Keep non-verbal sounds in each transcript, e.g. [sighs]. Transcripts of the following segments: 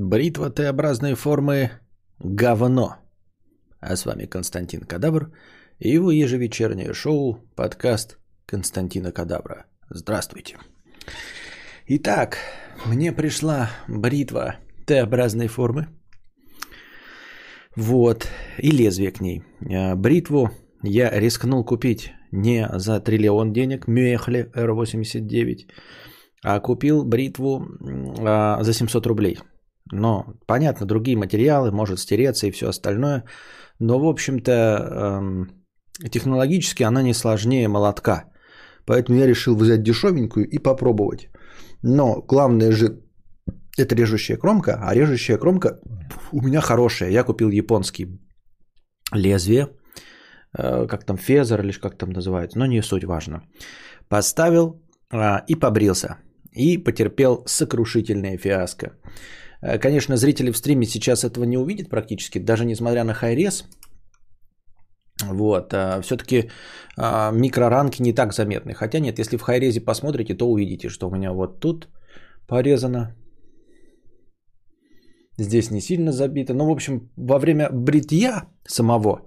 Бритва Т-образной формы – говно. А с вами Константин Кадавр и его ежевечернее шоу, подкаст Константина Кадавра. Здравствуйте. Итак, мне пришла бритва Т-образной формы. Вот, и лезвие к ней. А, бритву я рискнул купить не за триллион денег, Мюэхле R89, а купил бритву а, за 700 рублей. Но, понятно, другие материалы, может стереться и все остальное. Но, в общем-то, эм, технологически она не сложнее молотка. Поэтому я решил взять дешевенькую и попробовать. Но главное же это режущая кромка, а режущая кромка у меня хорошая. Я купил японский лезвие, э, как там фезер или как там называется, но не суть важно. Поставил а, и побрился. И потерпел сокрушительное фиаско. Э, конечно, зрители в стриме сейчас этого не увидят практически, даже несмотря на хайрес. Вот, а все-таки а, микроранки не так заметны. Хотя нет, если в хайрезе посмотрите, то увидите, что у меня вот тут порезано. Здесь не сильно забито. Ну, в общем, во время бритья самого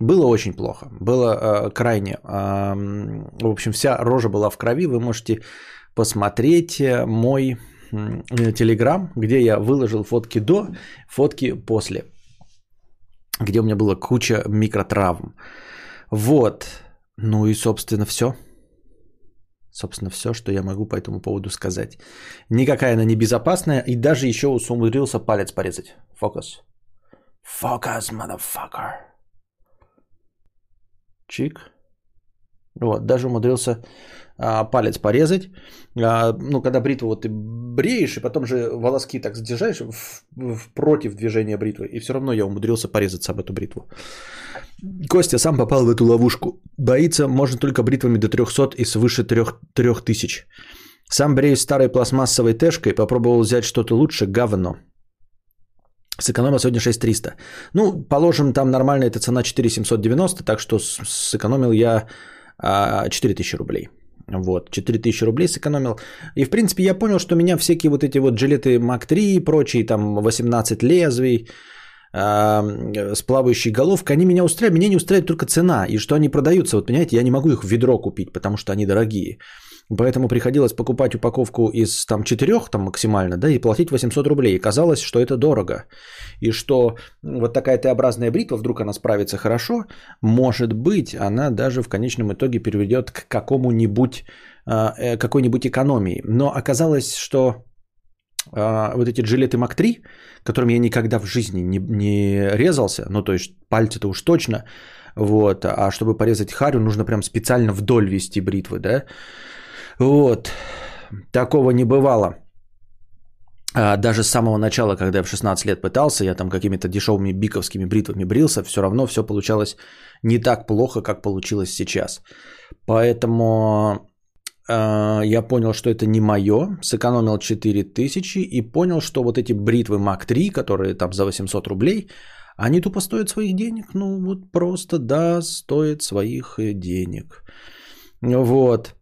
было очень плохо. Было э, крайне. Э, в общем, вся рожа была в крови. Вы можете посмотреть мой Телеграм, где я выложил фотки до, фотки после, где у меня была куча микротравм. Вот. Ну и, собственно, все. Собственно, все, что я могу по этому поводу сказать. Никакая она не безопасная, и даже еще умудрился палец порезать. Фокус. Фокус, motherfucker. Чик. Вот, даже умудрился палец порезать. А, ну, когда бритву вот ты бреешь, и потом же волоски так задержаешь в, в, против движения бритвы, и все равно я умудрился порезаться об эту бритву. Костя сам попал в эту ловушку. Боится можно только бритвами до 300 и свыше 3, 3000. Сам бреюсь старой пластмассовой тэшкой, попробовал взять что-то лучше, говно. Сэкономил сегодня 6300. Ну, положим, там нормальная эта цена 4790, так что сэкономил я 4000 а, рублей. Вот, 4000 рублей сэкономил. И, в принципе, я понял, что меня всякие вот эти вот жилеты Мак 3 и прочие, там 18 лезвий, э, с плавающей головкой, они меня устраивают. Меня не устраивает только цена и что они продаются. Вот, понимаете, я не могу их в ведро купить, потому что они дорогие. Поэтому приходилось покупать упаковку из там четырех там максимально, да, и платить 800 рублей. И казалось, что это дорого. И что вот такая Т-образная бритва, вдруг она справится хорошо, может быть, она даже в конечном итоге приведет к какому-нибудь, а, э, какой-нибудь экономии. Но оказалось, что а, вот эти джилеты Мак 3, которыми я никогда в жизни не, не резался, ну то есть пальцы-то уж точно, вот, а чтобы порезать харю, нужно прям специально вдоль вести бритвы, да, вот. Такого не бывало. А даже с самого начала, когда я в 16 лет пытался, я там какими-то дешевыми биковскими бритвами брился, все равно все получалось не так плохо, как получилось сейчас. Поэтому э, я понял, что это не мое, сэкономил 4000 и понял, что вот эти бритвы Mac 3, которые там за 800 рублей, они тупо стоят своих денег. Ну вот просто, да, стоят своих денег. Вот.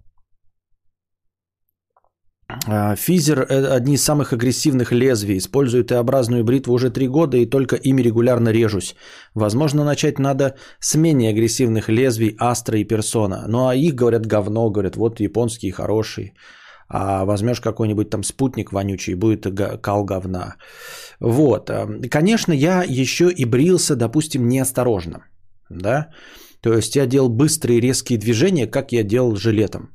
А, физер – одни из самых агрессивных лезвий. Использую Т-образную бритву уже три года и только ими регулярно режусь. Возможно, начать надо с менее агрессивных лезвий Астра и Персона. Ну а их, говорят, говно, говорят, вот японские хорошие. А возьмешь какой-нибудь там спутник вонючий, будет кал говна. Вот. Конечно, я еще и брился, допустим, неосторожно. Да? То есть я делал быстрые резкие движения, как я делал жилетом.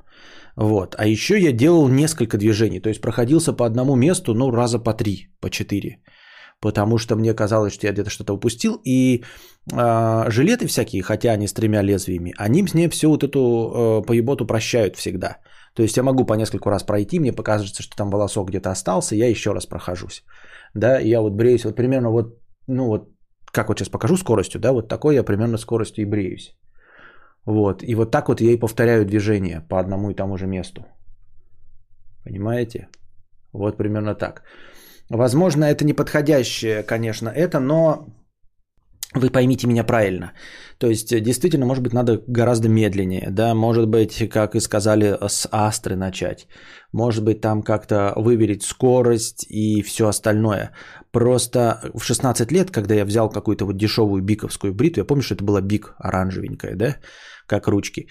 Вот. А еще я делал несколько движений, то есть проходился по одному месту, ну, раза по три, по четыре. Потому что мне казалось, что я где-то что-то упустил. И э, жилеты всякие, хотя они с тремя лезвиями, они мне всю вот эту э, поеботу прощают всегда. То есть я могу по нескольку раз пройти, мне покажется, что там волосок где-то остался, я еще раз прохожусь. Да, я вот бреюсь, вот примерно вот, ну вот, как вот сейчас покажу скоростью, да, вот такой я примерно скоростью и бреюсь. Вот. И вот так вот я и повторяю движение по одному и тому же месту. Понимаете? Вот примерно так. Возможно, это не подходящее, конечно, это, но вы поймите меня правильно. То есть, действительно, может быть, надо гораздо медленнее, да, может быть, как и сказали, с астры начать, может быть, там как-то выверить скорость и все остальное. Просто в 16 лет, когда я взял какую-то вот дешевую биковскую бритву, я помню, что это была бик оранжевенькая, да, как ручки,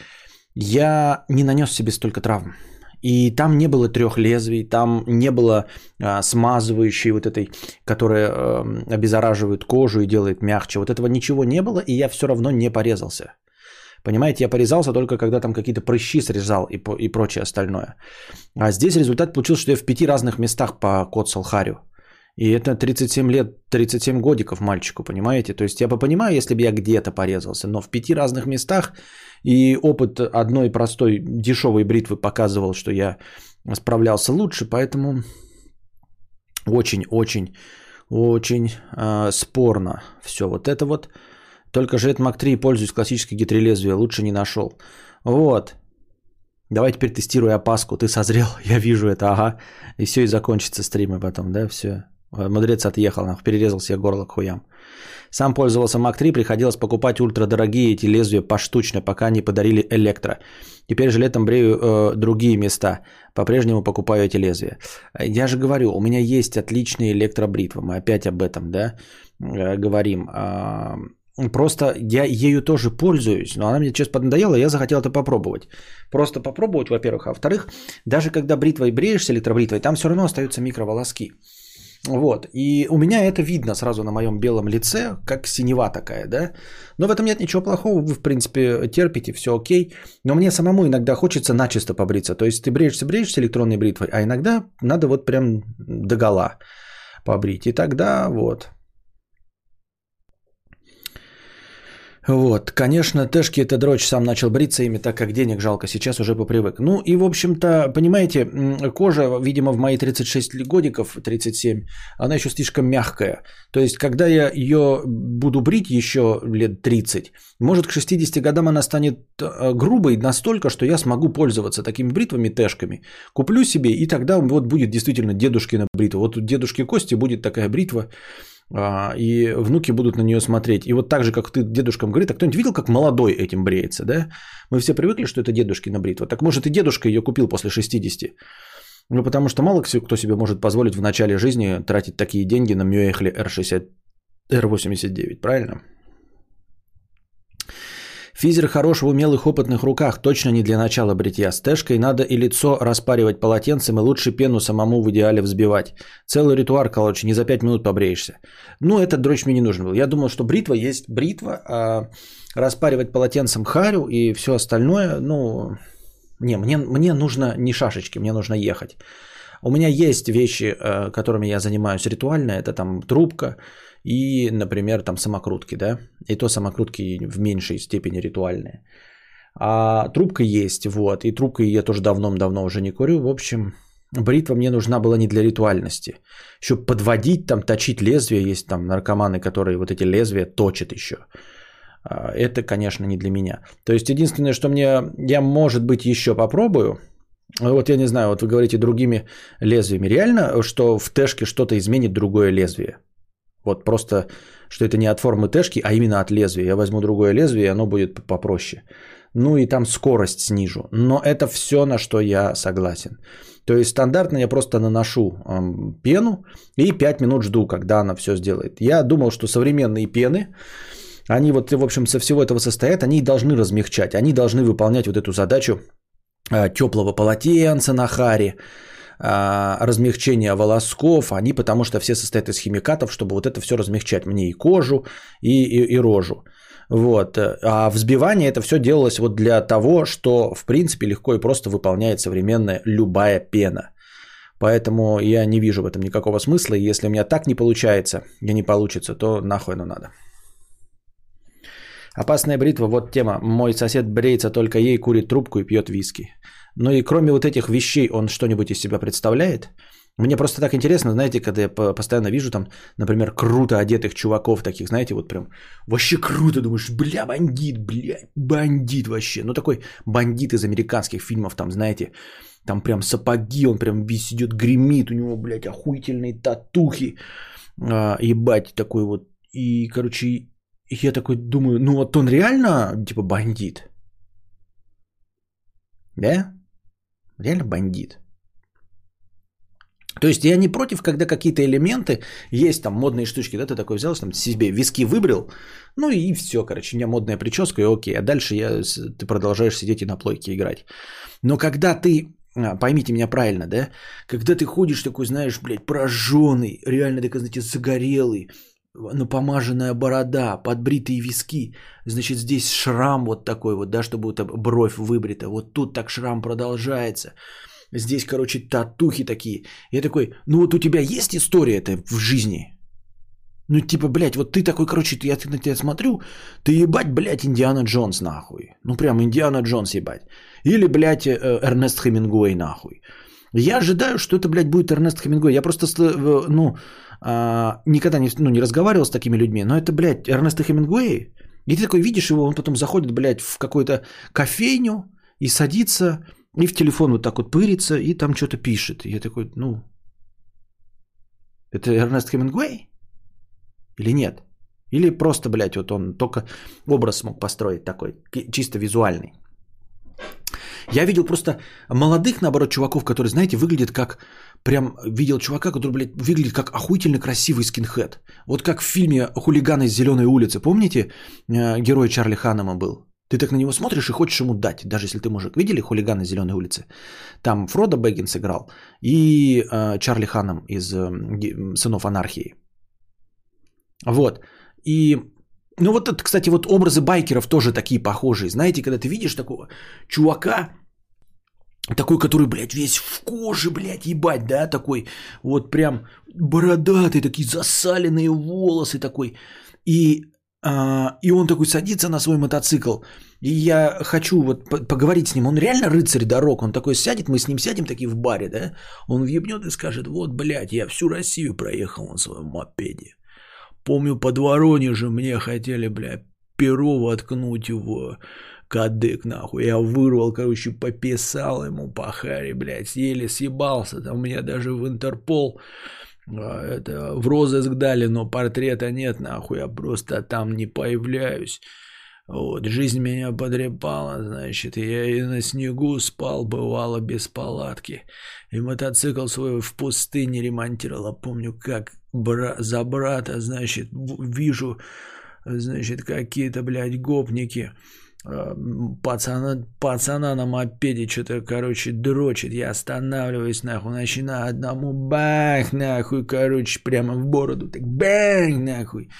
я не нанес себе столько травм. И там не было трех лезвий, там не было а, смазывающей вот этой, которая а, обеззараживает кожу и делает мягче. Вот этого ничего не было, и я все равно не порезался. Понимаете, я порезался только когда там какие-то прыщи срезал и, и прочее остальное. А здесь результат получился, что я в пяти разных местах покоцал харю. И это 37 лет, 37 годиков мальчику, понимаете? То есть я бы понимаю, если бы я где-то порезался, но в пяти разных местах и опыт одной простой дешевой бритвы показывал, что я справлялся лучше, поэтому очень-очень, очень э, спорно все вот это вот. Только же Mac 3 пользуюсь классической гидролезвия, лучше не нашел. Вот. Давай теперь тестируй опаску. Ты созрел, [laughs] я вижу это, ага. И все, и закончится стримы потом, да, все. Мудрец отъехал, нахуй, перерезал себе горло к хуям. Сам пользовался Mac 3, приходилось покупать ультрадорогие эти лезвия поштучно, пока не подарили электро. Теперь же летом брею э, другие места. По-прежнему покупаю эти лезвия. Я же говорю, у меня есть отличные электробритвы. Мы опять об этом, да, э, говорим. Э, Просто я ею тоже пользуюсь, но она мне сейчас поднадоела, я захотел это попробовать. Просто попробовать, во-первых. А во-вторых, даже когда бритвой бреешься, электробритвой, там все равно остаются микроволоски. Вот. И у меня это видно сразу на моем белом лице, как синева такая, да. Но в этом нет ничего плохого, вы, в принципе, терпите, все окей. Но мне самому иногда хочется начисто побриться. То есть ты бреешься, бреешься электронной бритвой, а иногда надо вот прям догола побрить. И тогда вот, Вот, конечно, Тэшки это дрочь сам начал бриться ими, так как денег жалко, сейчас уже попривык. Ну и, в общем-то, понимаете, кожа, видимо, в мои 36 годиков, 37, она еще слишком мягкая. То есть, когда я ее буду брить еще лет 30, может, к 60 годам она станет э, грубой настолько, что я смогу пользоваться такими бритвами Тэшками. Куплю себе, и тогда вот будет действительно дедушкина бритва. Вот у дедушки Кости будет такая бритва, и внуки будут на нее смотреть. И вот так же, как ты дедушкам говорит, а кто-нибудь видел, как молодой этим бреется, да? Мы все привыкли, что это дедушкина бритва. Так может и дедушка ее купил после 60. Ну, потому что мало кто себе может позволить в начале жизни тратить такие деньги на Мюэхли R60, R89, правильно? Физер хорош в умелых опытных руках, точно не для начала бритья. С тэшкой надо и лицо распаривать полотенцем, и лучше пену самому в идеале взбивать. Целый ритуар, короче, не за 5 минут побреешься. Ну, этот дрочь мне не нужен был. Я думал, что бритва есть бритва, а распаривать полотенцем харю и все остальное, ну... Не, мне, мне нужно не шашечки, мне нужно ехать. У меня есть вещи, э, которыми я занимаюсь ритуально. Это там трубка, и, например, там самокрутки, да, и то самокрутки в меньшей степени ритуальные. А трубка есть, вот, и трубкой я тоже давно-давно уже не курю. В общем, бритва мне нужна была не для ритуальности. Еще подводить, там, точить лезвие, есть там наркоманы, которые вот эти лезвия точат еще. А, это, конечно, не для меня. То есть, единственное, что мне, я, может быть, еще попробую, вот я не знаю, вот вы говорите другими лезвиями. Реально, что в тэшке что-то изменит другое лезвие? Вот просто, что это не от формы тэшки, а именно от лезвия. Я возьму другое лезвие, и оно будет попроще. Ну и там скорость снижу. Но это все, на что я согласен. То есть стандартно я просто наношу пену и 5 минут жду, когда она все сделает. Я думал, что современные пены, они вот, в общем, со всего этого состоят, они должны размягчать, они должны выполнять вот эту задачу э, теплого полотенца на харе, а, размягчения волосков, они потому что все состоят из химикатов, чтобы вот это все размягчать мне и кожу, и, и, и рожу. Вот. А взбивание это все делалось вот для того, что в принципе легко и просто выполняет современная любая пена. Поэтому я не вижу в этом никакого смысла. И если у меня так не получается, и не получится, то нахуй оно надо. Опасная бритва, вот тема. Мой сосед бреется только ей, курит трубку и пьет виски. Ну и кроме вот этих вещей он что-нибудь из себя представляет? Мне просто так интересно, знаете, когда я постоянно вижу там, например, круто одетых чуваков таких, знаете, вот прям вообще круто, думаешь, бля, бандит, бля, бандит вообще. Ну такой бандит из американских фильмов, там, знаете, там прям сапоги, он прям весь идет, гремит, у него, блядь, охуительные татухи, а, ебать, такой вот. И, короче, я такой думаю, ну вот он реально, типа, бандит. Да? Реально бандит. То есть я не против, когда какие-то элементы, есть там модные штучки, да, ты такой взял, там себе виски выбрил, ну и все, короче, у меня модная прическа, и окей, а дальше я, ты продолжаешь сидеть и на плойке играть. Но когда ты, а, поймите меня правильно, да, когда ты ходишь такой, знаешь, блядь, прожженный, реально такой, знаете, загорелый, напомаженная борода, подбритые виски, значит, здесь шрам вот такой вот, да, чтобы будто бровь выбрита, вот тут так шрам продолжается, здесь, короче, татухи такие. Я такой, ну вот у тебя есть история это в жизни? Ну, типа, блядь, вот ты такой, короче, я на тебя смотрю, ты ебать, блядь, Индиана Джонс нахуй. Ну, прям Индиана Джонс ебать. Или, блядь, э, Эрнест Хемингуэй нахуй. Я ожидаю, что это, блядь, будет Эрнест Хемингуэй. Я просто, ну, а, никогда не, ну, не разговаривал с такими людьми, но это, блядь, Эрнест Хемингуэй. И ты такой видишь его, он потом заходит, блядь, в какую-то кофейню и садится, и в телефон вот так вот пырится, и там что-то пишет. И я такой, ну, это Эрнест Хемингуэй? Или нет? Или просто, блядь, вот он только образ смог построить такой, чисто визуальный. Я видел просто молодых, наоборот, чуваков, которые, знаете, выглядят как... Прям видел чувака, который, блядь, выглядит как охуительно красивый скинхед. Вот как в фильме «Хулиганы из зеленой улицы». Помните, э, герой Чарли Ханнема был? Ты так на него смотришь и хочешь ему дать, даже если ты мужик. Видели «Хулиганы зеленой улицы»? Там Фродо Бэггинс играл и э, Чарли Ханнем из э, «Сынов анархии». Вот. И ну вот это, кстати, вот образы байкеров тоже такие похожие. Знаете, когда ты видишь такого чувака, такой, который, блядь, весь в коже, блядь, ебать, да, такой, вот прям бородатый, такие засаленные волосы такой. И, а, и он такой садится на свой мотоцикл. И я хочу вот поговорить с ним. Он реально рыцарь дорог. Он такой сядет, мы с ним сядем такие в баре, да. Он въебнет и скажет, вот, блядь, я всю Россию проехал на своем мопеде. Помню, под Воронежем мне хотели, бля, перо воткнуть в кадык, нахуй. Я вырвал, короче, пописал ему по харе, блядь, еле съебался. Там меня даже в Интерпол а, это, в розыск дали, но портрета нет, нахуй. Я просто там не появляюсь. Вот, жизнь меня подрепала, значит, я и на снегу спал, бывало, без палатки. И мотоцикл свой в пустыне ремонтировал. Помню, как бра- за брата, значит, вижу, значит, какие-то, блядь, гопники. Э, пацана, пацана на мопеде что-то, короче, дрочит. Я останавливаюсь, нахуй, начинаю одному бах, нахуй, короче, прямо в бороду. Так бах, нахуй.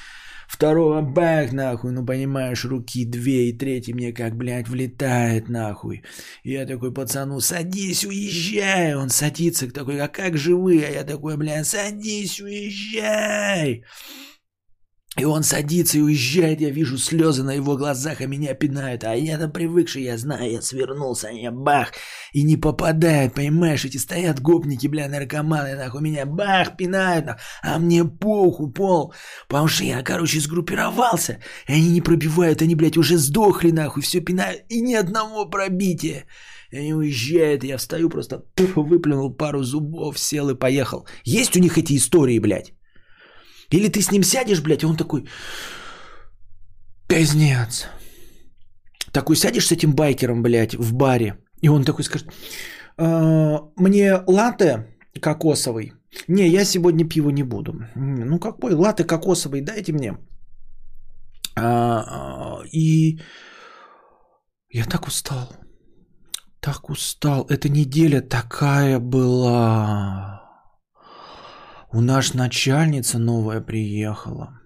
Второго бах, нахуй, ну понимаешь, руки две и третий мне как, блядь, влетает, нахуй. Я такой пацану, садись, уезжай. Он садится, такой, а как живые? А я такой, блядь, садись, уезжай. И он садится и уезжает, я вижу слезы на его глазах, а меня пинают. А я-то привыкший, я знаю, я свернулся, а я бах, и не попадает, понимаешь? Эти стоят гопники, бля, наркоманы, нахуй, меня бах, пинают, нахуй, а мне похуй, пол. Потому что я, короче, сгруппировался, и они не пробивают, они, блядь, уже сдохли, нахуй, все пинают, и ни одного пробития. И они уезжают, я встаю, просто пуф, выплюнул пару зубов, сел и поехал. Есть у них эти истории, блядь? Или ты с ним сядешь, блядь, и он такой, пиздец. Такой сядешь с этим байкером, блядь, в баре, и он такой скажет, «А, мне латте кокосовый. Не, я сегодня пиво не буду. Ну какой латте кокосовый, дайте мне. А, а, и я так устал. Так устал. Эта неделя такая была. У нас начальница новая приехала.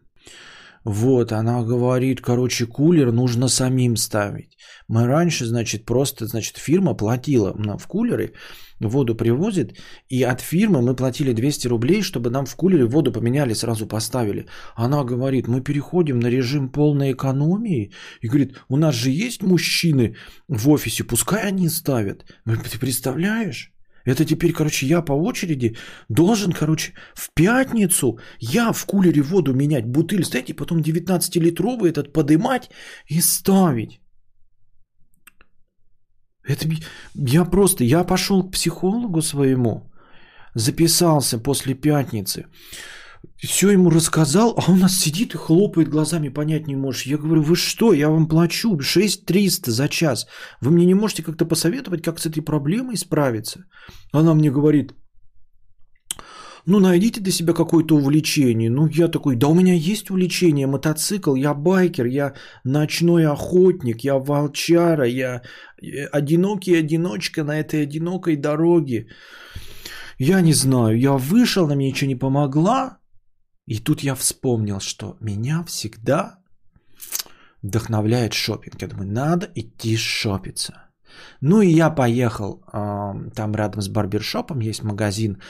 Вот, она говорит, короче, кулер нужно самим ставить. Мы раньше, значит, просто, значит, фирма платила в кулеры, воду привозит, и от фирмы мы платили 200 рублей, чтобы нам в кулере воду поменяли, сразу поставили. Она говорит, мы переходим на режим полной экономии, и говорит, у нас же есть мужчины в офисе, пускай они ставят. Ты представляешь? Это теперь, короче, я по очереди должен, короче, в пятницу я в кулере воду менять, бутыль ставить, и потом 19-литровый этот подымать и ставить. Это я просто, я пошел к психологу своему, записался после пятницы. Все ему рассказал, а он нас сидит и хлопает глазами, понять не можешь. Я говорю, вы что, я вам плачу 6300 за час. Вы мне не можете как-то посоветовать, как с этой проблемой справиться? Она мне говорит, ну найдите для себя какое-то увлечение. Ну я такой, да у меня есть увлечение, мотоцикл, я байкер, я ночной охотник, я волчара, я э, одинокий одиночка на этой одинокой дороге. Я не знаю, я вышел, она мне ничего не помогла. И тут я вспомнил, что меня всегда вдохновляет шопинг. Я думаю, надо идти шопиться. Ну и я поехал, там рядом с барбершопом есть магазин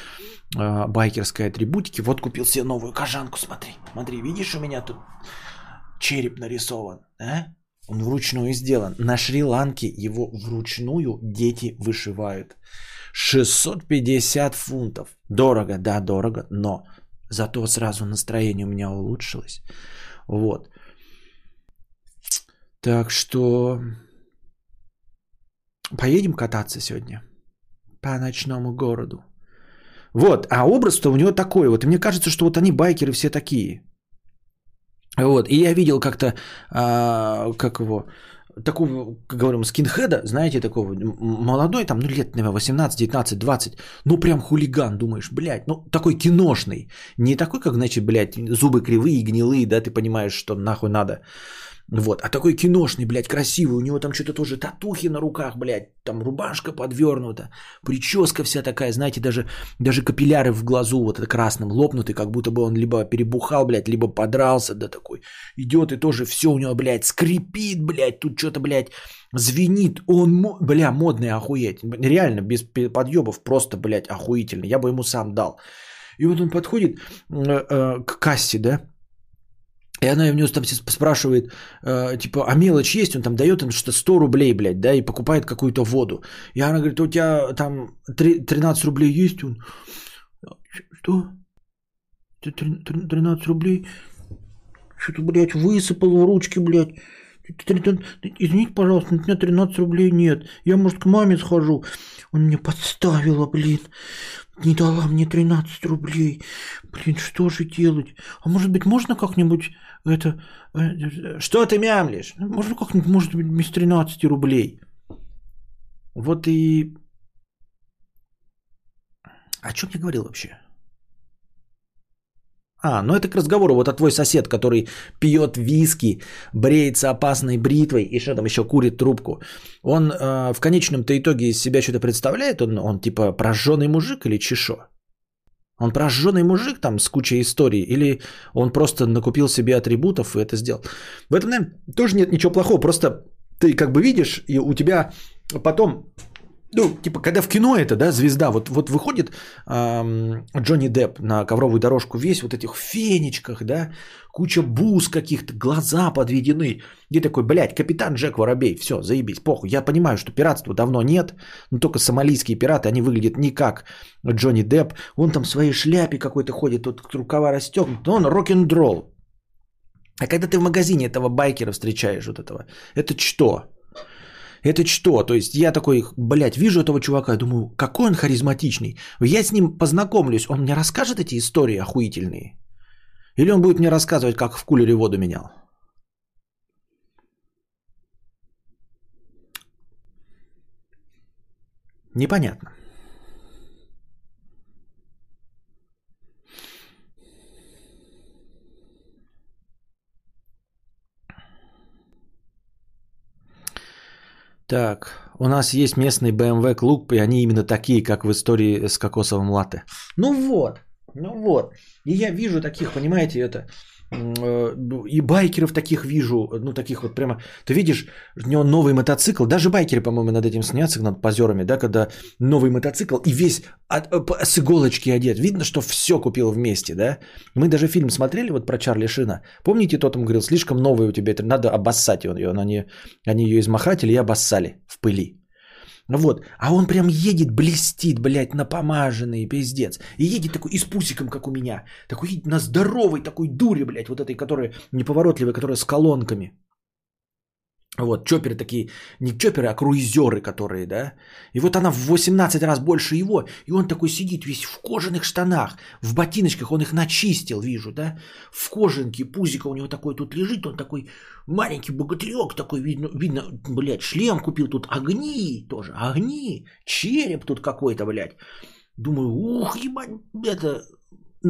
а, байкерской атрибутики. Вот купил себе новую кожанку, смотри. Смотри, видишь, у меня тут череп нарисован. А? Он вручную сделан. На Шри-Ланке его вручную дети вышивают. 650 фунтов. Дорого, да, дорого, но зато сразу настроение у меня улучшилось. Вот. Так что поедем кататься сегодня по ночному городу. Вот, а образ-то у него такой вот. И мне кажется, что вот они байкеры все такие. Вот, и я видел как-то, а, как его, такого, как говорим, скинхеда, знаете, такого молодой, там, ну, лет, наверное, 18, 19, 20, ну, прям хулиган, думаешь, блядь, ну, такой киношный, не такой, как, значит, блядь, зубы кривые, гнилые, да, ты понимаешь, что нахуй надо, вот, а такой киношный, блядь, красивый, у него там что-то тоже татухи на руках, блядь, там рубашка подвернута, прическа вся такая, знаете, даже, даже капилляры в глазу вот это красным лопнуты, как будто бы он либо перебухал, блядь, либо подрался, да такой, идет и тоже все у него, блядь, скрипит, блядь, тут что-то, блядь, звенит, он, бля, модный охуеть, реально, без подъебов, просто, блядь, охуительный, я бы ему сам дал. И вот он подходит э, э, к кассе, да, и она у него там спрашивает, э, типа, а мелочь есть? Он там дает им что-то 100 рублей, блядь, да, и покупает какую-то воду. И она говорит, у тебя там 13 рублей есть? Он, что? 13 рублей? Что-то, блядь, высыпал в ручки, блядь. Извините, пожалуйста, у меня 13 рублей нет. Я, может, к маме схожу. Он мне подставила, блин не дала мне 13 рублей. Блин, что же делать? А может быть, можно как-нибудь это... Э, что ты мямлишь? Можно как-нибудь, может быть, без 13 рублей? Вот и... О чем я говорил вообще? А, ну это к разговору вот о твой сосед, который пьет виски, бреется опасной бритвой и что там еще курит трубку. Он э, в конечном-то итоге из себя что-то представляет? Он, он типа прожженный мужик или чешо? Он прожженный мужик там с кучей историй? Или он просто накупил себе атрибутов и это сделал? В этом, наверное, тоже нет ничего плохого. Просто ты как бы видишь, и у тебя потом ну, типа, когда в кино это, да, звезда, вот, вот выходит эм, Джонни Депп на ковровую дорожку, весь вот этих фенечках, да, куча бус каких-то, глаза подведены. И такой, блядь, капитан Джек Воробей, все, заебись, похуй. Я понимаю, что пиратства давно нет, но только сомалийские пираты, они выглядят не как Джонни Депп. Он там в своей шляпе какой-то ходит, тут рукава расстегнут, он рок-н-дролл. А когда ты в магазине этого байкера встречаешь вот этого, это что? Это что? То есть я такой, блядь, вижу этого чувака, думаю, какой он харизматичный. Я с ним познакомлюсь, он мне расскажет эти истории охуительные? Или он будет мне рассказывать, как в кулере воду менял? Непонятно. Так, у нас есть местный BMW клуб, и они именно такие, как в истории с кокосовым латте. Ну вот, ну вот. И я вижу таких, понимаете, это и байкеров таких вижу, ну таких вот прямо, ты видишь, у него новый мотоцикл, даже байкеры, по-моему, над этим снятся, над позерами, да, когда новый мотоцикл и весь э, с иголочки одет, видно, что все купил вместе, да, мы даже фильм смотрели вот про Чарли Шина, помните, тот он говорил, слишком новый у тебя, это надо обоссать ее, они, они ее измахатели и обоссали в пыли, вот. А он прям едет, блестит, блядь, напомаженный, пиздец. И едет такой и с пусиком, как у меня. Такой едет на здоровой такой дуре, блядь, вот этой, которая неповоротливая, которая с колонками. Вот, чоперы такие, не чоперы, а круизеры, которые, да. И вот она в 18 раз больше его, и он такой сидит весь в кожаных штанах, в ботиночках, он их начистил, вижу, да. В кожанке, пузико у него такой тут лежит, он такой маленький богатырек такой, видно, видно, блядь, шлем купил тут, огни тоже, огни, череп тут какой-то, блядь. Думаю, ух, ебать, это,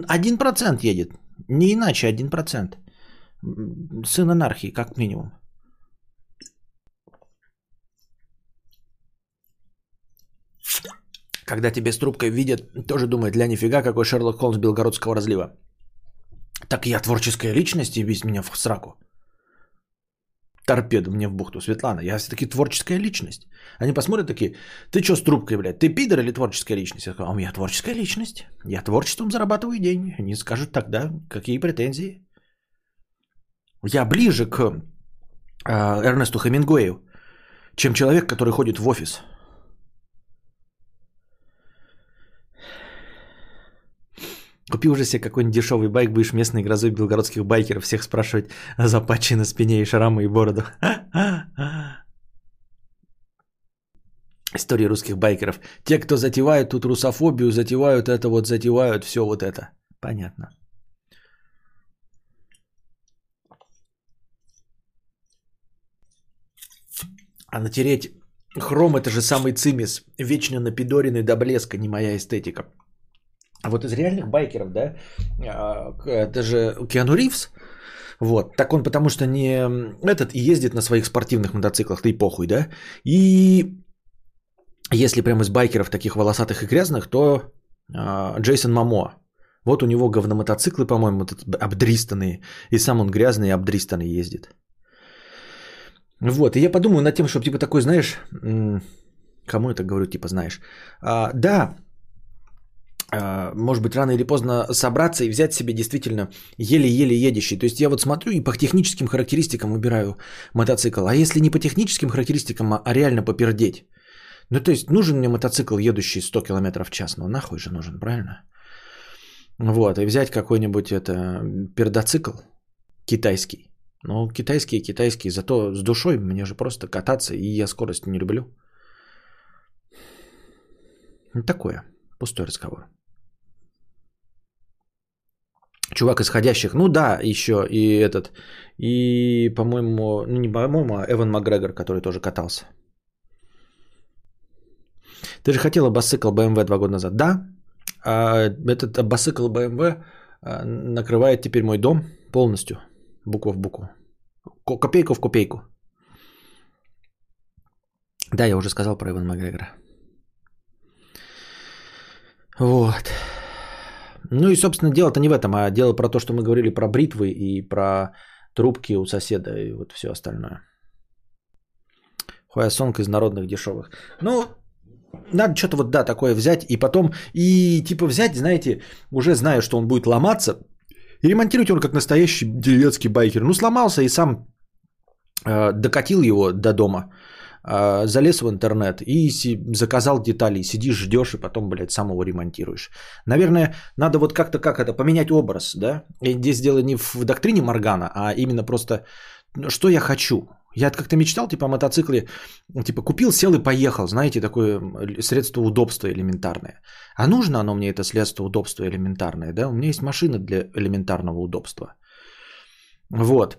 один процент едет, не иначе один процент. Сын анархии, как минимум. Когда тебе с трубкой видят, тоже думают, ля нифига, какой Шерлок Холмс Белгородского разлива. Так я творческая личность, и весь меня в сраку. Торпеду мне в бухту. Светлана, я все-таки творческая личность. Они посмотрят такие, ты что с трубкой, блядь, ты пидор или творческая личность? Я скажу, а у меня творческая личность. Я творчеством зарабатываю деньги. Они скажут тогда, какие претензии. Я ближе к э, Эрнесту Хемингуэю, чем человек, который ходит в офис. Купи уже себе какой-нибудь дешевый байк, будешь местной грозой белгородских байкеров, всех спрашивать за патчи на спине и шрамы и бороду. Истории русских байкеров. Те, кто затевают тут русофобию, затевают это вот, затевают все вот это. Понятно. А натереть хром это же самый цимис. Вечно напидоренный до блеска, не моя эстетика. А вот из реальных байкеров, да, а, это же Киану Ривз, вот, так он потому что не этот и ездит на своих спортивных мотоциклах, и похуй, да, и если прямо из байкеров таких волосатых и грязных, то а, Джейсон Мамо, вот у него говномотоциклы, по-моему, обдристанные, и сам он грязный и обдристанный ездит. Вот, и я подумаю над тем, чтобы типа такой, знаешь, кому это говорю, типа знаешь, а, да, может быть, рано или поздно собраться и взять себе действительно еле-еле едущий. То есть я вот смотрю и по техническим характеристикам выбираю мотоцикл. А если не по техническим характеристикам, а реально попердеть? Ну, то есть нужен мне мотоцикл, едущий 100 км в час. Ну, нахуй же нужен, правильно? Вот, и взять какой-нибудь это пердоцикл китайский. Ну, китайский, китайский, зато с душой мне же просто кататься, и я скорость не люблю. Ну, такое, пустой разговор. Чувак исходящих, ну да, еще и этот, и, по-моему, ну не по-моему, а Эван Макгрегор, который тоже катался. Ты же хотела бассикл BMW два года назад. Да, а этот бассикл BMW а, накрывает теперь мой дом полностью, буква в букву. Копейку в копейку. Да, я уже сказал про Эван Макгрегора. Вот. Ну и, собственно, дело-то не в этом, а дело про то, что мы говорили про бритвы и про трубки у соседа и вот все остальное. Хуясонг из народных дешевых. Ну, надо что-то вот, да, такое взять и потом, и типа взять, знаете, уже зная, что он будет ломаться, и ремонтировать его как настоящий деревенский байкер. Ну, сломался и сам э, докатил его до дома. А, залез в интернет и заказал детали, сидишь, ждешь и потом, блядь, сам его ремонтируешь. Наверное, надо вот как-то как это, поменять образ, да? И здесь дело не в доктрине Моргана, а именно просто, ну, что я хочу. Я как-то мечтал, типа, о мотоцикле, типа, купил, сел и поехал, знаете, такое средство удобства элементарное. А нужно оно мне, это средство удобства элементарное, да? У меня есть машина для элементарного удобства. Вот.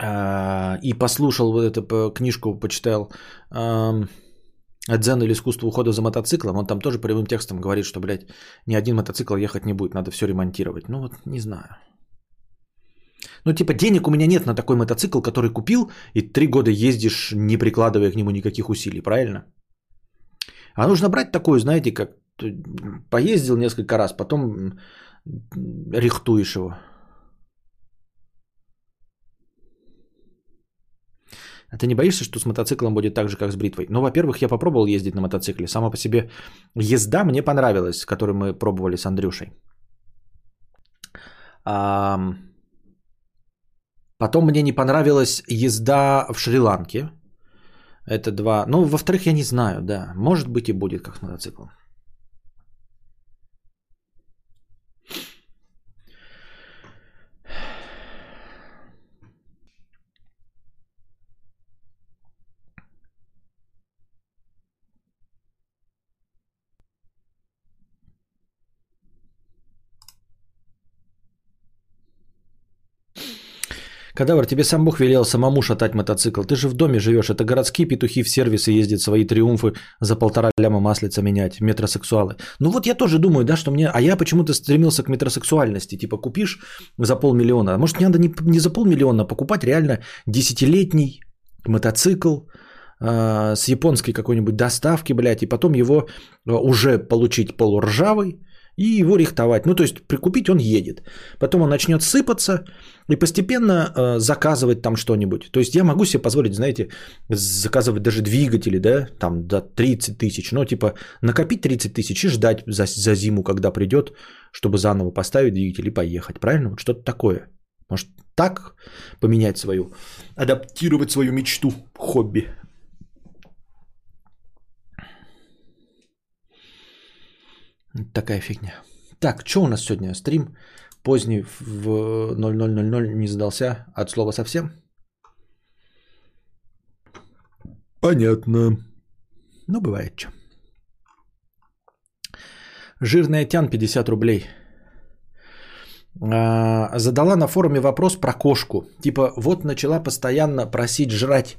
А, и послушал вот эту книжку, почитал «Дзен или искусство ухода за мотоциклом», он там тоже прямым текстом говорит, что, блядь, ни один мотоцикл ехать не будет, надо все ремонтировать. Ну вот, не знаю. Ну, типа, денег у меня нет на такой мотоцикл, который купил, и три года ездишь, не прикладывая к нему никаких усилий, правильно? А нужно брать такой, знаете, как поездил несколько раз, потом рихтуешь его. А ты не боишься, что с мотоциклом будет так же, как с бритвой? Ну, во-первых, я попробовал ездить на мотоцикле. Сама по себе езда мне понравилась, которую мы пробовали с Андрюшей. А... Потом мне не понравилась езда в Шри-Ланке. Это два. Ну, во-вторых, я не знаю, да. Может быть и будет как с мотоциклом. Кадавр, тебе сам Бог велел самому шатать мотоцикл. Ты же в доме живешь. Это городские петухи в сервисы ездят свои триумфы за полтора ляма маслица менять. Метросексуалы. Ну вот я тоже думаю, да, что мне... А я почему-то стремился к метросексуальности. Типа купишь за полмиллиона. А может, не надо не, не за полмиллиона, а покупать реально десятилетний мотоцикл, э, с японской какой-нибудь доставки, блядь, и потом его э, уже получить полуржавый, и его рихтовать. Ну, то есть прикупить он едет. Потом он начнет сыпаться и постепенно э, заказывать там что-нибудь. То есть я могу себе позволить, знаете, заказывать даже двигатели, да, там до 30 тысяч. Но типа накопить 30 тысяч и ждать за, за зиму, когда придет, чтобы заново поставить двигатель и поехать. Правильно? Вот что-то такое. Может так поменять свою, адаптировать свою мечту, хобби. Такая фигня. Так, что у нас сегодня? Стрим поздний в 00.00 не сдался от слова совсем? Понятно. Ну, бывает что. Жирная тян 50 рублей. А, задала на форуме вопрос про кошку. Типа, вот начала постоянно просить жрать.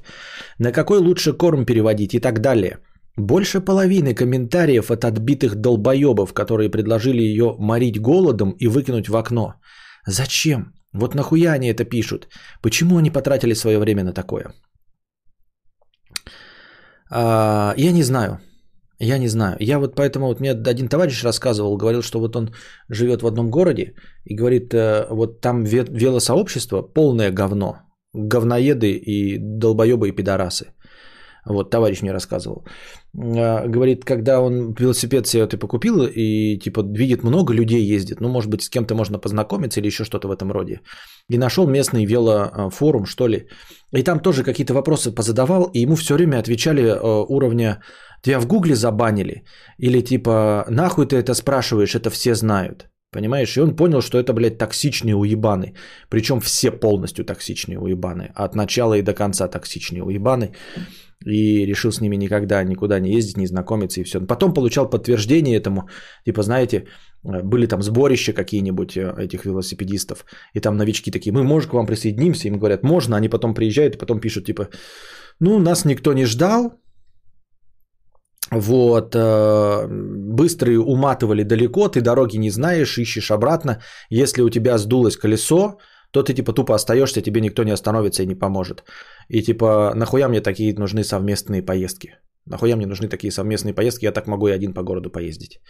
На какой лучше корм переводить и так далее. Больше половины комментариев от отбитых долбоебов, которые предложили ее морить голодом и выкинуть в окно. Зачем? Вот нахуя они это пишут? Почему они потратили свое время на такое? А, я не знаю. Я не знаю. Я вот поэтому вот мне один товарищ рассказывал, говорил, что вот он живет в одном городе и говорит, э, вот там велосообщество полное говно. Говноеды и долбоебы и пидорасы. Вот товарищ мне рассказывал. А, говорит, когда он велосипед себе ты покупил и типа видит много людей ездит, ну может быть с кем-то можно познакомиться или еще что-то в этом роде. И нашел местный велофорум что ли. И там тоже какие-то вопросы позадавал, и ему все время отвечали э, уровня Тебя в гугле забанили? Или типа, нахуй ты это спрашиваешь, это все знают. Понимаешь? И он понял, что это, блядь, токсичные уебаны. Причем все полностью токсичные уебаны. От начала и до конца токсичные уебаны. И решил с ними никогда никуда не ездить, не знакомиться и все. Потом получал подтверждение этому. Типа, знаете, были там сборища какие-нибудь э, этих велосипедистов. И там новички такие, мы, можем к вам присоединимся? Им говорят, можно. Они потом приезжают и потом пишут, типа, ну, нас никто не ждал, вот, э, быстрые уматывали далеко, ты дороги не знаешь, ищешь обратно. Если у тебя сдулось колесо, то ты типа тупо остаешься, тебе никто не остановится и не поможет. И типа, нахуя мне такие нужны совместные поездки? Нахуя мне нужны такие совместные поездки, я так могу и один по городу поездить.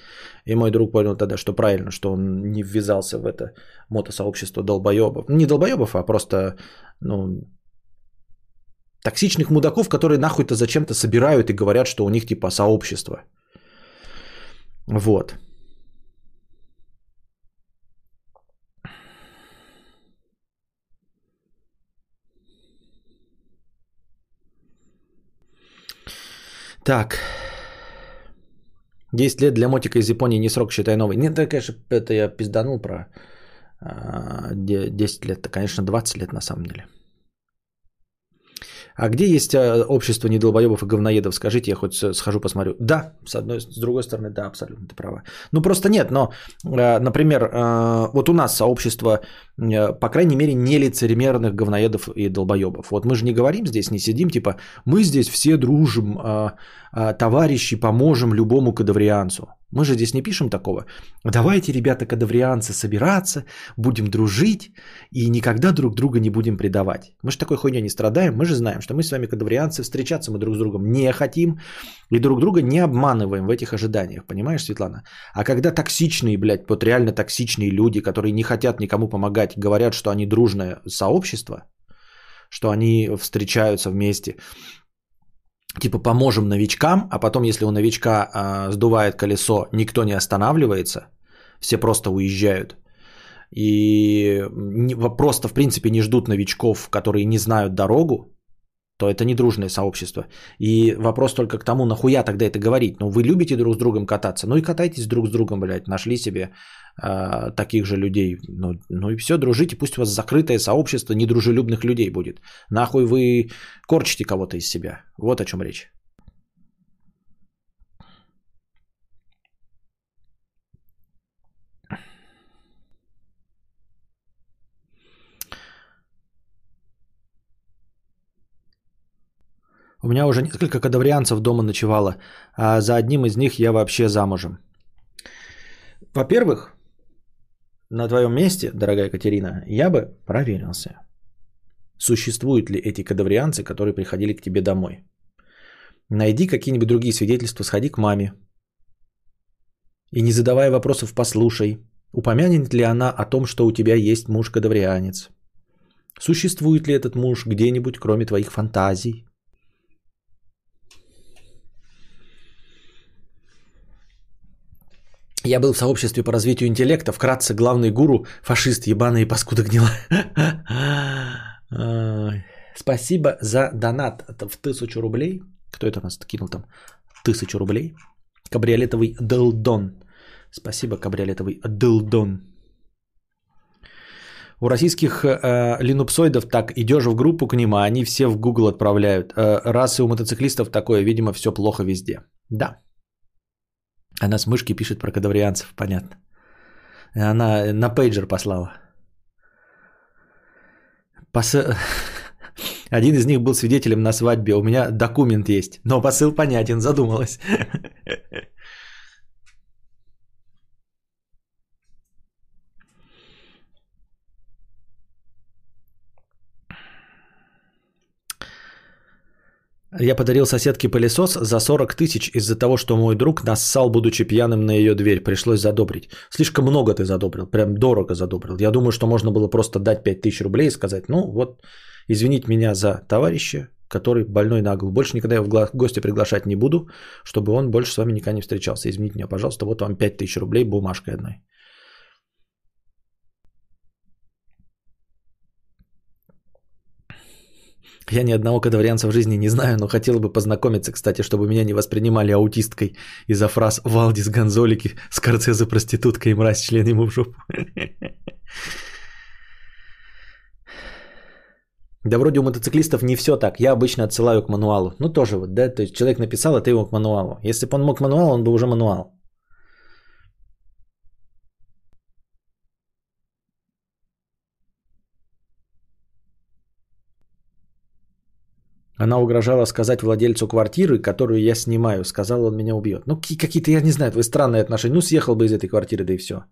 И мой друг понял тогда, что правильно, что он не ввязался в это мотосообщество долбоебов. Не долбоебов, а просто, ну, Токсичных мудаков, которые нахуй-то зачем-то собирают и говорят, что у них типа сообщество. Вот. Так. 10 лет для мотика из Японии не срок, считай новый. Нет, это, конечно, это я пизданул про 10 а, лет. Это, конечно, 20 лет на самом деле. А где есть а, общество недолбоебов и говноедов? Скажите, я хоть схожу посмотрю. Да, с одной, с другой стороны, да, абсолютно ты права. Ну просто нет, но, а, например, а, вот у нас сообщество, по крайней мере, нелицемерных говноедов и долбоебов. Вот мы же не говорим здесь, не сидим, типа, мы здесь все дружим, товарищи, поможем любому кадаврианцу. Мы же здесь не пишем такого. Давайте, ребята, кадаврианцы, собираться, будем дружить и никогда друг друга не будем предавать. Мы же такой хуйней не страдаем. Мы же знаем, что мы с вами кадаврианцы, встречаться мы друг с другом не хотим и друг друга не обманываем в этих ожиданиях. Понимаешь, Светлана? А когда токсичные, блядь, вот реально токсичные люди, которые не хотят никому помогать, говорят, что они дружное сообщество, что они встречаются вместе, типа поможем новичкам, а потом, если у новичка э, сдувает колесо, никто не останавливается, все просто уезжают. И не, просто, в принципе, не ждут новичков, которые не знают дорогу, то это не дружное сообщество. И вопрос только к тому, нахуя тогда это говорить. Ну, вы любите друг с другом кататься, ну и катайтесь друг с другом, блядь, нашли себе э, таких же людей. Ну, ну и все, дружите, пусть у вас закрытое сообщество недружелюбных людей будет. Нахуй вы корчите кого-то из себя. Вот о чем речь. У меня уже несколько кадаврианцев дома ночевало, а за одним из них я вообще замужем. Во-первых, на твоем месте, дорогая Екатерина, я бы проверился. Существуют ли эти кадаврианцы, которые приходили к тебе домой? Найди какие-нибудь другие свидетельства, сходи к маме. И не задавая вопросов, послушай, упомянет ли она о том, что у тебя есть муж-кадаврианец. Существует ли этот муж где-нибудь, кроме твоих фантазий? Я был в сообществе по развитию интеллекта, вкратце главный гуру, фашист, ебаный и паскуда гнила. Спасибо за донат в тысячу рублей. Кто это нас кинул там? Тысячу рублей. Кабриолетовый Дылдон. Спасибо, кабриолетовый Дылдон. У российских э, линупсоидов так, идешь в группу к ним, а они все в Google отправляют. Э, раз и у мотоциклистов такое, видимо, все плохо везде. Да. Она с мышки пишет про кадаврианцев, понятно. Она на пейджер послала. Пос... [laughs] Один из них был свидетелем на свадьбе. У меня документ есть. Но посыл понятен, задумалась. [laughs] Я подарил соседке пылесос за 40 тысяч из-за того, что мой друг нассал, будучи пьяным на ее дверь. Пришлось задобрить. Слишком много ты задобрил, прям дорого задобрил. Я думаю, что можно было просто дать 5 тысяч рублей и сказать, ну вот, извинить меня за товарища, который больной на голову. Больше никогда я в гости приглашать не буду, чтобы он больше с вами никогда не встречался. Извините меня, пожалуйста, вот вам 5 тысяч рублей бумажкой одной. Я ни одного кадаврианца в жизни не знаю, но хотел бы познакомиться, кстати, чтобы меня не воспринимали аутисткой из-за фраз «Валдис Гонзолики», «Скорцеза проститутка» и «Мразь член ему в жопу». Да вроде у мотоциклистов не все так. Я обычно отсылаю к мануалу. Ну тоже вот, да, то есть человек написал, а ты его к мануалу. Если бы он мог мануал, он бы уже мануал. Она угрожала сказать владельцу квартиры, которую я снимаю. Сказал, он меня убьет. Ну, какие-то, я не знаю, твои странные отношения. Ну, съехал бы из этой квартиры, да и все.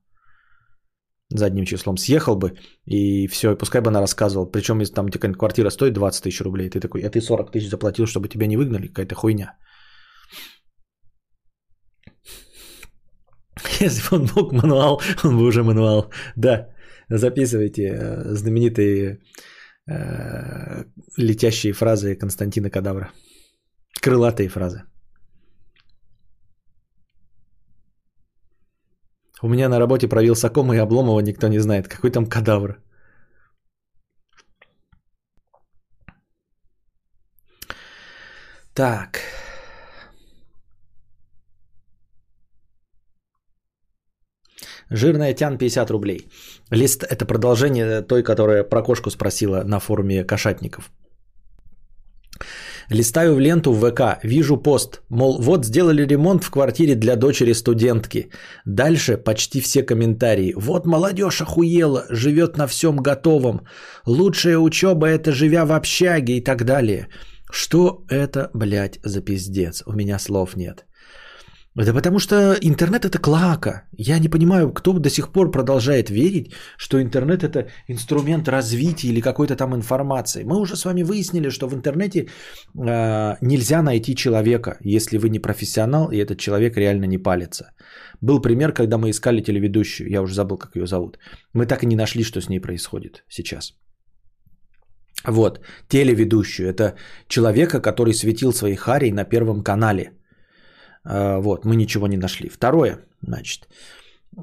Задним числом съехал бы, и все, и пускай бы она рассказывала. Причем, если там какая-нибудь квартира стоит 20 тысяч рублей, ты такой, а ты 40 тысяч заплатил, чтобы тебя не выгнали, какая-то хуйня. [laughs] Если бы он мог мануал, он бы уже мануал. Да, записывайте э, знаменитые летящие фразы Константина Кадавра. Крылатые фразы. У меня на работе про Вилсакома и Обломова никто не знает. Какой там кадавр? Так. Жирная тян 50 рублей. Лист – это продолжение той, которая про кошку спросила на форуме кошатников. Листаю в ленту в ВК, вижу пост, мол, вот сделали ремонт в квартире для дочери студентки. Дальше почти все комментарии. Вот молодежь охуела, живет на всем готовом. Лучшая учеба это живя в общаге и так далее. Что это, блядь, за пиздец? У меня слов нет. Это потому что интернет это клака. Я не понимаю, кто до сих пор продолжает верить, что интернет это инструмент развития или какой-то там информации. Мы уже с вами выяснили, что в интернете э, нельзя найти человека, если вы не профессионал и этот человек реально не палится. Был пример, когда мы искали телеведущую, я уже забыл, как ее зовут. Мы так и не нашли, что с ней происходит сейчас. Вот, телеведущую. Это человека, который светил своей харей на Первом канале – вот, мы ничего не нашли. Второе, значит,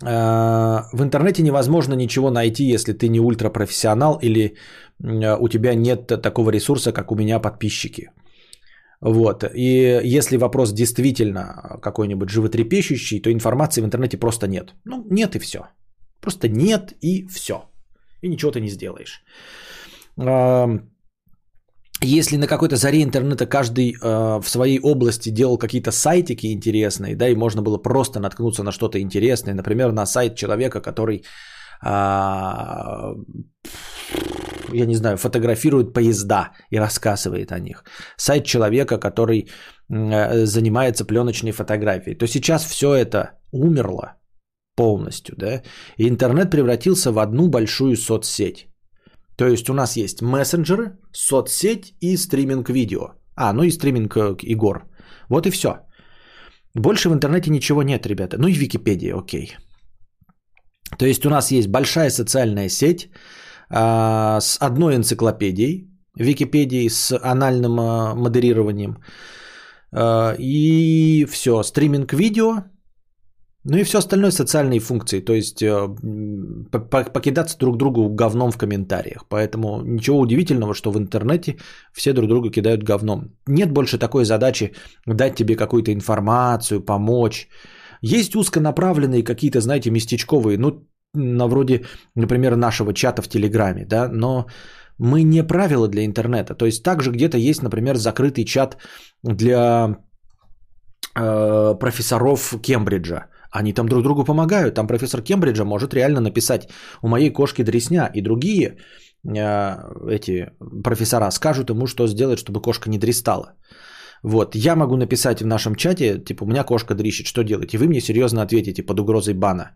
а, в интернете невозможно ничего найти, если ты не ультрапрофессионал или а, у тебя нет такого ресурса, как у меня подписчики. Вот. И если вопрос действительно какой-нибудь животрепещущий, то информации в интернете просто нет. Ну, нет и все. Просто нет и все. И ничего ты не сделаешь. Если на какой-то заре интернета каждый э, в своей области делал какие-то сайтики интересные, да, и можно было просто наткнуться на что-то интересное, например, на сайт человека, который, э, я не знаю, фотографирует поезда и рассказывает о них. Сайт человека, который э, занимается пленочной фотографией. То сейчас все это умерло полностью, да, и интернет превратился в одну большую соцсеть. То есть у нас есть мессенджеры, соцсеть и стриминг видео. А, ну и стриминг э, игр. Вот и все. Больше в интернете ничего нет, ребята. Ну и Википедия, окей. То есть у нас есть большая социальная сеть а, с одной энциклопедией, Википедией с анальным а, модерированием. А, и все, стриминг видео, ну и все остальное социальные функции, то есть э, покидаться друг другу говном в комментариях. Поэтому ничего удивительного, что в интернете все друг друга кидают говном. Нет больше такой задачи дать тебе какую-то информацию, помочь. Есть узконаправленные какие-то, знаете, местечковые, ну, на вроде, например, нашего чата в Телеграме, да, но мы не правила для интернета. То есть также где-то есть, например, закрытый чат для э, профессоров Кембриджа они там друг другу помогают. Там профессор Кембриджа может реально написать «У моей кошки дресня». И другие э, эти профессора скажут ему, что сделать, чтобы кошка не дристала. Вот, я могу написать в нашем чате, типа, у меня кошка дрищет, что делать? И вы мне серьезно ответите под угрозой бана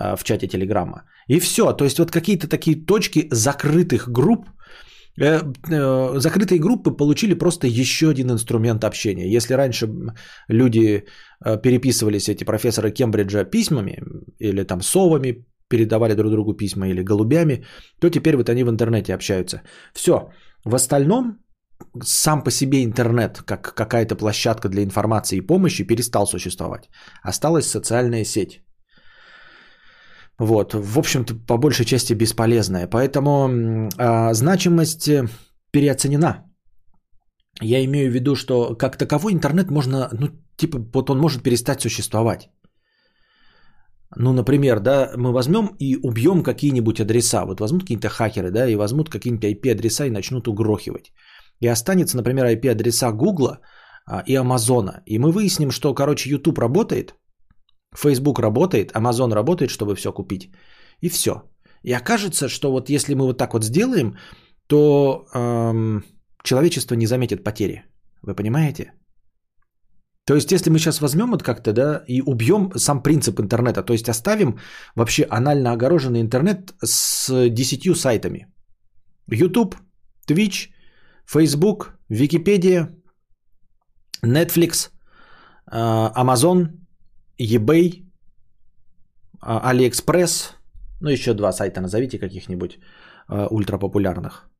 э, в чате Телеграма. И все, то есть вот какие-то такие точки закрытых групп, закрытые группы получили просто еще один инструмент общения. Если раньше люди э, переписывались, эти профессоры Кембриджа, письмами или там совами, передавали друг другу письма или голубями, то теперь вот они в интернете общаются. Все. В остальном сам по себе интернет, как какая-то площадка для информации и помощи, перестал существовать. Осталась социальная сеть. Вот, в общем-то, по большей части бесполезная. Поэтому э, значимость переоценена. Я имею в виду, что как таковой интернет можно, ну, типа, вот он может перестать существовать. Ну, например, да, мы возьмем и убьем какие-нибудь адреса. Вот возьмут какие-то хакеры, да, и возьмут какие-нибудь IP-адреса и начнут угрохивать. И останется, например, IP-адреса Гугла а, и Амазона. И мы выясним, что, короче, YouTube работает, Facebook работает, Amazon работает, чтобы все купить. И все. И окажется, что вот если мы вот так вот сделаем, то эм, человечество не заметит потери. Вы понимаете? То есть, если мы сейчас возьмем вот как-то, да, и убьем сам принцип интернета, то есть оставим вообще анально огороженный интернет с 10 сайтами. YouTube, Twitch, Facebook, Википедия, Netflix, э, Amazon, eBay, а, AliExpress, ну еще два сайта назовите каких-нибудь а, ультрапопулярных.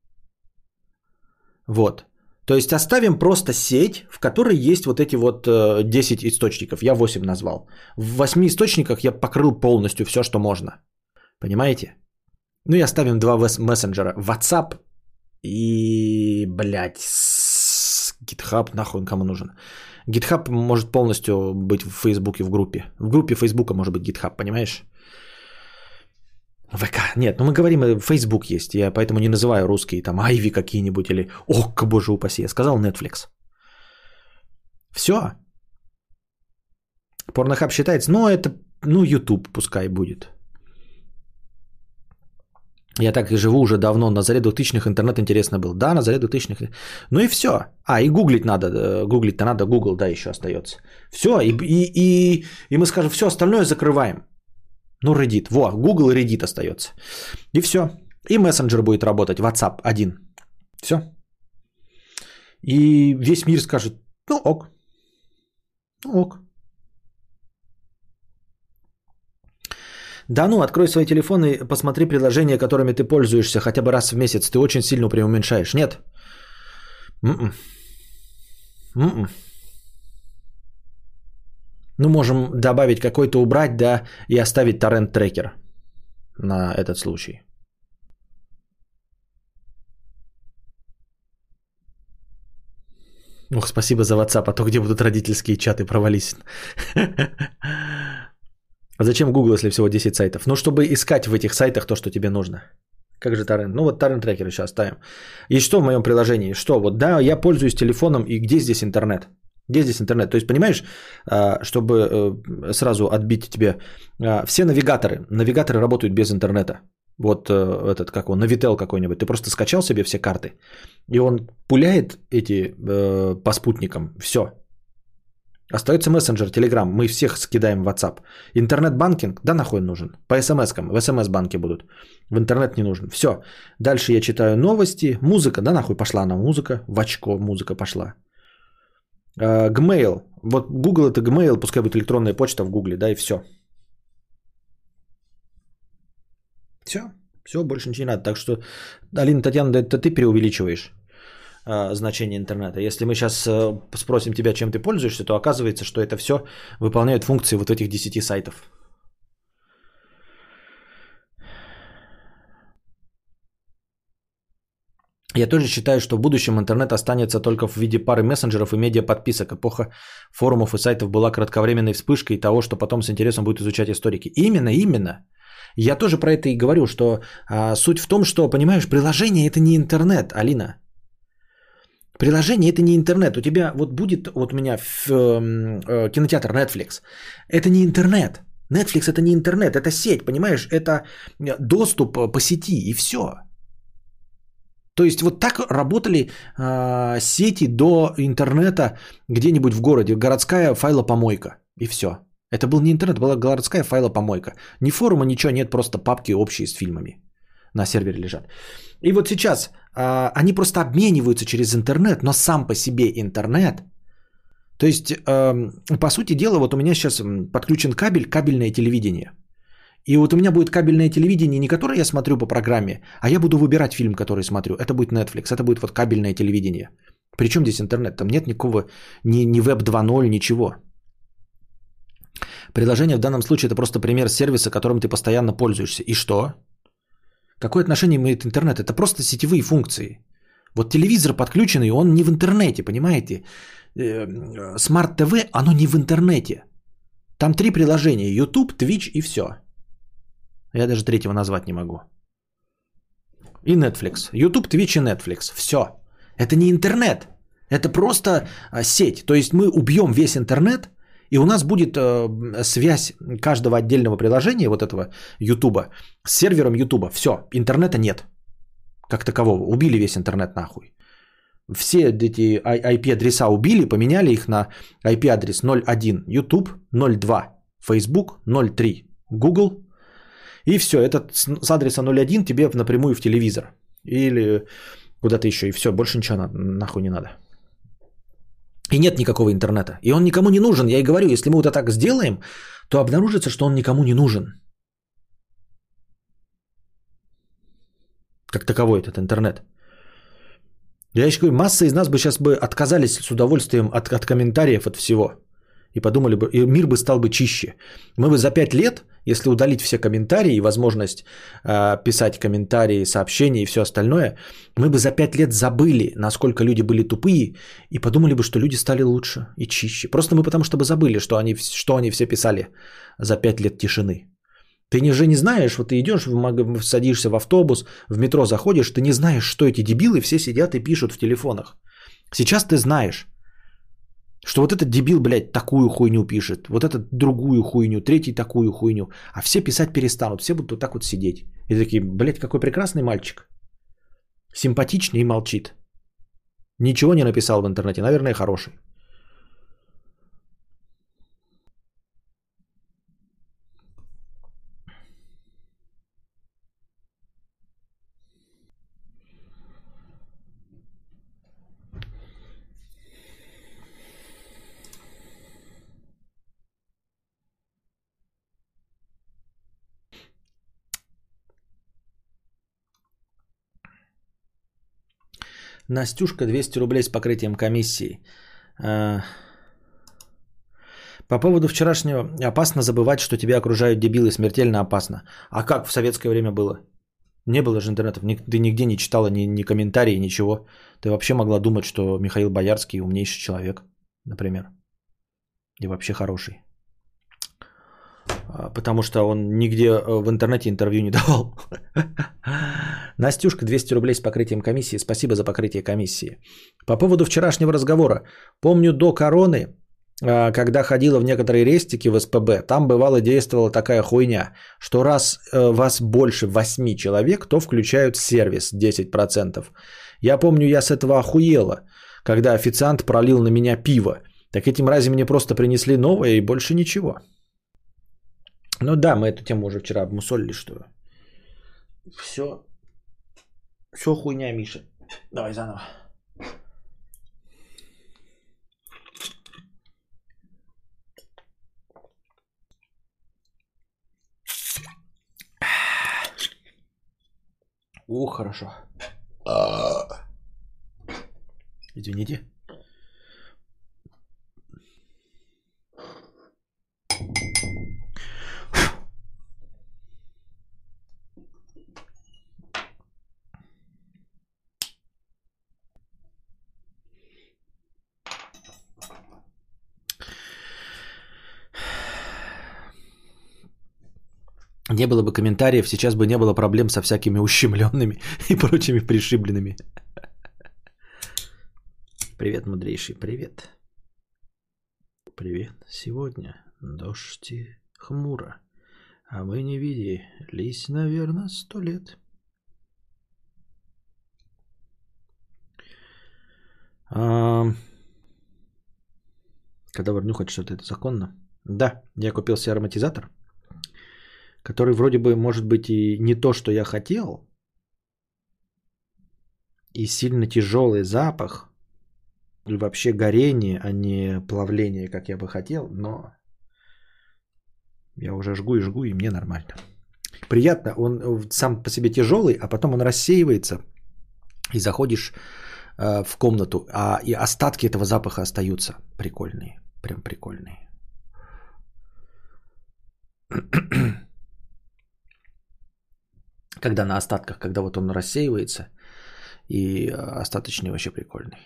Вот. То есть оставим просто сеть, в которой есть вот эти вот 10 э, источников. Я 8 назвал. В 8 источниках я покрыл полностью все, что можно. Понимаете? Ну и оставим два мессенджера. WhatsApp и, блядь, GitHub нахуй кому нужен. GitHub может полностью быть в Фейсбуке в группе. В группе Фейсбука может быть GitHub, понимаешь? ВК. Нет, ну мы говорим, Facebook есть. Я поэтому не называю русские там Айви какие-нибудь или ОК, боже упаси. Я сказал Netflix. Все. Порнохаб считается, но это, ну, YouTube пускай будет. Я так и живу уже давно, на заре 2000-х интернет интересно был. Да, на заре 2000-х. Ну и все. А, и гуглить надо. Э, гуглить-то надо, Google, да, еще остается. Все, и, и, и, и мы скажем, все остальное закрываем. Ну, Reddit. Во, Google и Reddit остается. И все. И мессенджер будет работать, WhatsApp один. Все. И весь мир скажет, ну ок. Ну ок. Да ну, открой свой телефон и посмотри приложения, которыми ты пользуешься хотя бы раз в месяц. Ты очень сильно преуменьшаешь. Нет. м м Ну, можем добавить какой-то убрать, да, и оставить торрент-трекер на этот случай. Ох, спасибо за WhatsApp, а то где будут родительские чаты, провались. [laughs] А зачем Google, если всего 10 сайтов? Ну, чтобы искать в этих сайтах то, что тебе нужно. Как же торрент? Ну, вот торрент трекер сейчас ставим. И что в моем приложении? Что? Вот да, я пользуюсь телефоном, и где здесь интернет? Где здесь интернет? То есть, понимаешь, а, чтобы э, сразу отбить тебе, а, все навигаторы, навигаторы работают без интернета. вот э, этот, как он, Навител какой-нибудь, ты просто скачал себе все карты, и он пуляет эти э, по спутникам, все. Остается мессенджер, телеграм, мы всех скидаем в WhatsApp. Интернет-банкинг, да нахуй нужен? По смс-кам, в смс-банке будут. В интернет не нужен. Все. Дальше я читаю новости, музыка, да нахуй пошла она музыка, в очко музыка пошла. Э, Gmail, вот Google это Gmail, пускай будет электронная почта в Google, да и все. Все, все, больше ничего не надо. Так что, Алина Татьяна, это ты преувеличиваешь значение интернета. Если мы сейчас э, спросим тебя, чем ты пользуешься, то оказывается, что это все выполняет функции вот этих 10 сайтов. Я тоже считаю, что в будущем интернет останется только в виде пары мессенджеров и медиа-подписок. Эпоха форумов и сайтов была кратковременной вспышкой того, что потом с интересом будут изучать историки. Именно, именно. Я тоже про это и говорю, что а, суть в том, что, понимаешь, приложение это не интернет, Алина. Приложение это не интернет. У тебя вот будет, вот у меня в, э, кинотеатр Netflix. Это не интернет. Netflix это не интернет, это сеть, понимаешь? Это доступ по сети и все. То есть вот так работали э, сети до интернета где-нибудь в городе, городская файлопомойка и все. Это был не интернет, была городская файлопомойка. Ни форума, ничего нет, просто папки общие с фильмами на сервере лежат. И вот сейчас э, они просто обмениваются через интернет, но сам по себе интернет. То есть, э, по сути дела, вот у меня сейчас подключен кабель, кабельное телевидение. И вот у меня будет кабельное телевидение, не которое я смотрю по программе, а я буду выбирать фильм, который смотрю. Это будет Netflix, это будет вот кабельное телевидение. Причем здесь интернет? Там нет никакого, ни, ни веб 2.0, ничего. Приложение в данном случае это просто пример сервиса, которым ты постоянно пользуешься. И что? Какое отношение имеет интернет? Это просто сетевые функции. Вот телевизор подключенный, он не в интернете, понимаете? Смарт ТВ, оно не в интернете. Там три приложения. YouTube, Twitch и все. Я даже третьего назвать не могу. И Netflix. YouTube, Twitch и Netflix. Все. Это не интернет. Это просто а, сеть. То есть мы убьем весь интернет, и у нас будет э, связь каждого отдельного приложения, вот этого YouTube, с сервером YouTube. Все, интернета нет. Как такового. Убили весь интернет нахуй. Все эти IP-адреса убили, поменяли их на IP-адрес 01 YouTube, 02 Facebook, 03 Google, и все, этот с адреса 01 тебе напрямую в телевизор. Или куда-то еще. И все, больше ничего нахуй не надо. И нет никакого интернета. И он никому не нужен. Я и говорю, если мы вот так сделаем, то обнаружится, что он никому не нужен. Как таковой этот интернет. Я еще говорю, масса из нас бы сейчас бы отказались с удовольствием от, от комментариев, от всего. И подумали бы, и мир бы стал бы чище. Мы бы за пять лет если удалить все комментарии и возможность э, писать комментарии, сообщения и все остальное, мы бы за пять лет забыли, насколько люди были тупые, и подумали бы, что люди стали лучше и чище. Просто мы потому что бы забыли, что они, что они все писали за пять лет тишины. Ты же не знаешь, вот ты идешь, садишься в автобус, в метро заходишь, ты не знаешь, что эти дебилы все сидят и пишут в телефонах. Сейчас ты знаешь. Что вот этот дебил, блядь, такую хуйню пишет, вот этот другую хуйню, третий такую хуйню. А все писать перестанут, все будут вот так вот сидеть. И такие, блядь, какой прекрасный мальчик. Симпатичный и молчит. Ничего не написал в интернете, наверное, хороший. Настюшка 200 рублей с покрытием комиссии. А, по поводу вчерашнего опасно забывать, что тебя окружают дебилы, смертельно опасно. А как в советское время было? Не было же интернетов, ты нигде не читала ни, ни комментарии, ничего. Ты вообще могла думать, что Михаил Боярский умнейший человек, например. И вообще хороший. А, потому что он нигде э, в интернете интервью не [laughs] давал. Настюшка, 200 рублей с покрытием комиссии. Спасибо за покрытие комиссии. По поводу вчерашнего разговора. Помню, до короны а, когда ходила в некоторые рестики в СПБ, там бывало действовала такая хуйня, что раз э, вас больше 8 человек, то включают сервис 10%. Я помню, я с этого охуела, когда официант пролил на меня пиво. Так этим разе мне просто принесли новое и больше ничего. Ну да, мы эту тему уже вчера обмусолили, что все, все хуйня, Миша. Давай заново. О, хорошо. Извините. Не было бы комментариев, сейчас бы не было проблем со всякими ущемленными [laughs] и прочими пришибленными. Привет, мудрейший, привет. Привет. Сегодня дождь и хмуро, а мы не виделись, наверное, сто лет. А... Когда нюхать что-то, это законно? Да, я купил себе ароматизатор – который вроде бы может быть и не то, что я хотел, и сильно тяжелый запах, и вообще горение, а не плавление, как я бы хотел, но я уже жгу и жгу, и мне нормально. Приятно, он сам по себе тяжелый, а потом он рассеивается, и заходишь э, в комнату, а и остатки этого запаха остаются прикольные, прям прикольные. [clears throat] [clears throat] Когда на остатках, когда вот он рассеивается, и э, остаточный вообще прикольный.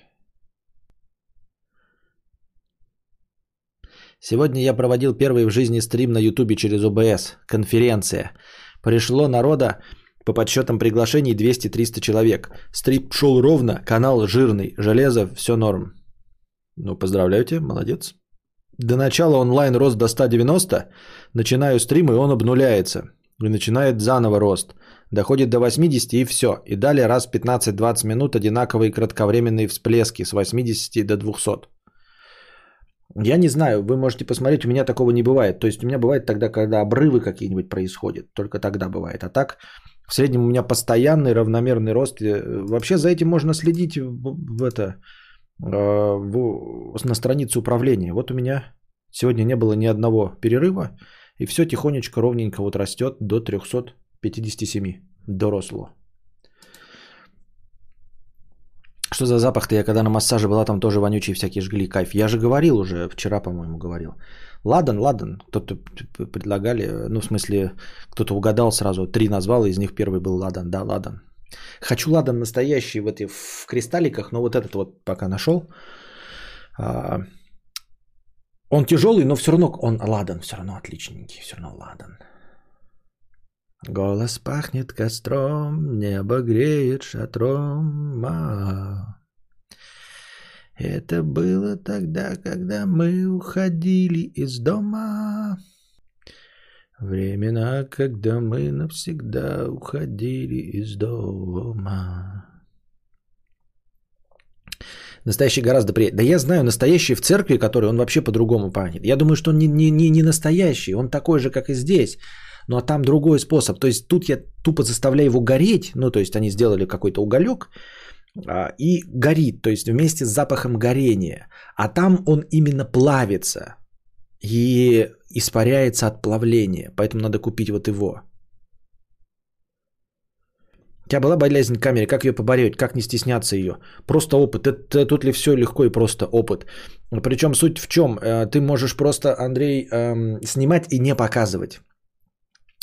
Сегодня я проводил первый в жизни стрим на ютубе через ОБС. Конференция. Пришло народа по подсчетам приглашений 200-300 человек. Стрим шел ровно, канал жирный, железо, все норм. Ну, поздравляю тебя, молодец. До начала онлайн рост до 190, начинаю стрим, и он обнуляется. И начинает заново рост. Доходит до 80 и все. И далее раз 15-20 минут одинаковые кратковременные всплески с 80 до 200. Я не знаю, вы можете посмотреть, у меня такого не бывает. То есть у меня бывает тогда, когда обрывы какие-нибудь происходят. Только тогда бывает. А так, в среднем у меня постоянный равномерный рост. Вообще за этим можно следить в это, э, в, на странице управления. Вот у меня сегодня не было ни одного перерыва. И все тихонечко, ровненько вот растет до 300 57. Доросло. Что за запах-то? Я когда на массаже была, там тоже вонючие всякие жгли. Кайф. Я же говорил уже, вчера, по-моему, говорил. Ладан, ладан. Кто-то предлагали, ну, в смысле, кто-то угадал сразу. Три назвал, из них первый был ладан. Да, ладан. Хочу ладан настоящий в, эти, в кристалликах, но вот этот вот пока нашел. Он тяжелый, но все равно он ладан, все равно отличненький, все равно ладан. Голос пахнет костром, небо греет шатром. А, это было тогда, когда мы уходили из дома. Времена, когда мы навсегда уходили из дома. Настоящий гораздо приятнее. Да я знаю, настоящий в церкви, который он вообще по-другому пахнет. Я думаю, что он не, не, не, не настоящий, он такой же, как и здесь. Ну а там другой способ. То есть тут я тупо заставляю его гореть. Ну то есть они сделали какой-то уголек а, и горит. То есть вместе с запахом горения. А там он именно плавится и испаряется от плавления. Поэтому надо купить вот его. У тебя была болезнь камеры, как ее побороть, как не стесняться ее? Просто опыт. Это, тут ли все легко и просто опыт? Причем суть в чем? Э, ты можешь просто, Андрей, эм, снимать и не показывать.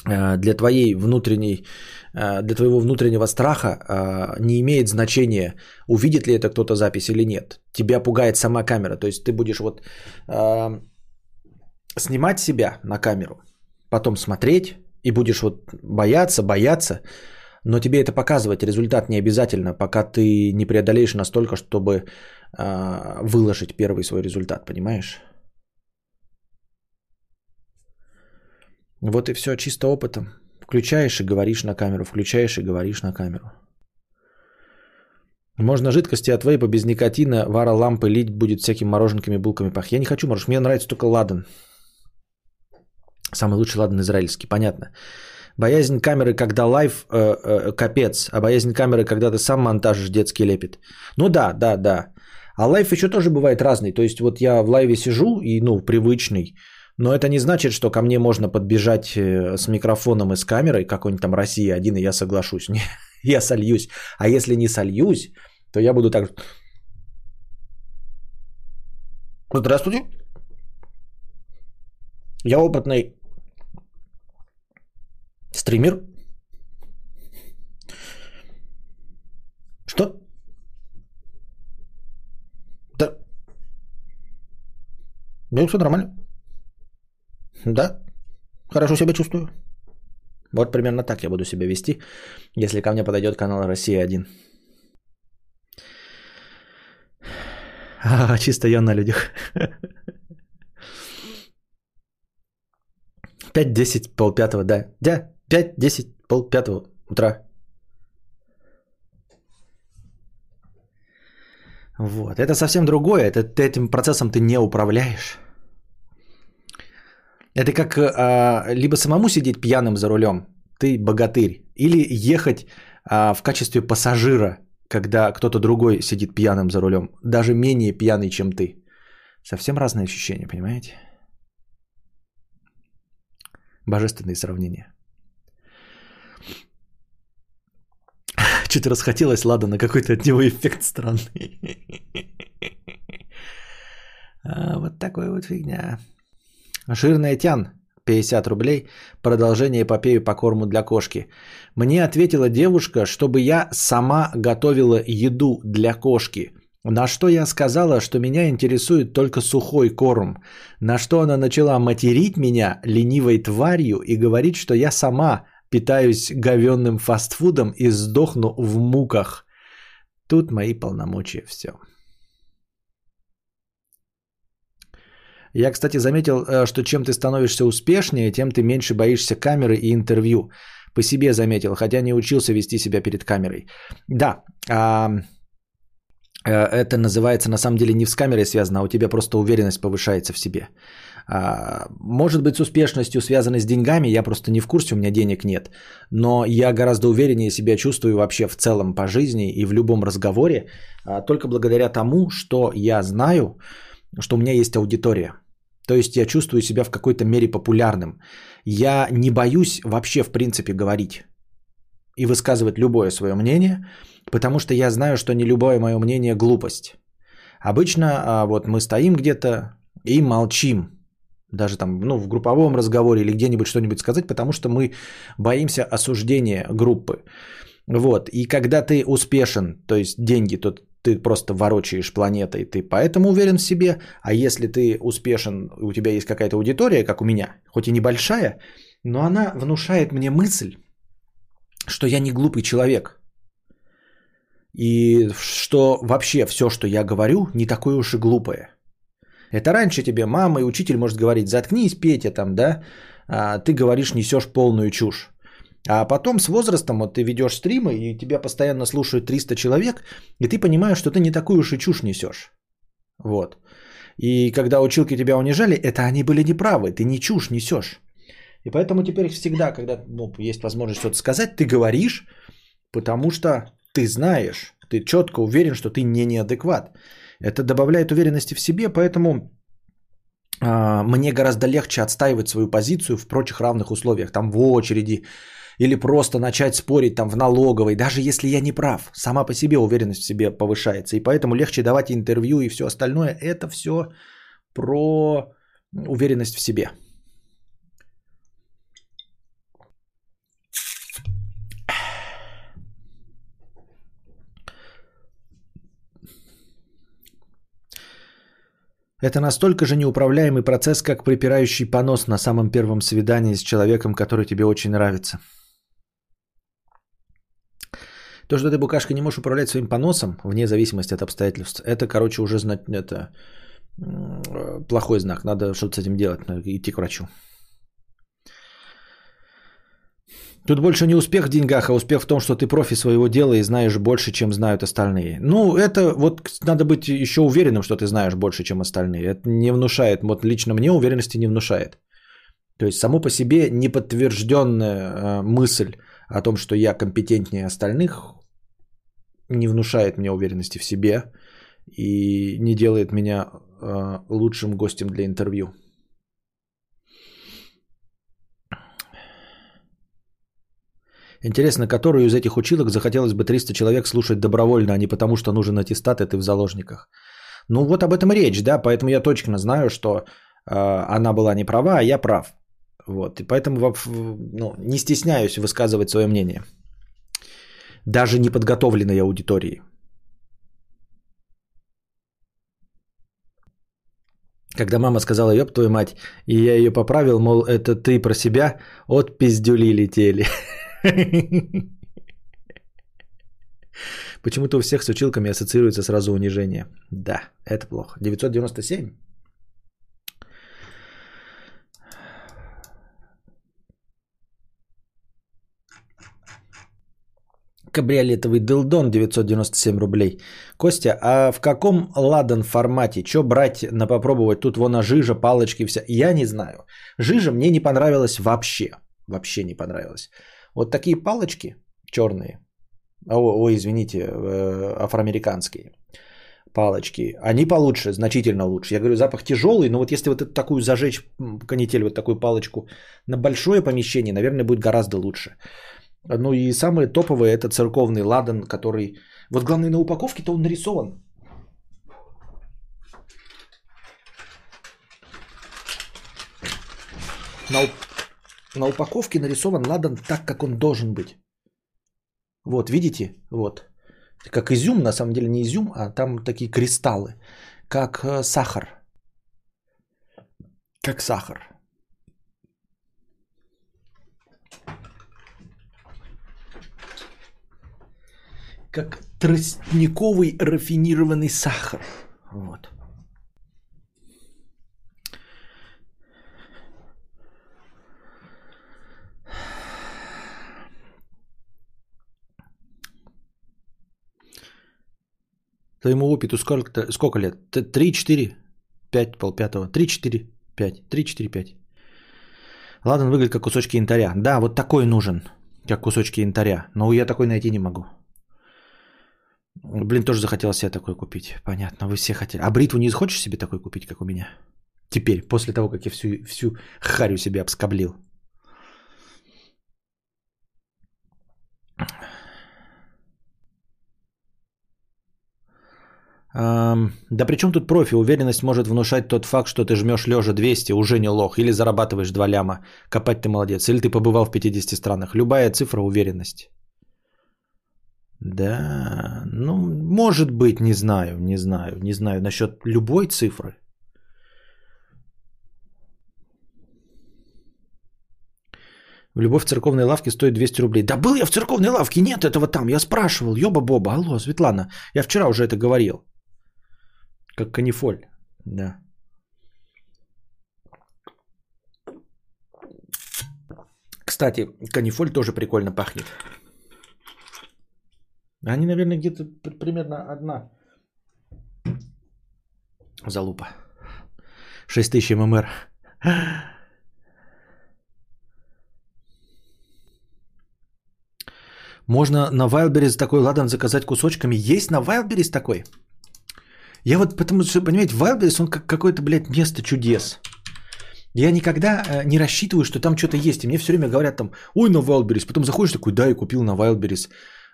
Э, для твоей внутренней, э, для твоего внутреннего страха не имеет значения, увидит ли это кто-то запись или нет. Тебя пугает сама камера. То есть ты будешь вот снимать себя на камеру, потом смотреть и будешь вот бояться, бояться, но тебе это показывать результат не обязательно, пока ты не преодолеешь настолько, чтобы э, выложить первый свой результат, понимаешь? Вот и все, чисто опытом. Включаешь и говоришь на камеру, включаешь и говоришь на камеру. Можно жидкости от вейпа без никотина, вара лампы лить будет всякими мороженками, булками пах. Я не хочу мороженых, мне нравится только ладан. Самый лучший ладан израильский. Понятно. Боязнь камеры, когда live, э, э, капец. А боязнь камеры, когда ты сам монтажишь детский лепет. Ну да, да, да. А live еще тоже бывает разный. То есть вот я в live е сижу и, ну, привычный. Но это не значит, что ко мне можно подбежать э, с микрофоном и с камерой, какой-нибудь там Россия один, и я соглашусь. [laughs] Не, я сольюсь. А если не сольюсь, то я буду так... Здравствуйте. Я опытный стример. Что? Да. Ну, все нормально. Да. Хорошо себя чувствую. Вот примерно так я буду себя вести, если ко мне подойдет канал Россия-1. А, чисто я на людях. 5-10, пол пятого, да. Да, 5-10, пол пятого утра. Вот. Это совсем другое. Это ты этим процессом ты не управляешь. Это как а, либо самому сидеть пьяным за рулем, ты богатырь, или ехать а, в качестве пассажира, когда кто-то другой сидит пьяным за рулем, даже менее пьяный, чем ты. Совсем разные ощущения, понимаете? Божественные сравнения. Что-то расхотелось, ладно, на какой-то от него эффект странный. А, вот такой вот фигня. Жирная тян, 50 рублей. Продолжение эпопею по корму для кошки. Мне ответила девушка, чтобы я сама готовила еду для кошки. На что я сказала, что меня интересует только сухой корм. На что она начала материть меня ленивой тварью и говорить, что я сама питаюсь говенным фастфудом и сдохну в муках. Тут мои полномочия все. Я, кстати, заметил, э, что чем ты становишься успешнее, тем ты меньше боишься камеры и интервью. По себе заметил, хотя не учился вести себя перед камерой. Да, а, э, это называется на самом деле не с камерой связано, а у тебя просто уверенность повышается в себе. А, может быть, с успешностью связано с деньгами, я просто не в курсе, у меня денег нет. Но я гораздо увереннее себя чувствую вообще в целом по жизни и в любом разговоре, а, только благодаря тому, что я знаю, что у меня есть аудитория. То есть я чувствую себя в какой-то мере популярным. Я не боюсь вообще в принципе говорить и высказывать любое свое мнение, потому что я знаю, что не любое мое мнение глупость. Обычно а, вот мы стоим где-то и молчим, даже там ну, в групповом разговоре или где-нибудь что-нибудь сказать, потому что мы боимся осуждения группы. Вот. И когда ты успешен, то есть деньги, то ты просто ворочаешь планетой, ты поэтому уверен в себе. А если ты успешен, у тебя есть какая-то аудитория, как у меня, хоть и небольшая, но она внушает мне мысль, что я не глупый человек. И что вообще все, что я говорю, не такое уж и глупое. Это раньше тебе мама и учитель может говорить, заткнись, Петя, там, да, а ты говоришь, несешь полную чушь. А потом с возрастом вот ты ведешь стримы, и тебя постоянно слушают 300 человек, и ты понимаешь, что ты не такую уж и чушь несешь. Вот. И когда училки тебя унижали, это они были неправы, ты не чушь несешь. И поэтому теперь всегда, когда ну, есть возможность что-то сказать, ты говоришь, потому что ты знаешь, ты четко уверен, что ты не неадекват. Это добавляет уверенности в себе, поэтому а, мне гораздо легче отстаивать свою позицию в прочих равных условиях, там в очереди, или просто начать спорить там в налоговой, даже если я не прав, сама по себе уверенность в себе повышается, и поэтому легче давать интервью и все остальное, это все про уверенность в себе. Это настолько же неуправляемый процесс, как припирающий понос на самом первом свидании с человеком, который тебе очень нравится. То, что ты, букашка, не можешь управлять своим поносом, вне зависимости от обстоятельств, это, короче, уже знать, это плохой знак. Надо что-то с этим делать, идти к врачу. Тут больше не успех в деньгах, а успех в том, что ты профи своего дела и знаешь больше, чем знают остальные. Ну, это вот надо быть еще уверенным, что ты знаешь больше, чем остальные. Это не внушает, вот лично мне уверенности не внушает. То есть само по себе неподтвержденная э, мысль о том, что я компетентнее остальных, не внушает мне уверенности в себе и не делает меня э, лучшим гостем для интервью. Интересно, которую из этих училок захотелось бы 300 человек слушать добровольно, а не потому, что нужен аттестат, и ты в заложниках. Ну вот об этом речь, да, поэтому я точно знаю, что э, она была не права, а я прав. Вот, и поэтому ну, не стесняюсь высказывать свое мнение. Даже неподготовленной аудитории. Когда мама сказала, ёб твою мать, и я ее поправил, мол, это ты про себя, от пиздюли летели. [laughs] Почему-то у всех с училками ассоциируется сразу унижение. Да, это плохо. 997? Кабриолетовый дылдон 997 рублей. Костя, а в каком ладан формате? Что брать на попробовать? Тут вон жижа, палочки, вся. Я не знаю. Жижа мне не понравилась вообще. Вообще не понравилась. Вот такие палочки черные, о, ой, извините, э, афроамериканские палочки, они получше, значительно лучше. Я говорю, запах тяжелый, но вот если вот такую зажечь канитель, вот такую палочку на большое помещение, наверное, будет гораздо лучше. Ну и самое топовое это церковный ладан, который... Вот главное на упаковке-то он нарисован. На, на упаковке нарисован ладан так, как он должен быть. Вот, видите? Вот. Как изюм, на самом деле не изюм, а там такие кристаллы. Как э, сахар. Как сахар. Как тростниковый рафинированный сахар. Вот. Твоему опыту сколько, сколько лет? 3, 4, 5, полпятого. 3, 4, 5. 3, 4, 5. Ладно, выглядит как кусочки янтаря. Да, вот такой нужен, как кусочки янтаря. Но я такой найти не могу. Блин, тоже захотел себе такой купить. Понятно, вы все хотели. А бритву не хочешь себе такой купить, как у меня? Теперь, после того, как я всю, всю харю себе обскоблил. Да при чем тут профи? Уверенность может внушать тот факт, что ты жмешь лежа 200, уже не лох, или зарабатываешь 2 ляма. Копать ты молодец. Или ты побывал в 50 странах. Любая цифра – уверенность. Да, ну, может быть, не знаю, не знаю, не знаю. Насчет любой цифры. Любовь в церковной лавке стоит 200 рублей. Да был я в церковной лавке, нет этого там. Я спрашивал, ёба-боба, алло, Светлана. Я вчера уже это говорил. Как канифоль, да. Кстати, канифоль тоже прикольно пахнет. Они, наверное, где-то примерно одна залупа. 6000 ММР. Можно на Wildberries такой ладан заказать кусочками. Есть на Wildberries такой? Я вот потому что, понимаете, Wildberries, он как какое-то, блядь, место чудес. Я никогда э, не рассчитываю, что там что-то есть. И мне все время говорят там, ой, на Wildberries. Потом заходишь такой, да, и купил на Wildberries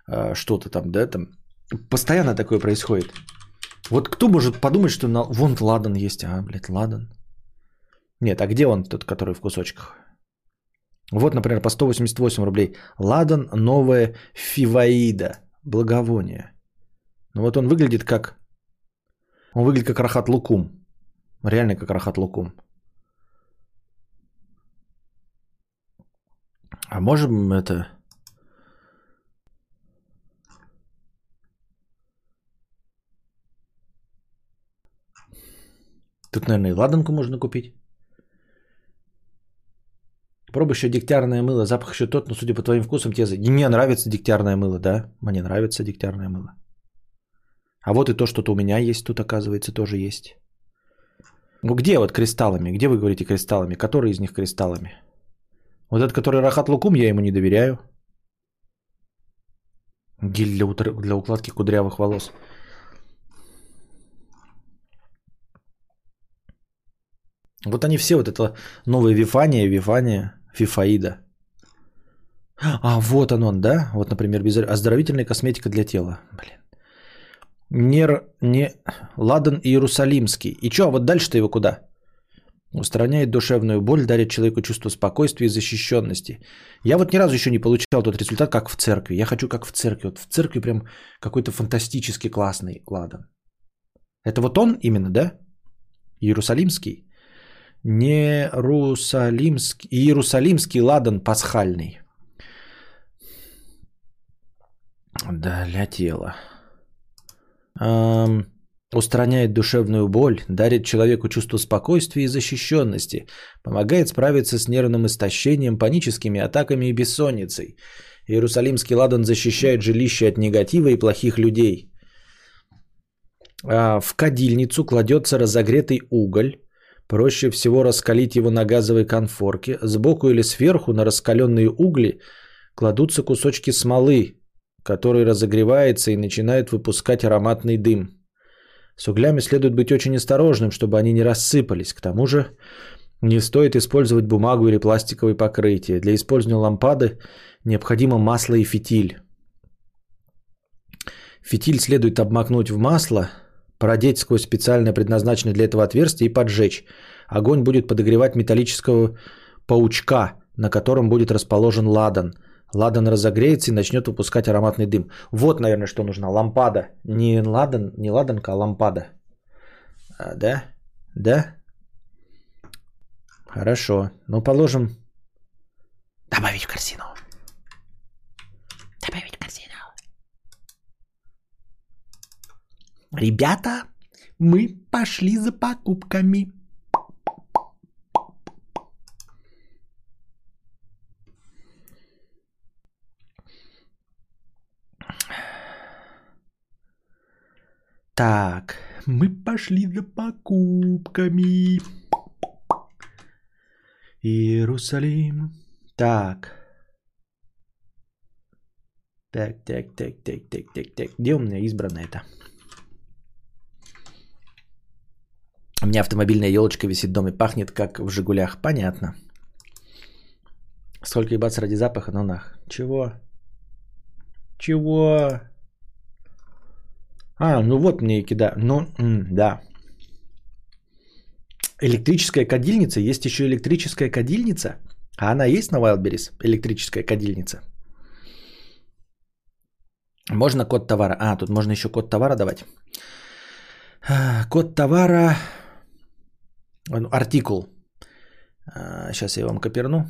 э, что-то там, да, там. Постоянно такое происходит. Вот кто может подумать, что на... вон ладан есть, а, блядь, ладан. Нет, а где он тот, который в кусочках? Вот, например, по 188 рублей. Ладан новая фиваида. Благовоние. Ну вот он выглядит как он выглядит как Рахат Лукум. Реально как Рахат Лукум. А можем это... Тут, наверное, и ладанку можно купить. Попробуй еще дегтярное мыло. Запах еще тот, но судя по твоим вкусам, тебе... Мне нравится дегтярное мыло, да? Мне нравится дегтярное мыло. А вот и то, что-то у меня есть тут, оказывается, тоже есть. Ну где вот кристаллами? Где вы говорите кристаллами? Который из них кристаллами? Вот этот, который Рахат Лукум, я ему не доверяю. Гель для, утр... для укладки кудрявых волос. Вот они все, вот это новое Вифания, Вифания, Фифаида. А, вот он он, да? Вот, например, без... оздоровительная косметика для тела. Блин. Нер... Не... Ладан Иерусалимский. И что, вот дальше-то его куда? Устраняет душевную боль, дарит человеку чувство спокойствия и защищенности. Я вот ни разу еще не получал тот результат, как в церкви. Я хочу как в церкви. Вот в церкви прям какой-то фантастически классный ладан. Это вот он именно, да? Иерусалимский? Не Русалимский. Иерусалимский ладан пасхальный. Для тела. Эм, устраняет душевную боль, дарит человеку чувство спокойствия и защищенности, помогает справиться с нервным истощением, паническими атаками и бессонницей. Иерусалимский ладан защищает жилище от негатива и плохих людей. А в кадильницу кладется разогретый уголь. Проще всего раскалить его на газовой конфорке. Сбоку или сверху на раскаленные угли кладутся кусочки смолы, который разогревается и начинает выпускать ароматный дым. С углями следует быть очень осторожным, чтобы они не рассыпались. К тому же не стоит использовать бумагу или пластиковое покрытие. Для использования лампады необходимо масло и фитиль. Фитиль следует обмакнуть в масло, продеть сквозь специально предназначенное для этого отверстие и поджечь. Огонь будет подогревать металлического паучка, на котором будет расположен ладан – Ладан разогреется и начнет выпускать ароматный дым. Вот, наверное, что нужна. Лампада. Не ладан, не ладанка, а лампада. А, да? Да? Хорошо. Ну, положим... Добавить в корзину. Добавить в корзину. Ребята, мы пошли за покупками. Так, мы пошли за покупками. Иерусалим. Так. Так, так, так, так, так, так, так. Где у меня избрано это? У меня автомобильная елочка висит дома и пахнет, как в «Жигулях». Понятно. Сколько ебаться ради запаха, ну нах. Чего? Чего? А, ну вот мне и кида. Ну, да. Электрическая кадильница. Есть еще электрическая кадильница. А она есть на Wildberries? Электрическая кадильница. Можно код товара. А, тут можно еще код товара давать. Код товара. Артикул. Сейчас я вам коперну.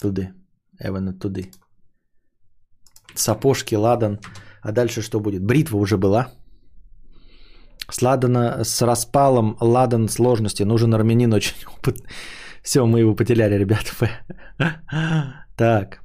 Туды. Эвана туды сапожки, ладан. А дальше что будет? Бритва уже была. С ладана, с распалом, ладан сложности. Нужен армянин очень [laughs] опытный. Все, мы его потеряли, ребята. [laughs] Так.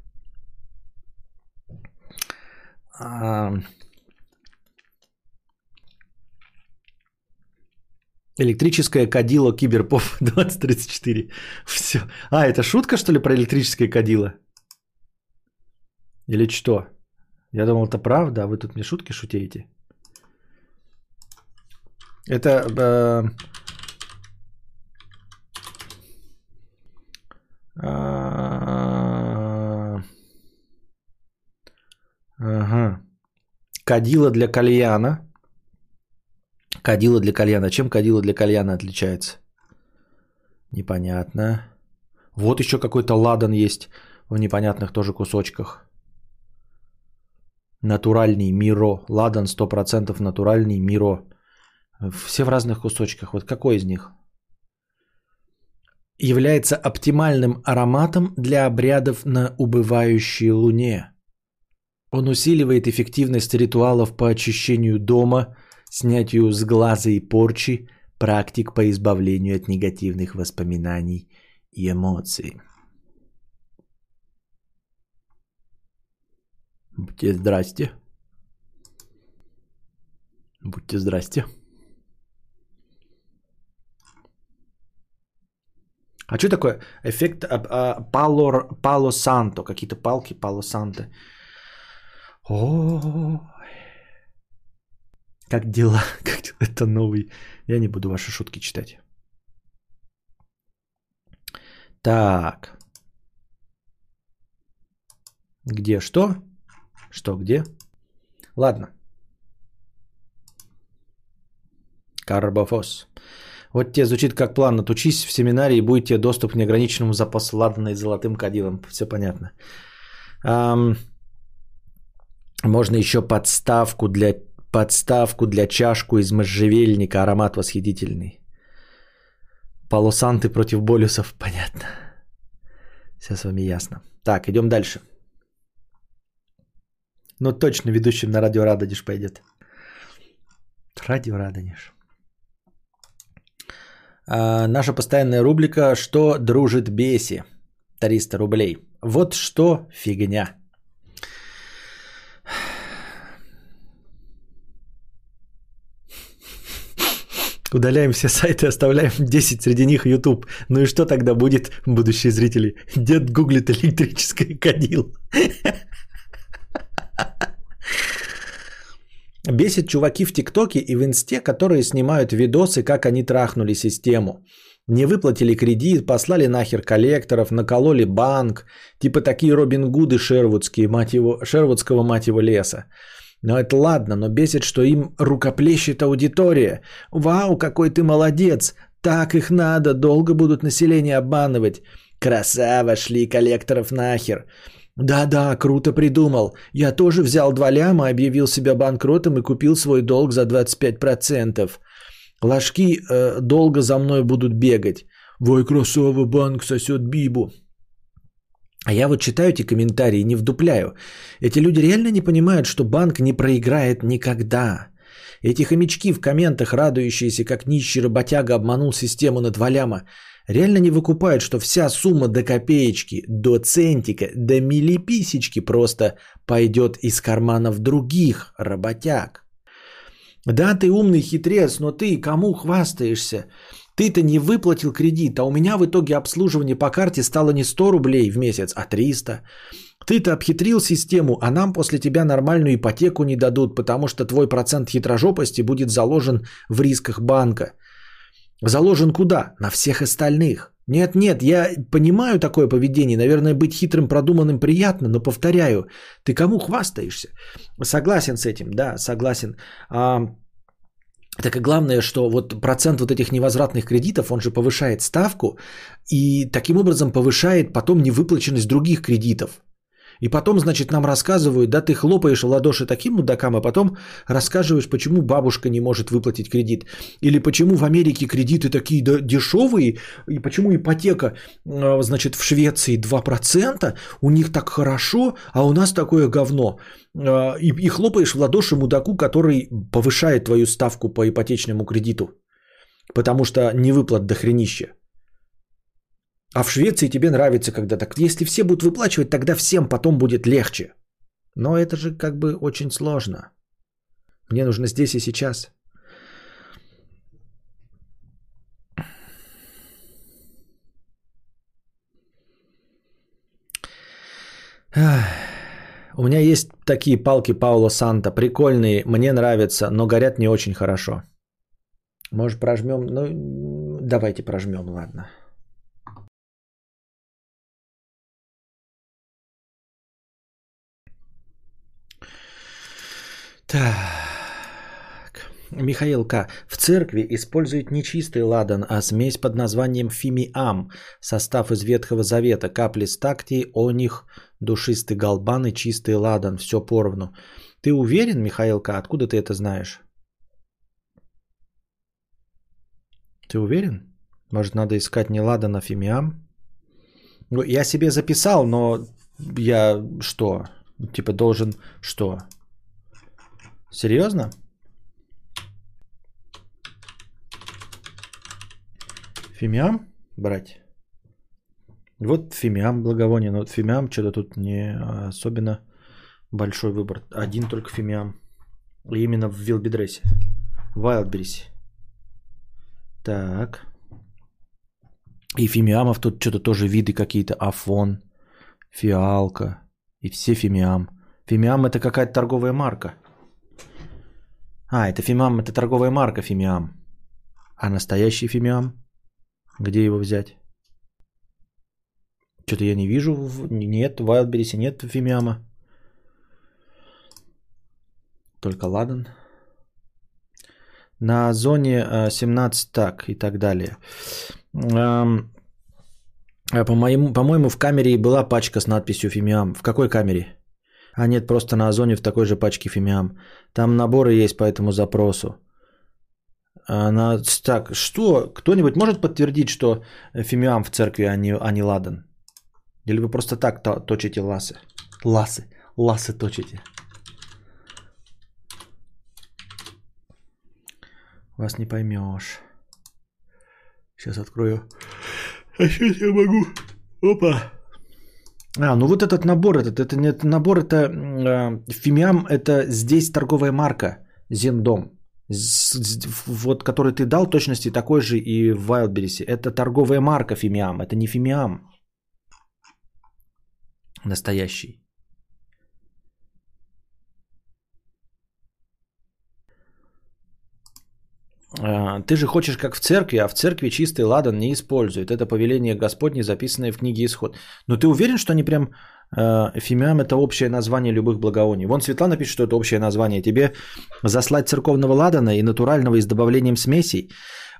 Электрическое кадило Киберпоп [laughs] 2034. Все. А, это шутка, что ли, про электрическое кадило? Или что? Я думал, это правда, а вы тут мне шутки шутеете. Это... Э, э, ага. Кадила для кальяна. Кадила для кальяна. Чем кадила для кальяна отличается? Непонятно. Вот еще какой-то ладан есть в непонятных тоже кусочках натуральный Миро. Ладан 100% натуральный Миро. Все в разных кусочках. Вот какой из них? Является оптимальным ароматом для обрядов на убывающей луне. Он усиливает эффективность ритуалов по очищению дома, снятию с глаза и порчи, практик по избавлению от негативных воспоминаний и эмоций. Будьте здрасте. Будьте здрасте. А что такое эффект а, а, пало, пало санто? Какие-то палки пало санто. О, как дела? [laughs] Как дела? Это новый. Я не буду ваши шутки читать. Так. Где что? Что где? Ладно. Карбофос. Вот тебе звучит как план. Отучись в семинаре и будет тебе доступ к неограниченному запасу ладана и золотым кадилом. Все понятно. Ам... Можно еще подставку для, подставку для чашку из можжевельника. Аромат восхитительный. Полосанты против болюсов. Понятно. Все с вами ясно. Так, идем дальше. Ну точно ведущим на радио Радонеж пойдет. Радио Радонеж. А, наша постоянная рубрика «Что дружит Беси?» 300 рублей. Вот что фигня. Удаляем все сайты, оставляем 10, среди них YouTube. Ну и что тогда будет, будущие зрители? Дед гуглит электрическое кадил. Бесит чуваки в ТикТоке и в Инсте, которые снимают видосы, как они трахнули систему. Не выплатили кредит, послали нахер коллекторов, накололи банк. Типа такие Робин Гуды шервудские, мать его, шервудского мать его леса. Но это ладно, но бесит, что им рукоплещет аудитория. Вау, какой ты молодец! Так их надо, долго будут население обманывать. Красава, шли коллекторов нахер. Да-да, круто придумал. Я тоже взял два ляма, объявил себя банкротом и купил свой долг за 25%. Ложки э, долго за мной будут бегать. Вой, красава, банк сосет бибу. А я вот читаю эти комментарии и не вдупляю. Эти люди реально не понимают, что банк не проиграет никогда. Эти хомячки в комментах, радующиеся, как нищий работяга обманул систему на два ляма, реально не выкупают, что вся сумма до копеечки, до центика, до милиписечки просто пойдет из карманов других работяг. Да, ты умный хитрец, но ты кому хвастаешься? Ты-то не выплатил кредит, а у меня в итоге обслуживание по карте стало не 100 рублей в месяц, а 300. Ты-то обхитрил систему, а нам после тебя нормальную ипотеку не дадут, потому что твой процент хитрожопости будет заложен в рисках банка. Заложен куда? На всех остальных. Нет, нет, я понимаю такое поведение. Наверное, быть хитрым, продуманным приятно, но повторяю, ты кому хвастаешься? Согласен с этим, да, согласен. А, так и главное, что вот процент вот этих невозвратных кредитов, он же повышает ставку и таким образом повышает потом невыплаченность других кредитов. И потом, значит, нам рассказывают, да, ты хлопаешь в ладоши таким мудакам, а потом рассказываешь, почему бабушка не может выплатить кредит. Или почему в Америке кредиты такие дешевые, и почему ипотека, а, значит, в Швеции 2%, у них так хорошо, а у нас такое говно. А, и, и хлопаешь в ладоши мудаку, который повышает твою ставку по ипотечному кредиту. Потому что не выплат до хренища. А в Швеции тебе нравится, когда так. Если все будут выплачивать, тогда всем потом будет легче. Но это же как бы очень сложно. Мне нужно здесь и сейчас. У меня есть такие палки Паула Санта, прикольные, мне нравятся, но горят не очень хорошо. Может прожмем? Ну, давайте прожмем, ладно. Так. Михаил К. В церкви используют не чистый ладан, а смесь под названием фимиам. Состав из Ветхого Завета. Капли стактии, оних, душистый галбан и чистый ладан. Все поровну. Ты уверен, Михаил К. Откуда ты это знаешь? Ты уверен? Может, надо искать не ладан, а фимиам? Ну, я себе записал, но я что? Типа должен что? Серьезно? Фимиам брать? Вот фимиам благовоние, но фимиам что-то тут не особенно большой выбор. Один только фимиам. И именно в Вилбидресе. Вайлдберрисе. Так. И фимиамов тут что-то тоже виды какие-то. Афон, фиалка и все фимиам. Фимиам это какая-то торговая марка. А, это фимиам, это торговая марка фимиам. А настоящий фимиам? Где его взять? Что-то я не вижу. Нет, в Wildberries нет фимиама. Только ладан. На зоне 17 так и так далее. По моему, по-моему, в камере была пачка с надписью «Фимиам». В какой камере? А нет, просто на Озоне в такой же пачке «Фимиам». Там наборы есть по этому запросу. Она... Так, что? Кто-нибудь может подтвердить, что «Фимиам» в церкви, а не, а не «Ладан»? Или вы просто так точите ласы? Ласы. Ласы точите. Вас не поймешь. Сейчас открою. А сейчас я могу. Опа. А, ну вот этот набор, этот, это не набор, это э, Фимиам, это здесь торговая марка Зендом. Вот, который ты дал, точности такой же и в Wildberries. Это торговая марка Фимиам, это не Фимиам. Настоящий. Ты же хочешь как в церкви, а в церкви чистый ладан не используют. Это повеление Господне, записанное в книге Исход. Но ты уверен, что они прям... Э, фимиам – это общее название любых благовоний. Вон Светлана пишет, что это общее название. Тебе заслать церковного ладана и натурального и с добавлением смесей?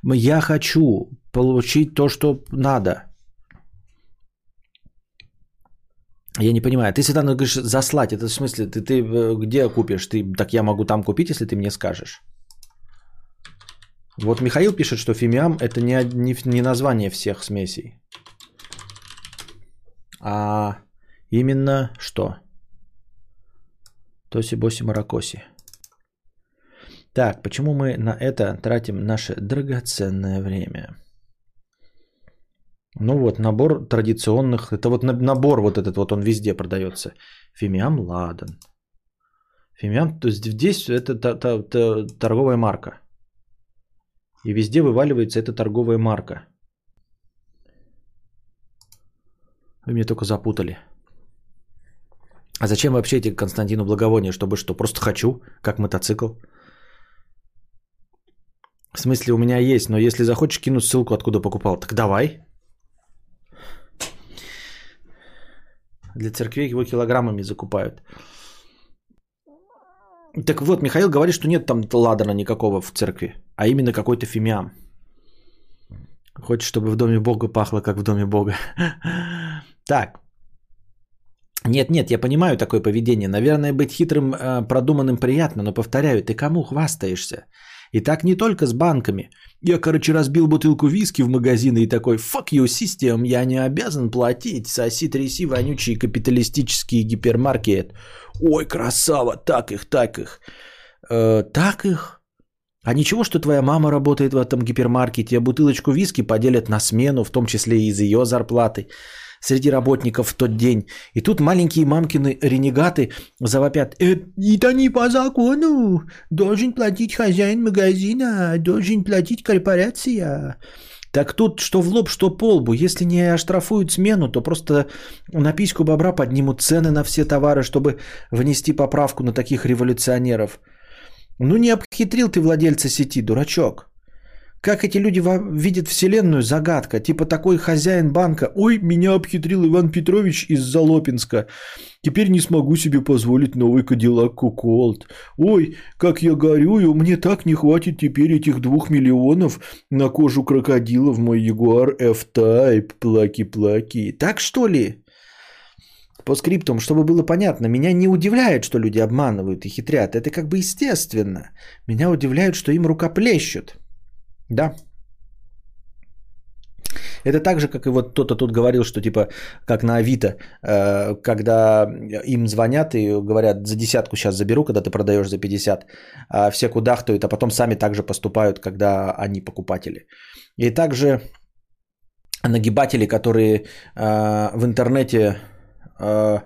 Я хочу получить то, что надо. Я не понимаю. Ты, Светлана, говоришь заслать. Это в смысле, ты, ты э, где купишь? Ты, так я могу там купить, если ты мне скажешь. Вот Михаил пишет, что фимиам это не, не, не название всех смесей. А именно что? Тоси, боси, маракоси. Так, почему мы на это тратим наше драгоценное время? Ну вот, набор традиционных, это вот набор вот этот вот, он везде продается. Фимиам ладан. Фимиам, то есть здесь это торговая марка. И везде вываливается эта торговая марка. Вы меня только запутали. А зачем вообще эти Константину благовония? Чтобы что? Просто хочу, как мотоцикл. В смысле, у меня есть, но если захочешь, кину ссылку, откуда покупал. Так давай. Для церквей его килограммами закупают. Так вот, Михаил говорит, что нет там ладана никакого в церкви, а именно какой-то фимиам. Хочешь, чтобы в доме Бога пахло, как в доме Бога. [laughs] Так. Нет, нет, я понимаю такое поведение. Наверное, быть хитрым, э, продуманным приятно, но повторяю, ты кому хвастаешься? И так не только с банками. Я, короче, разбил бутылку виски в магазине и такой, fuck you system, я не обязан платить, соси тряси вонючий капиталистический гипермаркет. Ой, красава, так их, так их. Э, так их? А ничего, что твоя мама работает в этом гипермаркете, а бутылочку виски поделят на смену, в том числе и из ее зарплаты среди работников в тот день. И тут маленькие мамкины ренегаты завопят. «Э, это не по закону. Должен платить хозяин магазина, должен платить корпорация. Так тут что в лоб, что по лбу. Если не оштрафуют смену, то просто на письку бобра поднимут цены на все товары, чтобы внести поправку на таких революционеров. Ну не обхитрил ты владельца сети, дурачок. Как эти люди видят Вселенную, загадка. Типа такой хозяин банка. Ой, меня обхитрил Иван Петрович из Залопинска. Теперь не смогу себе позволить новый Кадиллак Куколт. Ой, как я горюю, мне так не хватит теперь этих двух миллионов на кожу крокодила в мой Ягуар F-Type. Плаки-плаки. Так что ли? По скриптам, чтобы было понятно, меня не удивляет, что люди обманывают и хитрят. Это как бы естественно. Меня удивляет, что им рукоплещут. Да. Это так же, как и вот кто-то тут говорил, что типа как на Авито, э, когда им звонят и говорят, за десятку сейчас заберу, когда ты продаешь за 50, а все кудахтают, а потом сами также поступают, когда они покупатели. И также нагибатели, которые э, в интернете э,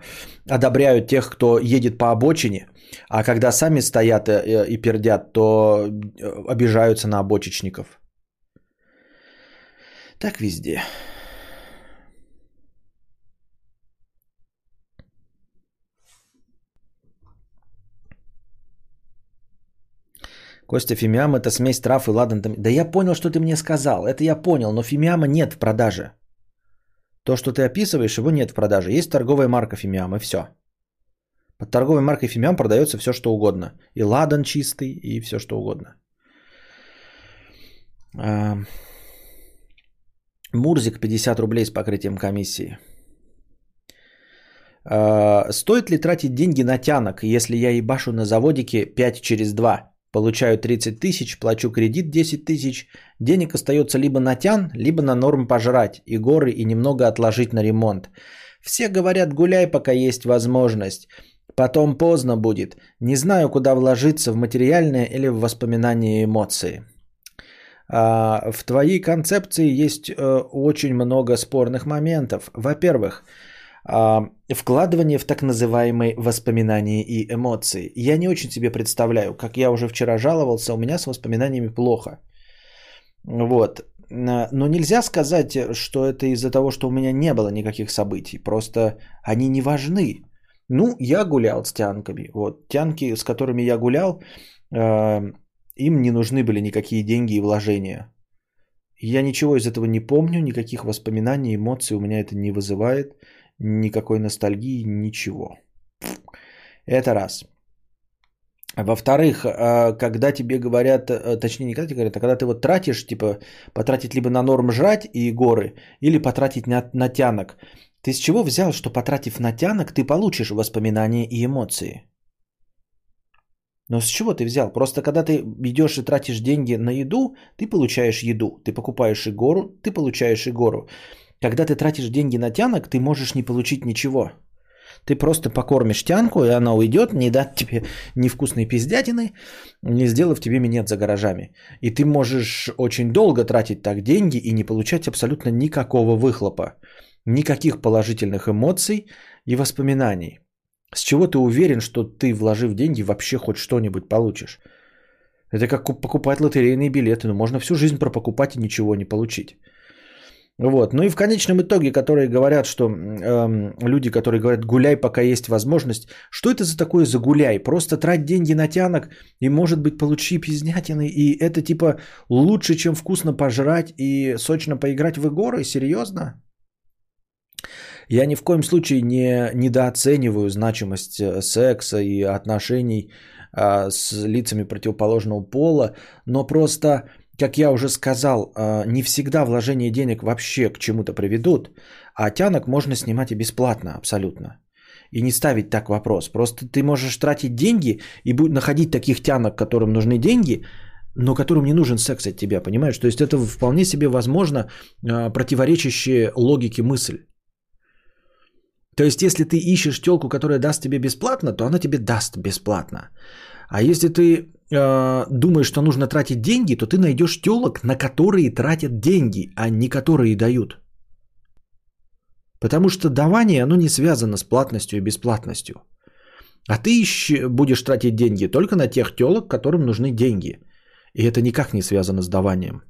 одобряют тех, кто едет по обочине, а когда сами стоят и, и пердят, то обижаются на обочечников. Так везде. Костя, фимиам это смесь трав и ладан. Да я понял, что ты мне сказал. Это я понял, но фимиама нет в продаже. То, что ты описываешь, его нет в продаже. Есть торговая марка фимиам и все. Под торговой маркой фимиам продается все, что угодно. И ладан чистый, и все, что угодно. А, Мурзик 50 рублей с покрытием комиссии. А, стоит ли тратить деньги на тянок, если я ебашу на заводике 5 через 2? Получаю 30 тысяч, плачу кредит 10 тысяч. Денег остается либо на тян, либо на норм пожрать, и горы, и немного отложить на ремонт. Все говорят, гуляй, пока есть возможность. Потом поздно будет. Не знаю, куда вложиться, в материальное или в воспоминания и эмоции. А, в твоей концепции есть э, очень много спорных моментов. Во-первых, а, вкладывание в так называемые воспоминания и эмоции. Я не очень себе представляю, как я уже вчера жаловался, у меня с воспоминаниями плохо. Вот. Но нельзя сказать, что это из-за того, что у меня не было никаких событий. Просто они не важны. Ну, я гулял с тянками. Вот. Тянки, с которыми я гулял, э, им не нужны были никакие деньги и вложения. Я ничего из этого не помню, никаких воспоминаний, эмоций у меня это не вызывает никакой ностальгии, ничего. Это раз. Во-вторых, а, когда тебе говорят, э, точнее не когда тебе говорят, а когда ты вот тратишь, типа потратить либо на норм жрать и горы, или потратить на, на тянок. Ты с чего взял, что потратив на тянок, ты получишь воспоминания и эмоции? Но с чего ты взял? Просто когда ты идешь и тратишь деньги на еду, ты получаешь еду. Ты покупаешь и гору, ты получаешь и гору. Когда ты тратишь деньги на тянок, ты можешь не получить ничего. Ты просто покормишь тянку, и она уйдет, не даст тебе невкусной пиздятины, не сделав тебе минет за гаражами. И ты можешь очень долго тратить так деньги и не получать абсолютно никакого выхлопа, никаких положительных эмоций и воспоминаний. С чего ты уверен, что ты, вложив деньги, вообще хоть что-нибудь получишь? Это как покупать лотерейные билеты. Ну, можно всю жизнь пропокупать и ничего не получить. Вот. Ну и в конечном итоге, которые говорят, что э, люди, которые говорят, гуляй, пока есть возможность, что это за такое загуляй? Просто трать деньги на тянок и, может быть, получи пизнятины, и это типа лучше, чем вкусно пожрать и сочно поиграть в игры? Серьезно? Я ни в коем случае не недооцениваю значимость э, секса и отношений э, с лицами противоположного пола, но просто как я уже сказал, а, не всегда вложение денег вообще к чему-то приведут, а тянок можно снимать и бесплатно абсолютно. И не ставить так вопрос. Просто ты можешь тратить деньги и находить таких тянок, которым нужны деньги, но которым не нужен секс от тебя, понимаешь? То есть это вполне себе возможно а, противоречащая логике мысль. То есть если ты ищешь телку, которая даст тебе бесплатно, то она тебе даст бесплатно. А если ты э, думаешь, что нужно тратить деньги, то ты найдешь телок, на которые тратят деньги, а не которые дают. Потому что давание, оно не связано с платностью и бесплатностью. А ты ищ, будешь тратить деньги только на тех телок, которым нужны деньги. И это никак не связано с даванием.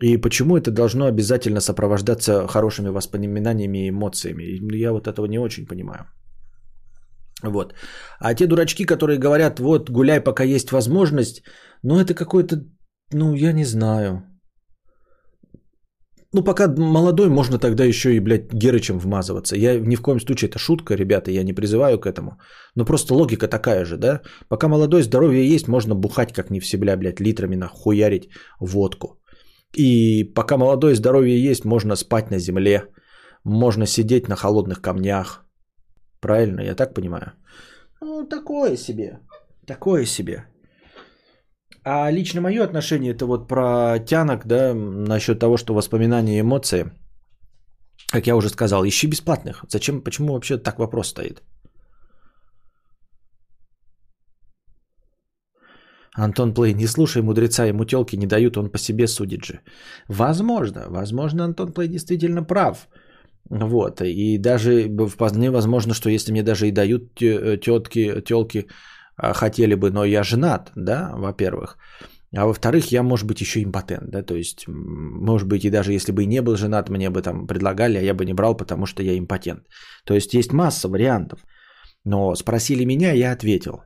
И почему это должно обязательно сопровождаться хорошими воспоминаниями и эмоциями? Я вот этого не очень понимаю. Вот. А те дурачки, которые говорят, вот, гуляй, пока есть возможность, ну, это какой-то, ну, я не знаю. Ну, пока молодой, можно тогда еще и, блядь, Герычем вмазываться. Я ни в коем случае, это шутка, ребята, я не призываю к этому. Но просто логика такая же, да? Пока молодой, здоровье есть, можно бухать как не в себя, блядь, литрами нахуярить водку. И пока молодой, здоровье есть, можно спать на земле, можно сидеть на холодных камнях, Правильно, я так понимаю? Ну, такое себе. Такое себе. А лично мое отношение это вот про тянок, да, насчет того, что воспоминания и эмоции, как я уже сказал, ищи бесплатных. Зачем, почему вообще так вопрос стоит? Антон Плей, не слушай мудреца, ему телки не дают, он по себе судит же. Возможно, возможно, Антон Плей действительно прав. Вот, и даже вполне возможно, что если мне даже и дают тетки, телки, а, хотели бы, но я женат, да, во-первых. А во-вторых, я, может быть, еще импотент, да, то есть, может быть, и даже если бы и не был женат, мне бы там предлагали, а я бы не брал, потому что я импотент. То есть, есть масса вариантов. Но спросили меня, я ответил.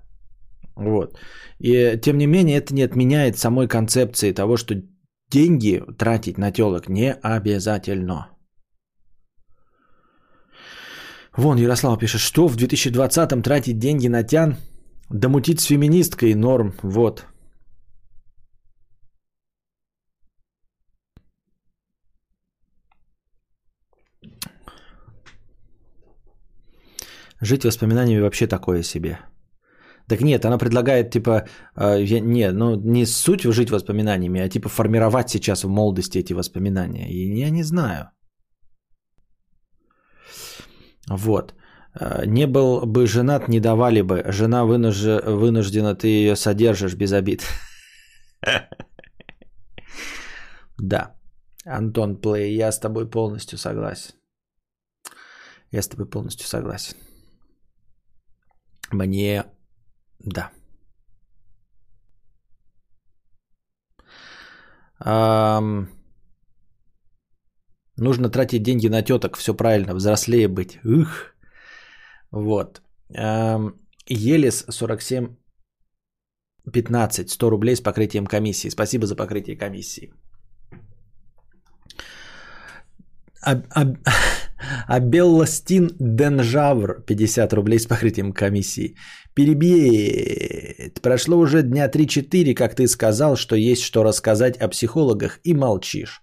Вот. И тем не менее, это не отменяет самой концепции того, что деньги тратить на телок не обязательно. Вон Ярослав пишет, что в 2020-м тратить деньги на тян, да мутить с феминисткой норм, вот. Жить воспоминаниями вообще такое себе. Так нет, она предлагает, типа, э, не, ну не суть жить воспоминаниями, а типа формировать сейчас в молодости эти воспоминания. И я не знаю. Вот. Э, не был бы женат, не давали бы. Жена вынуж... вынуждена, ты ее содержишь без обид. [laughs] Да. Антон Плей, я с тобой полностью согласен. Я с тобой полностью согласен. Мне... Да. Um, нужно тратить деньги на теток, все правильно, взрослее быть. Ух. Вот. Um, Елис 47 15, 100 рублей с покрытием комиссии. Спасибо за покрытие комиссии. А, а, [laughs] а Белластин Денжавр 50 рублей с покрытием комиссии. Перебей. Прошло уже дня 3-4, как ты сказал, что есть что рассказать о психологах и молчишь.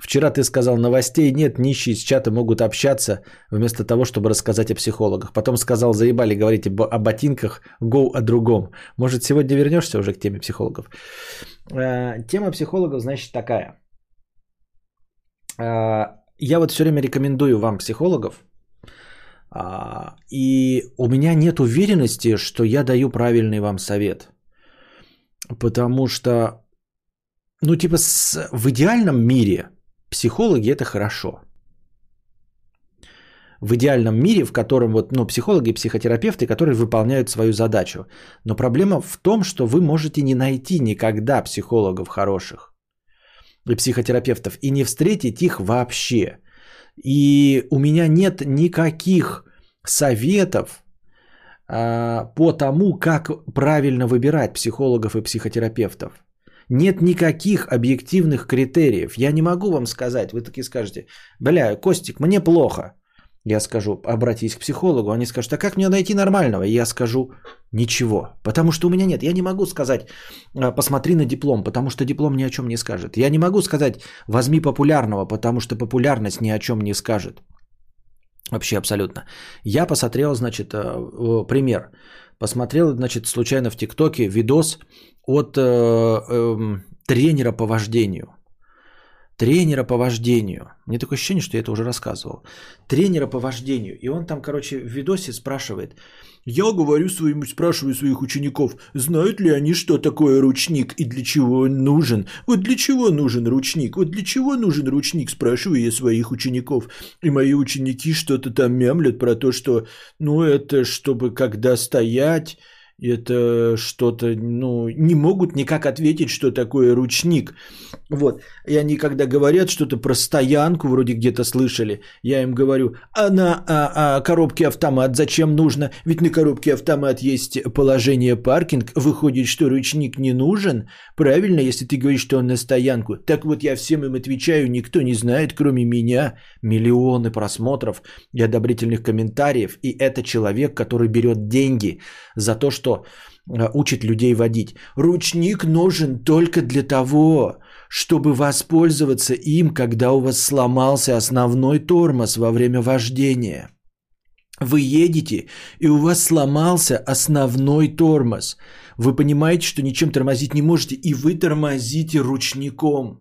Вчера ты сказал, новостей нет, нищие с чата могут общаться, вместо того, чтобы рассказать о психологах. Потом сказал, заебали говорить о ботинках, go о другом. Может, сегодня вернешься уже к теме психологов? Э, тема психологов, значит, такая. Я вот все время рекомендую вам психологов, а, и у меня нет уверенности, что я даю правильный вам совет. Потому что, ну, типа, с, в идеальном мире психологи это хорошо. В идеальном мире, в котором вот, ну, психологи и психотерапевты, которые выполняют свою задачу. Но проблема в том, что вы можете не найти никогда психологов хороших и психотерапевтов и не встретить их вообще. И у меня нет никаких советов а, по тому, как правильно выбирать психологов и психотерапевтов. Нет никаких объективных критериев. Я не могу вам сказать, вы такие скажете, бля, Костик, мне плохо. Я скажу, обратись к психологу. Они скажут, а как мне найти нормального? Я скажу, ничего. Потому что у меня нет. Я не могу сказать, «А, посмотри на диплом, потому что диплом ни о чем не скажет. Я не могу сказать, возьми популярного, потому что популярность ни о чем не скажет. Вообще абсолютно. Я посмотрел, значит, э, пример. Посмотрел, значит, случайно в ТикТоке видос от э, э, тренера по вождению – тренера по вождению. Мне такое ощущение, что я это уже рассказывал. Тренера по вождению. И он там, короче, в видосе спрашивает. Я говорю своим, спрашиваю своих учеников, знают ли они, что такое ручник и для чего он нужен. Вот для чего нужен ручник? Вот для чего нужен ручник, спрашиваю я своих учеников. И мои ученики что-то там мямлят про то, что, ну, это чтобы когда стоять это что-то, ну, не могут никак ответить, что такое ручник. Вот. И они, когда говорят что-то про стоянку, вроде где-то слышали, я им говорю, а на а, а коробке автомат зачем нужно? Ведь на коробке автомат есть положение паркинг, выходит, что ручник не нужен. Правильно, если ты говоришь, что он на стоянку. Так вот, я всем им отвечаю, никто не знает, кроме меня. Миллионы просмотров и одобрительных комментариев. И это человек, который берет деньги за то, что э, учит людей водить. Ручник нужен только для того, чтобы воспользоваться им, когда у вас сломался основной тормоз во время вождения. Вы едете, и у вас сломался основной тормоз. Вы понимаете, что ничем тормозить не можете, и вы тормозите ручником.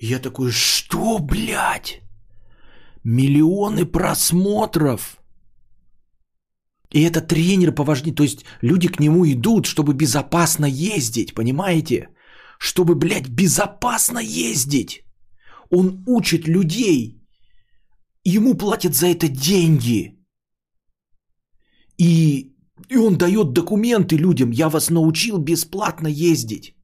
Я такой, что, блядь? Миллионы просмотров. И это тренер по вождению. То есть люди к нему идут, чтобы безопасно ездить, понимаете? Чтобы, блядь, безопасно ездить. Он учит людей. Ему платят за это деньги. И, и он дает документы людям. Я вас научил бесплатно ездить.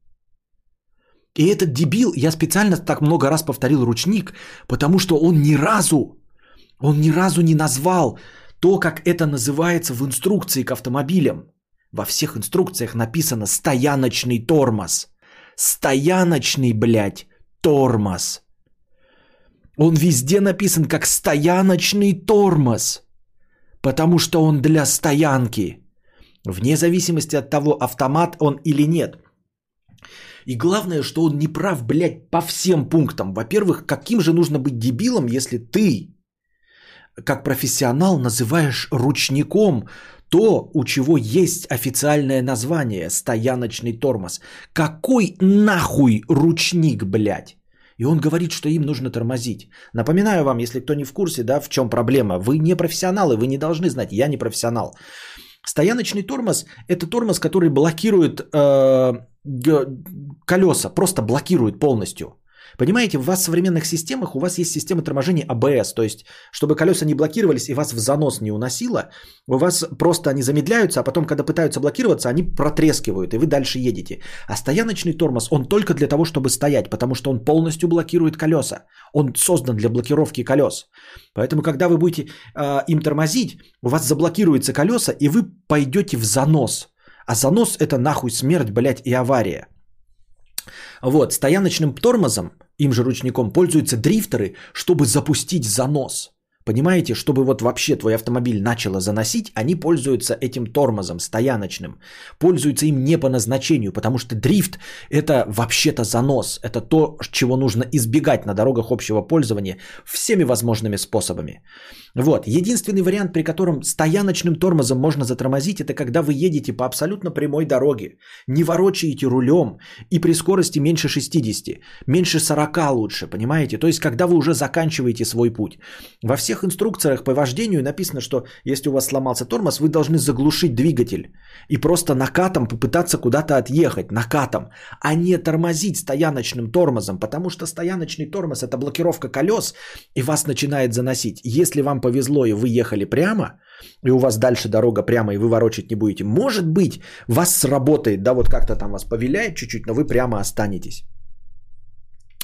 И этот дебил, я специально так много раз повторил ручник, потому что он ни разу, он ни разу не назвал то, как это называется в инструкции к автомобилям. Во всех инструкциях написано стояночный тормоз. Стояночный, блядь, тормоз. Он везде написан как стояночный тормоз. Потому что он для стоянки. Вне зависимости от того, автомат он или нет. И главное, что он не прав, блядь, по всем пунктам. Во-первых, каким же нужно быть дебилом, если ты, как профессионал, называешь ручником то, у чего есть официальное название – стояночный тормоз. Какой нахуй ручник, блядь? И он говорит, что им нужно тормозить. Напоминаю вам, если кто не в курсе, да, в чем проблема. Вы не профессионалы, вы не должны знать, я не профессионал. Стояночный тормоз – это тормоз, который блокирует э, колеса, просто блокирует полностью. Понимаете, у вас в современных системах у вас есть система торможения АБС, то есть, чтобы колеса не блокировались и вас в занос не уносило, у вас просто они замедляются, а потом, когда пытаются блокироваться, они протрескивают, и вы дальше едете. А стояночный тормоз, он только для того, чтобы стоять, потому что он полностью блокирует колеса. Он создан для блокировки колес. Поэтому, когда вы будете э, им тормозить, у вас заблокируются колеса, и вы пойдете в занос. А занос это нахуй смерть, блядь, и авария. Вот, стояночным тормозом, им же ручником, пользуются дрифтеры, чтобы запустить занос. Понимаете, чтобы вот вообще твой автомобиль начало заносить, они пользуются этим тормозом стояночным. Пользуются им не по назначению, потому что дрифт это вообще-то занос. Это то, чего нужно избегать на дорогах общего пользования всеми возможными способами. Вот. Единственный вариант, при котором стояночным тормозом можно затормозить, это когда вы едете по абсолютно прямой дороге, не ворочаете рулем и при скорости меньше 60, меньше 40 лучше, понимаете? То есть, когда вы уже заканчиваете свой путь. Во всех инструкциях по вождению написано, что если у вас сломался тормоз, вы должны заглушить двигатель и просто накатом попытаться куда-то отъехать, накатом, а не тормозить стояночным тормозом, потому что стояночный тормоз это блокировка колес и вас начинает заносить. Если вам повезло и вы ехали прямо, и у вас дальше дорога прямо, и вы ворочать не будете, может быть, вас сработает, да, вот как-то там вас повеляет чуть-чуть, но вы прямо останетесь.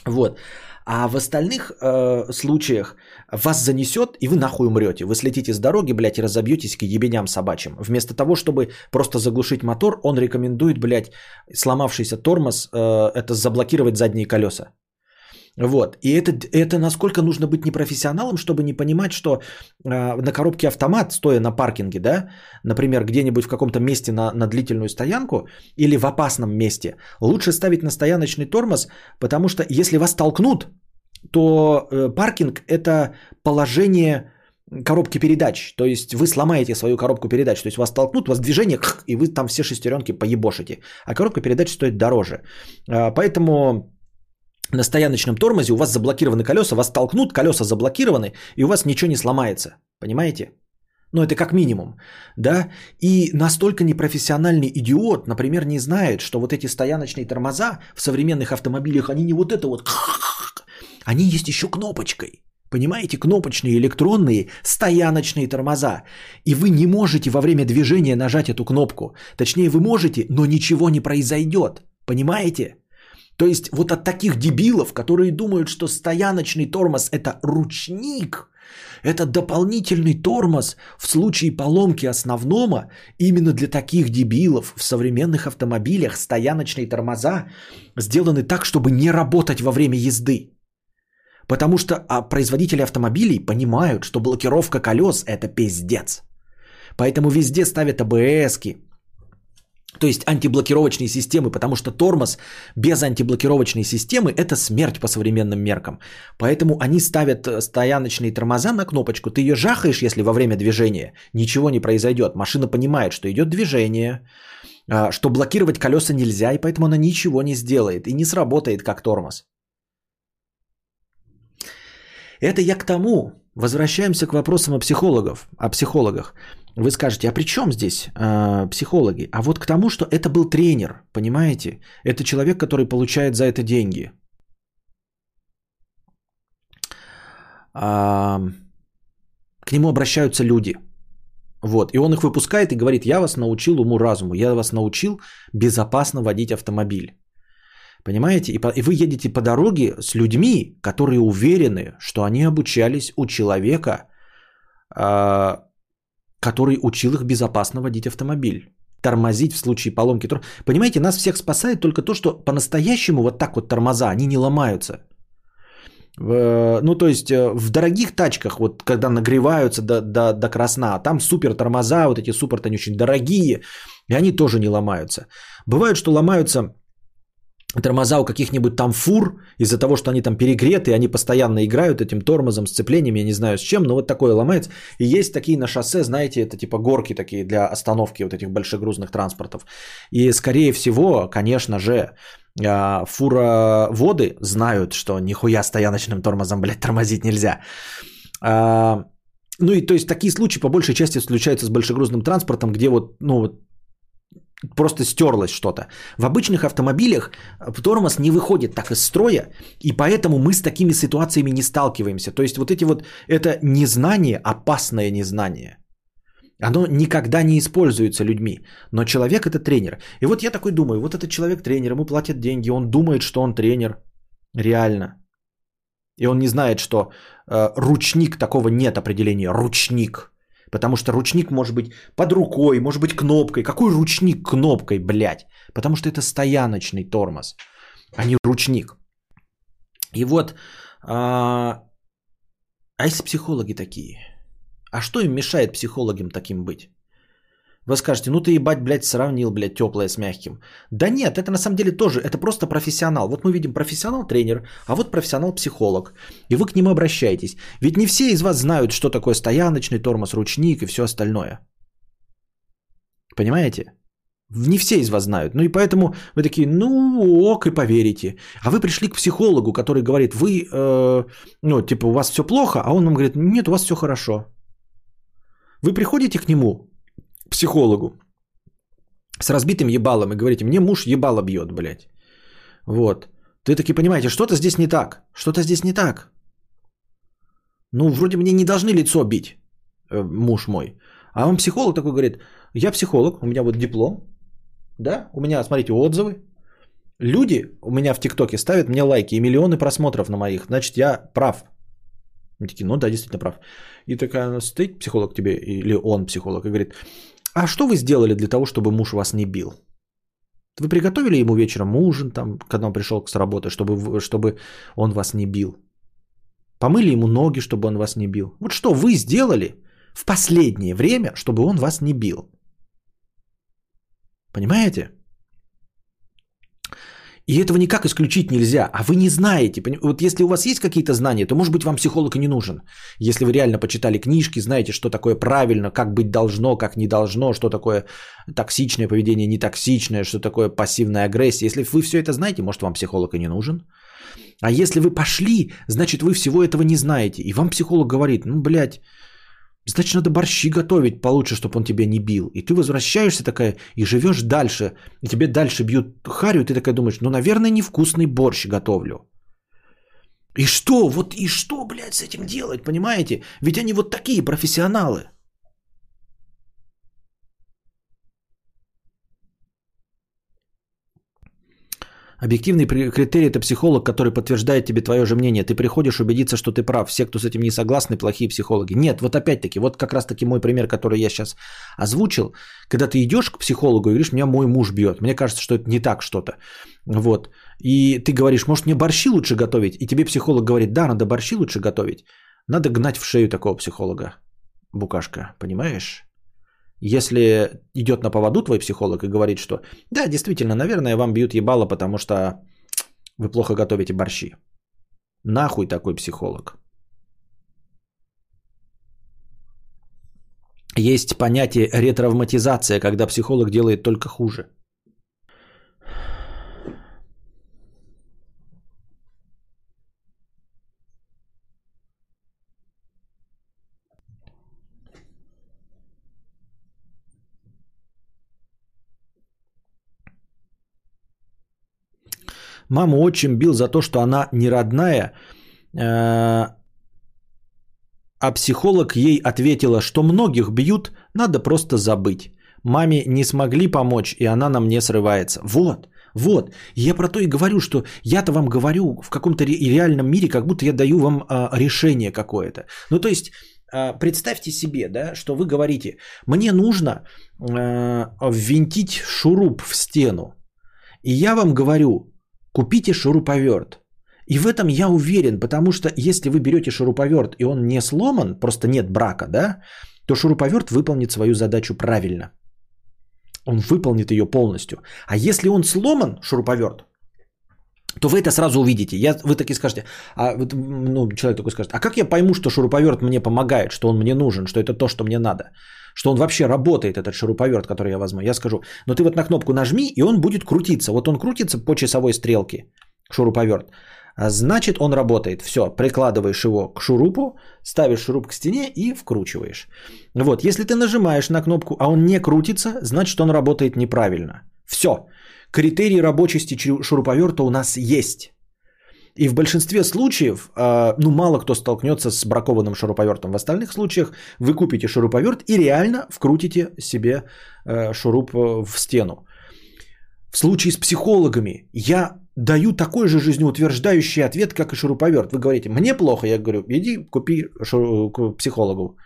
Вот. А в остальных э, случаях вас занесет, и вы нахуй умрете. Вы слетите с дороги, блядь, и разобьетесь к ебеням собачьим. Вместо того, чтобы просто заглушить мотор, он рекомендует, блядь, сломавшийся тормоз, э, это заблокировать задние колеса. Вот. И это, это насколько нужно быть непрофессионалом, чтобы не понимать, что э, на коробке автомат, стоя на паркинге, да, например, где-нибудь в каком-то месте на, на длительную стоянку или в опасном месте, лучше ставить на стояночный тормоз, потому что если вас толкнут, то э, паркинг это положение коробки передач. То есть вы сломаете свою коробку передач. То есть вас толкнут, у вас движение, и вы там все шестеренки поебошите. А коробка передач стоит дороже. А, поэтому на стояночном тормозе у вас заблокированы колеса, вас толкнут, колеса заблокированы, и у вас ничего не сломается. Понимаете? Ну, это как минимум, да? И настолько непрофессиональный идиот, например, не знает, что вот эти стояночные тормоза в современных автомобилях, они не вот это вот, они есть еще кнопочкой. Понимаете, кнопочные электронные стояночные тормоза. И вы не можете во время движения нажать эту кнопку. Точнее, вы можете, но ничего не произойдет. Понимаете? То есть вот от таких дебилов, которые думают, что стояночный тормоз это ручник, это дополнительный тормоз в случае поломки основного, именно для таких дебилов в современных автомобилях стояночные тормоза сделаны так, чтобы не работать во время езды. Потому что а производители автомобилей понимают, что блокировка колес это пиздец. Поэтому везде ставят АБСки, то есть антиблокировочные системы, потому что тормоз без антиблокировочной системы это смерть по современным меркам. Поэтому они ставят э, стояночные тормоза на кнопочку. Ты ее жахаешь, если во время движения ничего не произойдет. Машина понимает, что идет движение, а, что блокировать колеса нельзя, и поэтому она ничего не сделает и не сработает как тормоз. Это я к тому, Возвращаемся к вопросам о психологов, о психологах. Вы скажете, а при чем здесь э, психологи? А вот к тому, что это был тренер, понимаете? Это человек, который получает за это деньги. А, к нему обращаются люди. Вот, и он их выпускает и говорит, я вас научил уму-разуму, я вас научил безопасно водить автомобиль. Понимаете? И, по, и вы едете по дороге с людьми, которые уверены, что они обучались у человека, э, который учил их безопасно водить автомобиль. Тормозить в случае поломки. Понимаете, нас всех спасает только то, что по-настоящему вот так вот тормоза, они не ломаются. Ну, то есть э, в дорогих тачках, вот когда нагреваются до, до, до красна, там супер тормоза, вот эти супер, они очень дорогие, и они тоже не ломаются. Бывает, что ломаются тормоза у каких-нибудь там фур, из-за того, что они там перегреты, они постоянно играют этим тормозом, сцеплениями, я не знаю с чем, но вот такое ломается. И есть такие на шоссе, знаете, это типа горки такие для остановки вот этих большегрузных транспортов. И скорее всего, конечно же, а, фуроводы знают, что нихуя стояночным тормозом, блядь, тормозить нельзя. А, ну и то есть такие случаи по большей части случаются с большегрузным транспортом, где вот, ну вот просто стерлось что-то. В обычных автомобилях тормоз не выходит так из строя, и поэтому мы с такими ситуациями не сталкиваемся. То есть вот эти вот, это незнание, опасное незнание. Оно никогда не используется людьми, но человек это тренер. И вот я такой думаю, вот этот человек тренер, ему платят деньги, он думает, что он тренер, реально. И он не знает, что э, ручник такого нет определения, ручник. Потому что ручник может быть под рукой, может быть кнопкой. Какой ручник кнопкой, блядь? Потому что это стояночный тормоз, а не ручник. И вот, а, а если психологи такие? А что им мешает психологам таким быть? Вы скажете, ну ты ебать, блядь, сравнил, блядь, теплое с мягким. Да нет, это на самом деле тоже, это просто профессионал. Вот мы видим профессионал-тренер, а вот профессионал-психолог. И вы к нему обращаетесь. Ведь не все из вас знают, что такое стояночный тормоз, ручник и все остальное. Понимаете? Не все из вас знают. Ну и поэтому вы такие, ну ок, и поверите. А вы пришли к психологу, который говорит, вы, э, ну типа у вас все плохо, а он вам говорит, нет, у вас все хорошо. Вы приходите к нему, психологу с разбитым ебалом и говорите, мне муж ебало бьет, блядь. Вот. Ты таки понимаете, что-то здесь не так. Что-то здесь не так. Ну, вроде мне не должны лицо бить, э, муж мой. А он психолог такой говорит, я психолог, у меня вот диплом, да, у меня, смотрите, отзывы. Люди у меня в ТикТоке ставят мне лайки и миллионы просмотров на моих, значит, я прав. Мы такие, ну да, действительно прав. И такая стоит психолог тебе, или он психолог, и говорит, а что вы сделали для того, чтобы муж вас не бил? Вы приготовили ему вечером ужин, там, когда он пришел с работы, чтобы, чтобы он вас не бил? Помыли ему ноги, чтобы он вас не бил? Вот что вы сделали в последнее время, чтобы он вас не бил? Понимаете? И этого никак исключить нельзя, а вы не знаете. Вот если у вас есть какие-то знания, то может быть вам психолог и не нужен. Если вы реально почитали книжки, знаете, что такое правильно, как быть должно, как не должно, что такое токсичное поведение, не токсичное, что такое пассивная агрессия. Если вы все это знаете, может вам психолог и не нужен. А если вы пошли, значит вы всего этого не знаете. И вам психолог говорит, ну, блядь, Значит, надо борщи готовить получше, чтобы он тебя не бил. И ты возвращаешься такая и живешь дальше. И тебе дальше бьют харю, и ты такая думаешь, ну, наверное, невкусный борщ готовлю. И что? Вот и что, блядь, с этим делать, понимаете? Ведь они вот такие профессионалы. Объективный критерий – это психолог, который подтверждает тебе твое же мнение. Ты приходишь убедиться, что ты прав. Все, кто с этим не согласны, плохие психологи. Нет, вот опять-таки, вот как раз-таки мой пример, который я сейчас озвучил. Когда ты идешь к психологу и говоришь, меня мой муж бьет. Мне кажется, что это не так что-то. Вот. И ты говоришь, может мне борщи лучше готовить? И тебе психолог говорит, да, надо борщи лучше готовить. Надо гнать в шею такого психолога. Букашка, понимаешь? Если идет на поводу твой психолог и говорит, что да, действительно, наверное, вам бьют ебало, потому что вы плохо готовите борщи. Нахуй такой психолог. Есть понятие ретравматизация, когда психолог делает только хуже. Маму отчим бил за то, что она не родная, э, а психолог ей ответила, что многих бьют, надо просто забыть. Маме не смогли помочь, и она на мне срывается. Вот, вот. Я про то и говорю, что я-то вам говорю в каком-то реальном мире, как будто я даю вам а, решение какое-то. Ну, то есть, а, представьте себе, да, что вы говорите, мне нужно а, ввинтить шуруп в стену. И я вам говорю, купите шуруповерт. И в этом я уверен, потому что если вы берете шуруповерт, и он не сломан, просто нет брака, да, то шуруповерт выполнит свою задачу правильно. Он выполнит ее полностью. А если он сломан, шуруповерт, то вы это сразу увидите. Я, вы таки скажете, а ну, человек такой скажет, а как я пойму, что шуруповерт мне помогает, что он мне нужен, что это то, что мне надо, что он вообще работает, этот шуруповерт, который я возьму. Я скажу, ну ты вот на кнопку нажми, и он будет крутиться. Вот он крутится по часовой стрелке, шуруповерт. А значит, он работает. Все, прикладываешь его к шурупу, ставишь шуруп к стене и вкручиваешь. Вот, если ты нажимаешь на кнопку, а он не крутится, значит, он работает неправильно. Все, критерий рабочести шуруповерта у нас есть. И в большинстве случаев, а, ну, мало кто столкнется с бракованным шуруповертом. В остальных случаях вы купите шуруповерт и реально вкрутите себе э, шуруп э, в стену. В случае с психологами я даю такой же жизнеутверждающий ответ, как и шуруповерт. Вы говорите, мне плохо, я говорю, иди купи шуру, к психологу.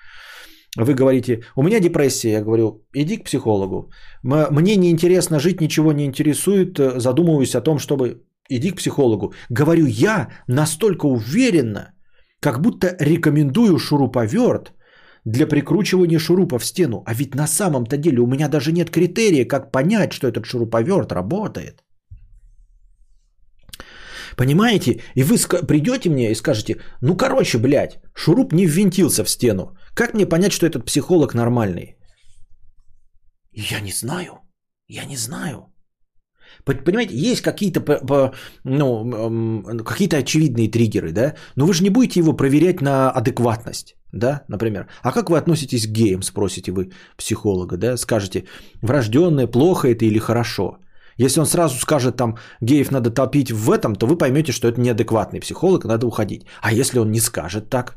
Вы говорите, у меня депрессия, я говорю, иди к психологу. Мне неинтересно жить, ничего не интересует, задумываюсь о том, чтобы иди к психологу. Говорю я настолько уверенно, как будто рекомендую шуруповерт для прикручивания шурупа в стену. А ведь на самом-то деле у меня даже нет критерия, как понять, что этот шуруповерт работает. Понимаете? И вы придете мне и скажете, ну короче, блядь, шуруп не ввинтился в стену. Как мне понять, что этот психолог нормальный? Я не знаю. Я не знаю. Понимаете, есть какие-то, ну, какие-то очевидные триггеры, да? Но вы же не будете его проверять на адекватность, да, например. А как вы относитесь к геям, спросите вы психолога, да? Скажете, врожденное, плохо это или хорошо? Если он сразу скажет там, геев надо топить в этом, то вы поймете, что это неадекватный психолог, надо уходить. А если он не скажет так,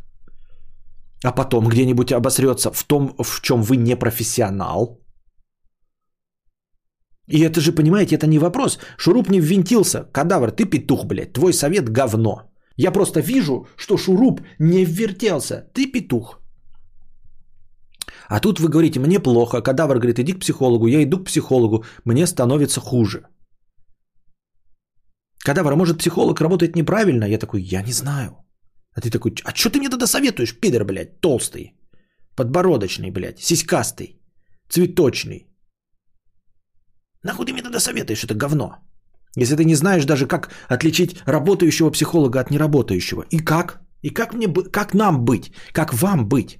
а потом где-нибудь обосрется в том, в чем вы не профессионал, и это же, понимаете, это не вопрос. Шуруп не ввинтился. Кадавр, ты петух, блядь. Твой совет говно. Я просто вижу, что шуруп не ввертелся. Ты петух. А тут вы говорите, мне плохо. Кадавр говорит, иди к психологу. Я иду к психологу. Мне становится хуже. Кадавр, а может психолог работает неправильно? Я такой, я не знаю. А ты такой, а что ты мне тогда советуешь, пидор, блядь, толстый, подбородочный, блядь, сиськастый, цветочный? Нахуй ты мне тогда советуешь это говно? Если ты не знаешь даже, как отличить работающего психолога от неработающего. И как? И как, мне, как нам быть? Как вам быть?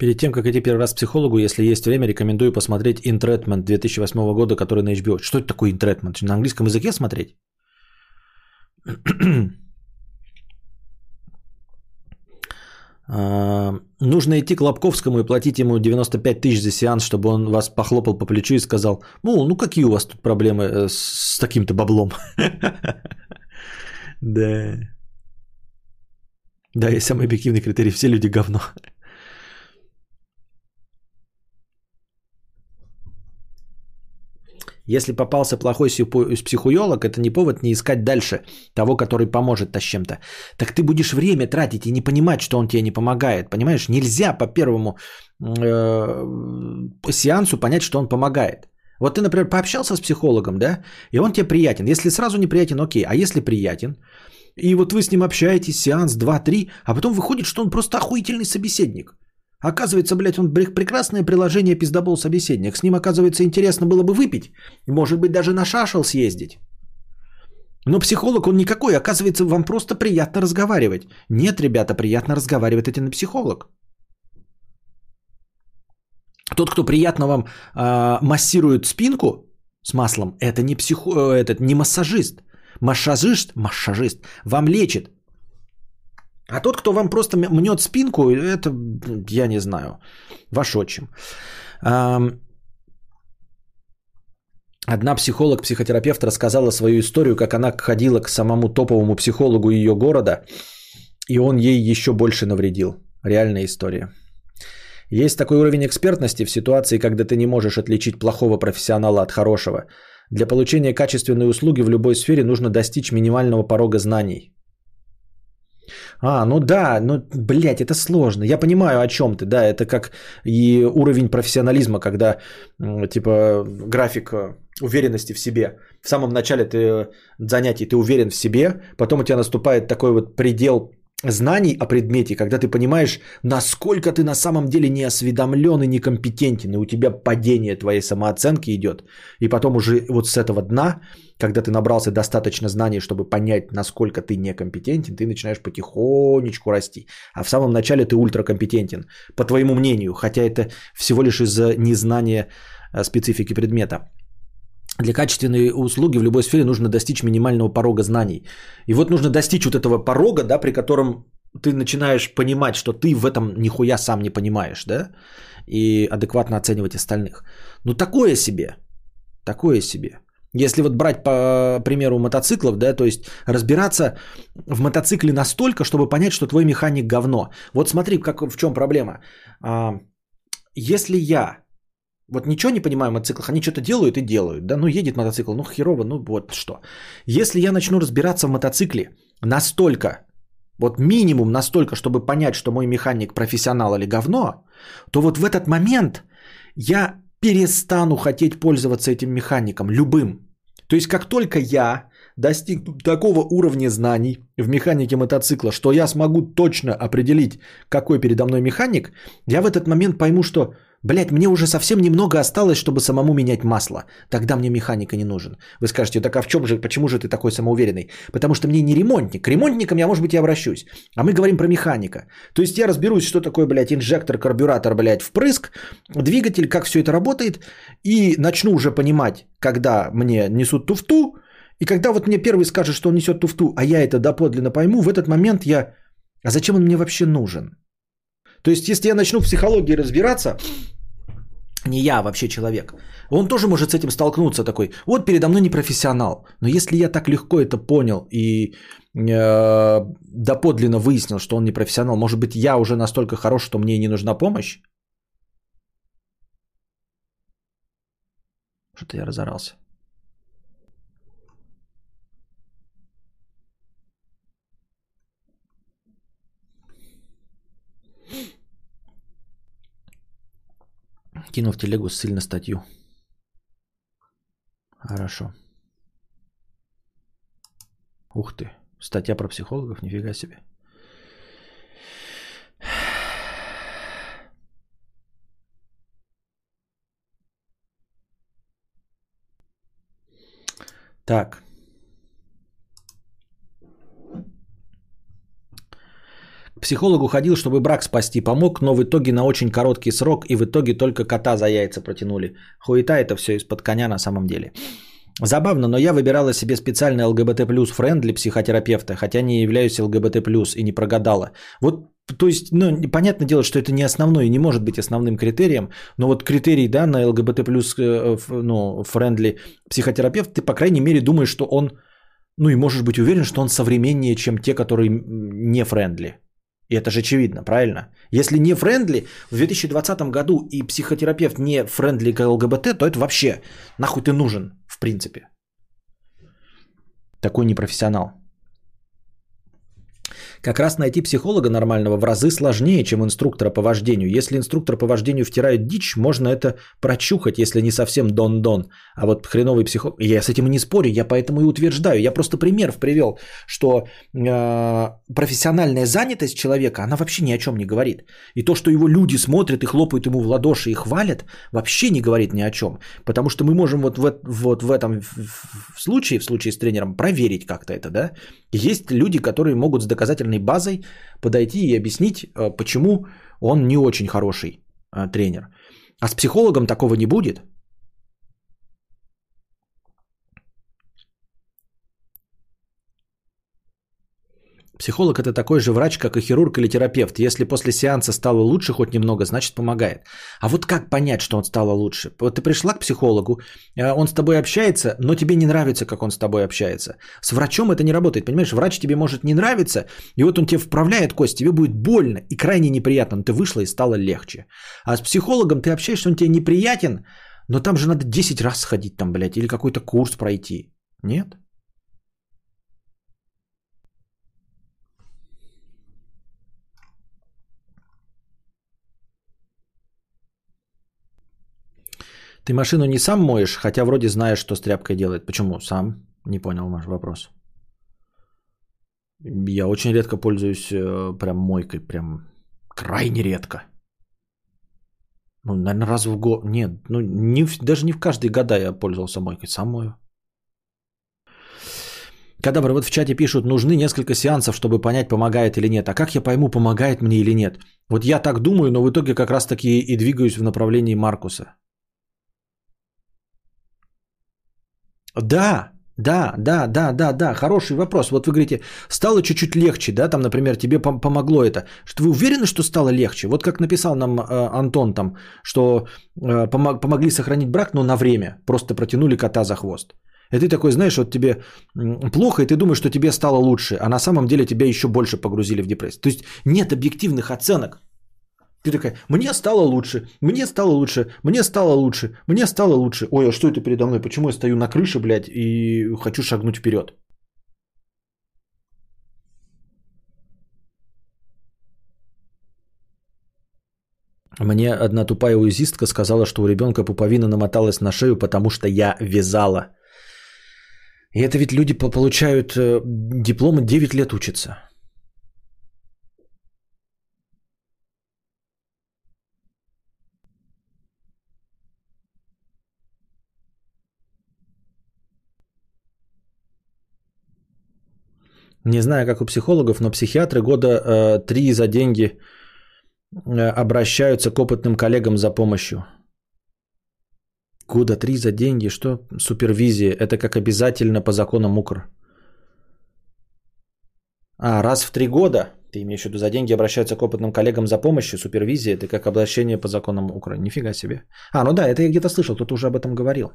Перед тем, как идти первый раз к психологу, если есть время, рекомендую посмотреть Интретмент 2008 года, который на HBO. Что это такое Интретмент? На английском языке смотреть? [clears throat] А, нужно идти к Лобковскому и платить ему 95 тысяч за сеанс, чтобы он вас похлопал по плечу и сказал, ну, ну какие у вас тут проблемы э, с таким-то баблом? [laughs] Да. Да, есть самый объективный критерий. Все люди говно. Если попался плохой психуёлог, это не повод не искать дальше того, который поможет с чем-то. Так ты будешь время тратить и не понимать, что он тебе не помогает. Понимаешь, нельзя по первому э, сеансу понять, что он помогает. Вот ты, например, пообщался с психологом, да, и он тебе приятен. Если сразу неприятен, окей. А если приятен, и вот вы с ним общаетесь, сеанс 2-3, а потом выходит, что он просто охуительный собеседник – Оказывается, блядь, он прекрасное приложение пиздобол собеседник. С ним, оказывается, интересно было бы выпить. Может быть, даже на шашел съездить. Но психолог он никакой. Оказывается, вам просто приятно разговаривать. Нет, ребята, приятно разговаривать это на психолог. Тот, кто приятно вам э, массирует спинку, с маслом, это не психо, э, этот не массажист. Массажист, массажист вам лечит. А тот, кто вам просто мнет спинку, это, я не знаю, ваш отчим. Одна психолог-психотерапевт рассказала свою историю, как она ходила к самому топовому психологу ее города, и он ей еще больше навредил. Реальная история. Есть такой уровень экспертности в ситуации, когда ты не можешь отличить плохого профессионала от хорошего. Для получения качественной услуги в любой сфере нужно достичь минимального порога знаний. А, ну да, ну, блядь, это сложно. Я понимаю, о чем ты, да, это как и уровень профессионализма, когда, типа, график э, уверенности в себе. В самом начале ты занятий ты уверен в себе, потом у тебя наступает такой вот предел знаний о предмете, когда ты понимаешь, насколько ты на самом деле не осведомлен и некомпетентен, и у тебя падение твоей самооценки идет. И потом уже вот с этого дна, когда ты набрался достаточно знаний, чтобы понять, насколько ты некомпетентен, ты начинаешь потихонечку расти. А в самом начале ты ультракомпетентен, по твоему мнению, хотя это всего лишь из-за незнания э, специфики предмета. Для качественной услуги в любой сфере нужно достичь минимального порога знаний. И вот нужно достичь вот этого порога, да, при котором ты начинаешь понимать, что ты в этом нихуя сам не понимаешь, да, и адекватно оценивать остальных. Ну, такое себе, такое себе. Если вот брать по примеру мотоциклов, да, то есть разбираться в мотоцикле настолько, чтобы понять, что твой механик говно. Вот смотри, как, в чем проблема. А, если я вот ничего не понимаю в мотоциклах, они что-то делают и делают, да, ну едет мотоцикл, ну херово, ну вот что. Если я начну разбираться в мотоцикле настолько, вот минимум настолько, чтобы понять, что мой механик профессионал или говно, то вот в этот момент я перестану хотеть пользоваться этим механиком, любым. То есть как только я достигну такого уровня знаний в механике мотоцикла, что я смогу точно определить, какой передо мной механик, я в этот момент пойму, что Блять, мне уже совсем немного осталось, чтобы самому менять масло. Тогда мне механика не нужен. Вы скажете, так а в чем же, почему же ты такой самоуверенный? Потому что мне не ремонтник. К ремонтникам я, может быть, и обращусь. А мы говорим про механика. То есть я разберусь, что такое, блядь, инжектор, карбюратор, блядь, впрыск, двигатель, как все это работает. И начну уже понимать, когда мне несут туфту. И когда вот мне первый скажет, что он несет туфту, а я это доподлинно пойму, в этот момент я... А зачем он мне вообще нужен? То есть, если я начну в психологии разбираться, не я, а вообще человек, он тоже может с этим столкнуться такой, вот передо мной не профессионал, но если я так легко это понял и э, доподлинно выяснил, что он не профессионал, может быть, я уже настолько хорош, что мне не нужна помощь? Что-то я разорался. Кину в телегу ссыль на статью. Хорошо. Ух ты. Статья про психологов, нифига себе. Так. Психологу ходил, чтобы брак спасти, помог, но в итоге на очень короткий срок и в итоге только кота за яйца протянули. Хуета это все из-под коня на самом деле. Забавно, но я выбирала себе специальный ЛГБТ плюс friendly психотерапевта, хотя не являюсь ЛГБТ плюс и не прогадала. Вот, то есть, ну, понятное дело, что это не основной и не может быть основным критерием, но вот критерий, да, на ЛГБТ плюс, э, ну, friendly психотерапевт, ты, по крайней мере, думаешь, что он, ну и можешь быть уверен, что он современнее, чем те, которые не friendly. И это же очевидно, правильно? Если не friendly в 2020 году и психотерапевт не friendly к ЛГБТ, то это вообще нахуй ты нужен, в принципе. Такой непрофессионал. Как раз найти психолога нормального в разы сложнее, чем инструктора по вождению. Если инструктор по вождению втирает дичь, можно это прочухать, если не совсем дон-дон. А вот хреновый психолог... Я с этим и не спорю, я поэтому и утверждаю. Я просто пример привел, что э, профессиональная занятость человека, она вообще ни о чем не говорит. И то, что его люди смотрят и хлопают ему в ладоши и хвалят, вообще не говорит ни о чем. Потому что мы можем вот в, вот в этом в случае, в случае с тренером, проверить как-то это, да? Есть люди, которые могут с доказательной базой подойти и объяснить, э, почему он не очень хороший э, тренер. А с психологом такого не будет. Психолог это такой же врач, как и хирург или терапевт. Если после сеанса стало лучше хоть немного, значит помогает. А вот как понять, что он стало лучше? Вот ты пришла к психологу, э, он с тобой общается, но тебе не нравится, как он с тобой общается. С врачом это не работает, понимаешь? Врач тебе может не нравиться, и вот он тебе вправляет кость, тебе будет больно и крайне неприятно, но ты вышла и стало легче. А с психологом ты общаешься, он тебе неприятен, но там же надо 10 раз сходить там, блядь, или какой-то курс пройти. Нет? Ты машину не сам моешь, хотя вроде знаешь, что с тряпкой делает. Почему сам? Не понял ваш вопрос. Я очень редко пользуюсь э, прям мойкой, прям крайне редко. Ну, наверное, раз в год. Нет, ну не даже не в каждые года я пользовался мойкой, сам мою. Кадабр, вот в чате пишут, нужны несколько сеансов, чтобы понять, помогает или нет. А как я пойму, помогает мне или нет? Вот я так думаю, но в итоге как раз таки и двигаюсь в направлении Маркуса. Да, да, да, да, да, да, хороший вопрос. Вот вы говорите, стало чуть-чуть легче, да, там, например, тебе пом- помогло это. Что вы уверены, что стало легче? Вот как написал нам э, Антон там, что э, помог, помогли сохранить брак, но на время, просто протянули кота за хвост. И ты такой, знаешь, вот тебе плохо, и ты думаешь, что тебе стало лучше, а на самом деле тебя еще больше погрузили в депрессию. То есть нет объективных оценок. Ты такая, мне стало лучше, мне стало лучше, мне стало лучше, мне стало лучше. Ой, а что это передо мной? Почему я стою на крыше, блядь, и хочу шагнуть вперед? Мне одна тупая уизистка сказала, что у ребенка пуповина намоталась на шею, потому что я вязала. И это ведь люди получают э, дипломы 9 лет учатся. Не знаю, как у психологов, но психиатры года э, три за деньги э, обращаются к опытным коллегам за помощью. Года три за деньги, что? Супервизия. Это как обязательно по законам УКР. А, раз в три года, ты имеешь в виду, за деньги обращаются к опытным коллегам за помощью, супервизия, это как обращение по законам УКР. Нифига себе. А, ну да, это я где-то слышал, кто-то уже об этом говорил.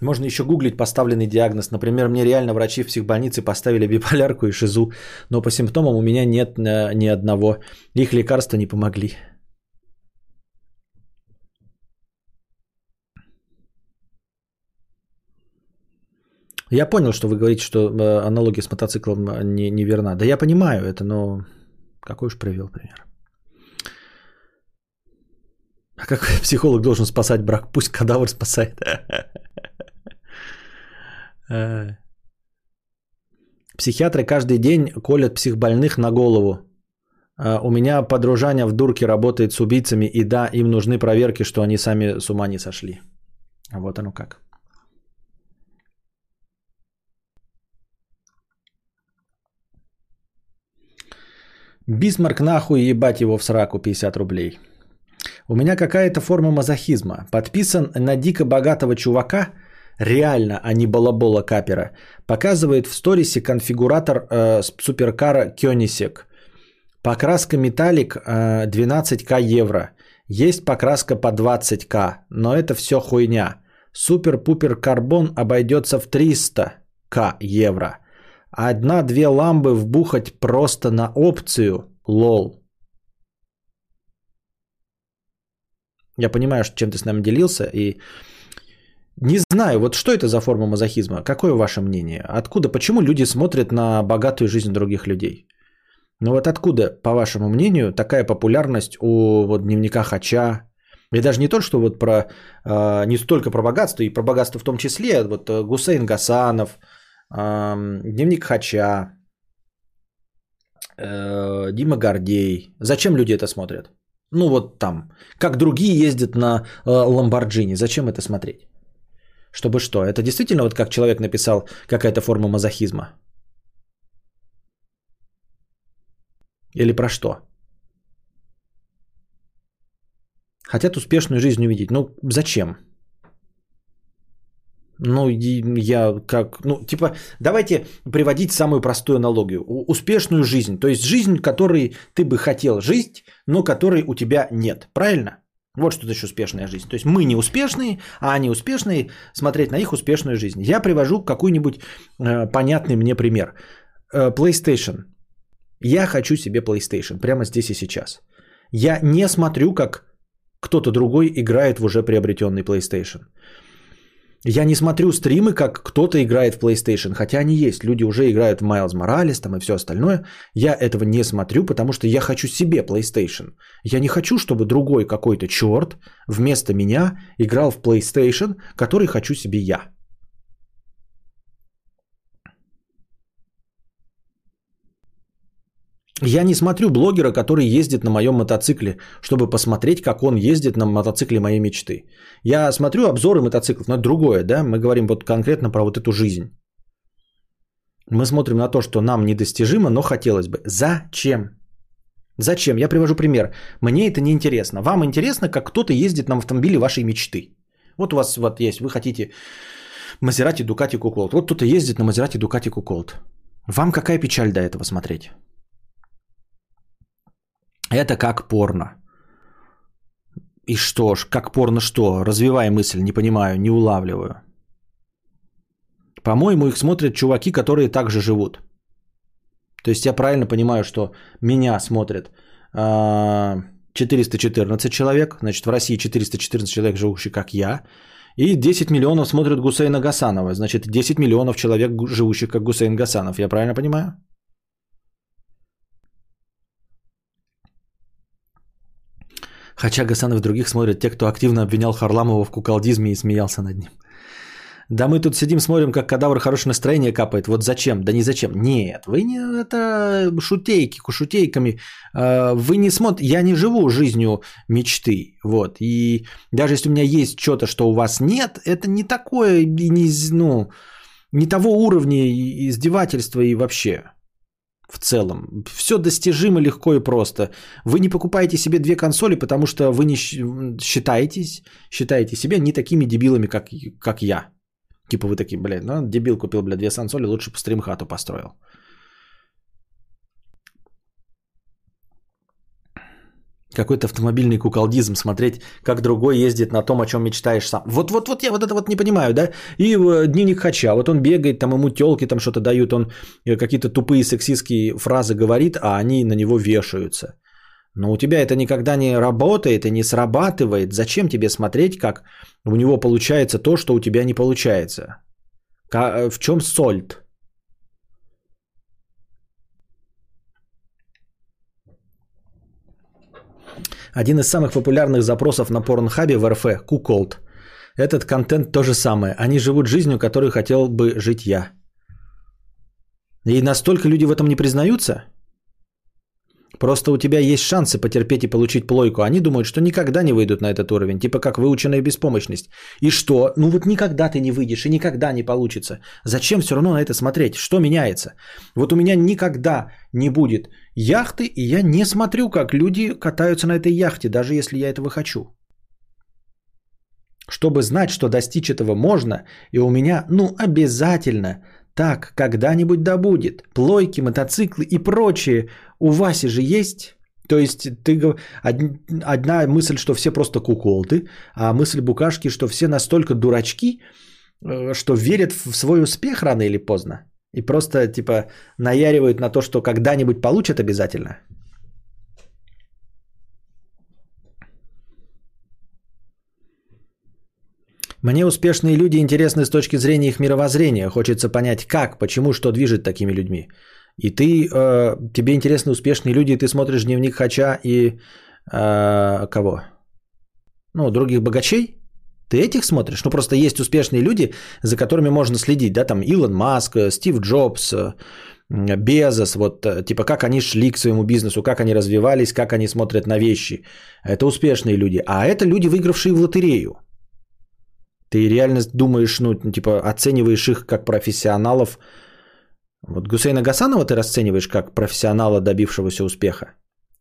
Можно еще гуглить поставленный диагноз. Например, мне реально врачи в психбольнице поставили биполярку и шизу, но по симптомам у меня нет э, ни одного. Их лекарства не помогли. Я понял, что вы говорите, что э, аналогия с мотоциклом э, не, не верна. Да я понимаю это, но какой уж привел пример. А как [laughs] психолог должен спасать брак? Пусть кадавр спасает. [laughs] Э. Психиатры каждый день колят психбольных на голову. Э, у меня подружаня в дурке работает с убийцами, и да, им нужны проверки, что они сами с ума не сошли. А вот оно как. Бисмарк нахуй ебать его в сраку 50 рублей. У меня какая-то форма мазохизма. Подписан на дико богатого чувака – реально, а не балабола капера, показывает в сторисе конфигуратор э, суперкара Кёнисек. Покраска металлик э, 12к евро. Есть покраска по 20к, но это все хуйня. Супер-пупер карбон обойдется в 300к евро. Одна-две ламбы вбухать просто на опцию. Лол. Я понимаю, чем ты с нами делился, и не знаю, вот что это за форма мазохизма? Какое ваше мнение? Откуда, почему люди смотрят на богатую жизнь других людей? Ну вот откуда, по вашему мнению, такая популярность у вот, дневника Хача? И даже не то, что вот про, э, не столько про богатство, и про богатство в том числе, вот э, Гусейн Гасанов, э, дневник Хача, э, Дима Гордей. Зачем люди это смотрят? Ну вот там, как другие ездят на э, Ламборджини, зачем это смотреть? Чтобы что? Это действительно, вот как человек написал, какая-то форма мазохизма? Или про что? Хотят успешную жизнь увидеть. Ну, зачем? Ну, я как, ну, типа, давайте приводить самую простую аналогию. Успешную жизнь, то есть жизнь, которой ты бы хотел жить, но которой у тебя нет. Правильно? Вот что значит успешная жизнь. То есть мы не успешные, а они успешные, смотреть на их успешную жизнь. Я привожу какой-нибудь э, понятный мне пример. Э, PlayStation. Я хочу себе PlayStation прямо здесь и сейчас. Я не смотрю, как кто-то другой играет в уже приобретенный PlayStation. Я не смотрю стримы, как кто-то играет в PlayStation, хотя они есть. Люди уже играют в Miles Morales там и все остальное. Я этого не смотрю, потому что я хочу себе PlayStation. Я не хочу, чтобы другой какой-то черт вместо меня играл в PlayStation, который хочу себе я. Я не смотрю блогера, который ездит на моем мотоцикле, чтобы посмотреть, как он ездит на мотоцикле моей мечты. Я смотрю обзоры мотоциклов, но это другое, да? Мы говорим вот конкретно про вот эту жизнь. Мы смотрим на то, что нам недостижимо, но хотелось бы. Зачем? Зачем? Я привожу пример. Мне это не интересно. Вам интересно, как кто-то ездит на автомобиле вашей мечты. Вот у вас вот есть, вы хотите Мазерати, Дукати, Куколт. Вот кто-то ездит на Мазерати, Дукати, Куколт. Вам какая печаль до этого смотреть? Это как порно. И что ж, как порно что? Развивай мысль, не понимаю, не улавливаю. По-моему, их смотрят чуваки, которые также живут. То есть я правильно понимаю, что меня смотрят 414 а, человек, значит в России 414 человек, живущих как я, и 10 миллионов смотрят Гусейна Гасанова, значит 10 миллионов человек, живущих как Гусейн Гасанов. Я правильно понимаю? Хотя Гасанов других смотрят те, кто активно обвинял Харламова в куколдизме и смеялся над ним. Да мы тут сидим, смотрим, как кадавр хорошее настроение капает. Вот зачем? Да не зачем. Нет, вы не это шутейки, шутейками. А, вы не смотрите, я не живу жизнью мечты. Вот. И даже если у меня есть что-то, что у вас нет, это не такое, не, ну, не того уровня издевательства и вообще в целом. Все достижимо легко и просто. Вы не покупаете себе две консоли, потому что вы не считаетесь, считаете себя не такими дебилами, как, как я. Типа вы такие, блядь, ну дебил купил, блядь, две консоли, лучше по стримхату построил. Какой-то автомобильный куколдизм смотреть, как другой ездит на том, о чем мечтаешь сам. Вот-вот-вот я вот это вот не понимаю, да? И э, дневник Хача, вот он бегает, там ему телки там что-то дают, он э, какие-то тупые сексистские фразы говорит, а они на него вешаются. Но у тебя это никогда не работает и не срабатывает. Зачем тебе смотреть, как у него получается то, что у тебя не получается? Э, в чем сольт? Один из самых популярных запросов на порнхабе в РФ – куколд. Этот контент то же самое. Они живут жизнью, которую хотел бы жить я. И настолько люди в этом не признаются – Просто у тебя есть шансы потерпеть и получить плойку. Они думают, что никогда не выйдут на этот уровень. Типа как выученная беспомощность. И что? Ну вот никогда ты не выйдешь и никогда не получится. Зачем все равно на это смотреть? Что меняется? Вот у меня никогда не будет яхты, и я не смотрю, как люди катаются на этой яхте, даже если я этого хочу. Чтобы знать, что достичь этого можно, и у меня, ну, обязательно так когда-нибудь да будет. Плойки, мотоциклы и прочее у Васи же есть. То есть ты одна мысль, что все просто куколды, а мысль букашки, что все настолько дурачки, э, что верят в свой успех рано или поздно. И просто типа наяривают на то, что когда-нибудь получат обязательно. Мне успешные люди интересны с точки зрения их мировоззрения. Хочется понять, как, почему, что движет такими людьми. И ты, э, тебе интересны успешные люди, и ты смотришь дневник Хача и э, кого? Ну, других богачей? Ты этих смотришь? Ну, просто есть успешные люди, за которыми можно следить, да, там Илон Маск, Стив Джобс, э, Безос, вот, э, типа, как они шли к своему бизнесу, как они развивались, как они смотрят на вещи. Это успешные люди. А это люди, выигравшие в лотерею. Ты реально думаешь, ну, типа, оцениваешь их как профессионалов. Вот Гусейна Гасанова ты расцениваешь как профессионала, добившегося успеха.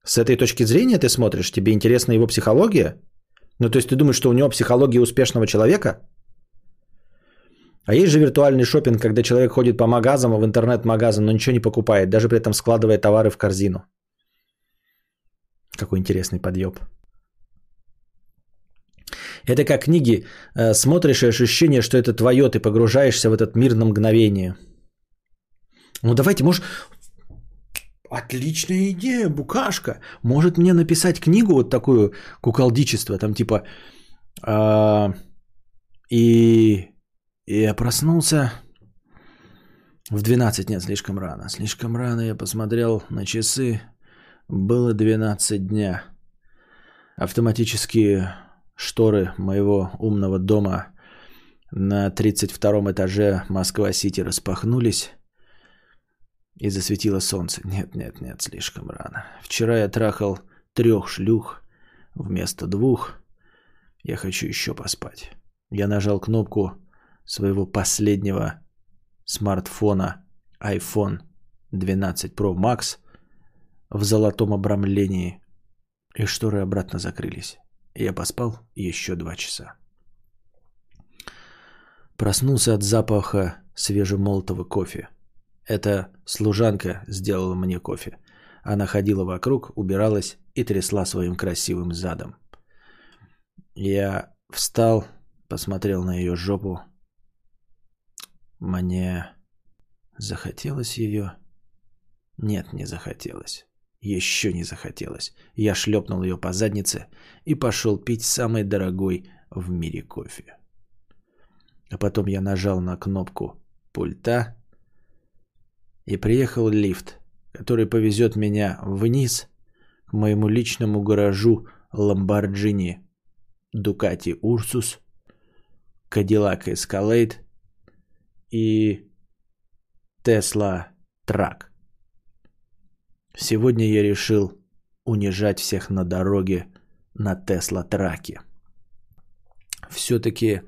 С этой точки зрения ты смотришь, тебе интересна его психология? Ну, то есть ты думаешь, что у него психология успешного человека? А есть же виртуальный шопинг, когда человек ходит по магазам, в интернет-магазин, но ничего не покупает, даже при этом складывая товары в корзину. Какой интересный подъеб. Это как книги. Э, смотришь и ощущение, что это твое, ты погружаешься в этот мир на мгновение. Ну давайте, может... Отличная идея, букашка. Может мне написать книгу вот такую куколдичество, там типа... Э, и, я проснулся в 12, нет, слишком рано. Слишком рано я посмотрел на часы. Было 12 дня. Автоматические шторы моего умного дома на 32 этаже Москва-Сити распахнулись и засветило солнце. Нет, нет, нет, слишком рано. Вчера я трахал трех шлюх вместо двух. Я хочу еще поспать. Я нажал кнопку своего последнего смартфона iPhone 12 Pro Max в золотом обрамлении, и шторы обратно закрылись. Я поспал еще два часа. Проснулся от запаха свежемолотого кофе. Эта служанка сделала мне кофе. Она ходила вокруг, убиралась и трясла своим красивым задом. Я встал, посмотрел на ее жопу. Мне захотелось ее? Нет, не захотелось. Еще не захотелось. Я шлепнул ее по заднице и пошел пить самый дорогой в мире кофе. А потом я нажал на кнопку пульта и приехал лифт, который повезет меня вниз к моему личному гаражу Lamborghini Ducati Ursus, Cadillac Escalade и Tesla Truck. Сегодня я решил унижать всех на дороге на Тесла Траке. Все-таки,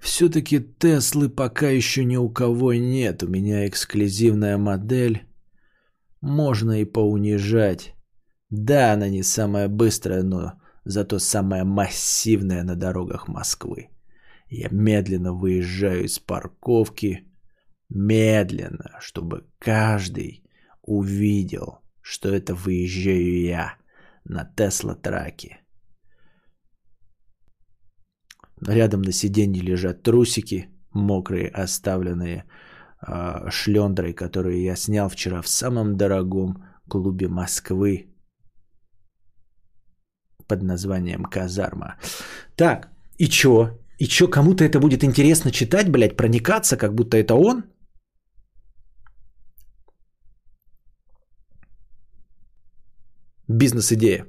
все-таки Теслы пока еще ни у кого нет. У меня эксклюзивная модель. Можно и поунижать. Да, она не самая быстрая, но зато самая массивная на дорогах Москвы. Я медленно выезжаю из парковки. Медленно, чтобы каждый увидел, что это выезжаю я на Тесла траке. Рядом на сиденье лежат трусики, мокрые, оставленные э, шлендрой, которые я снял вчера в самом дорогом клубе Москвы под названием «Казарма». Так, и чё? И чё, кому-то это будет интересно читать, блядь, проникаться, как будто это он? Бизнес-идея.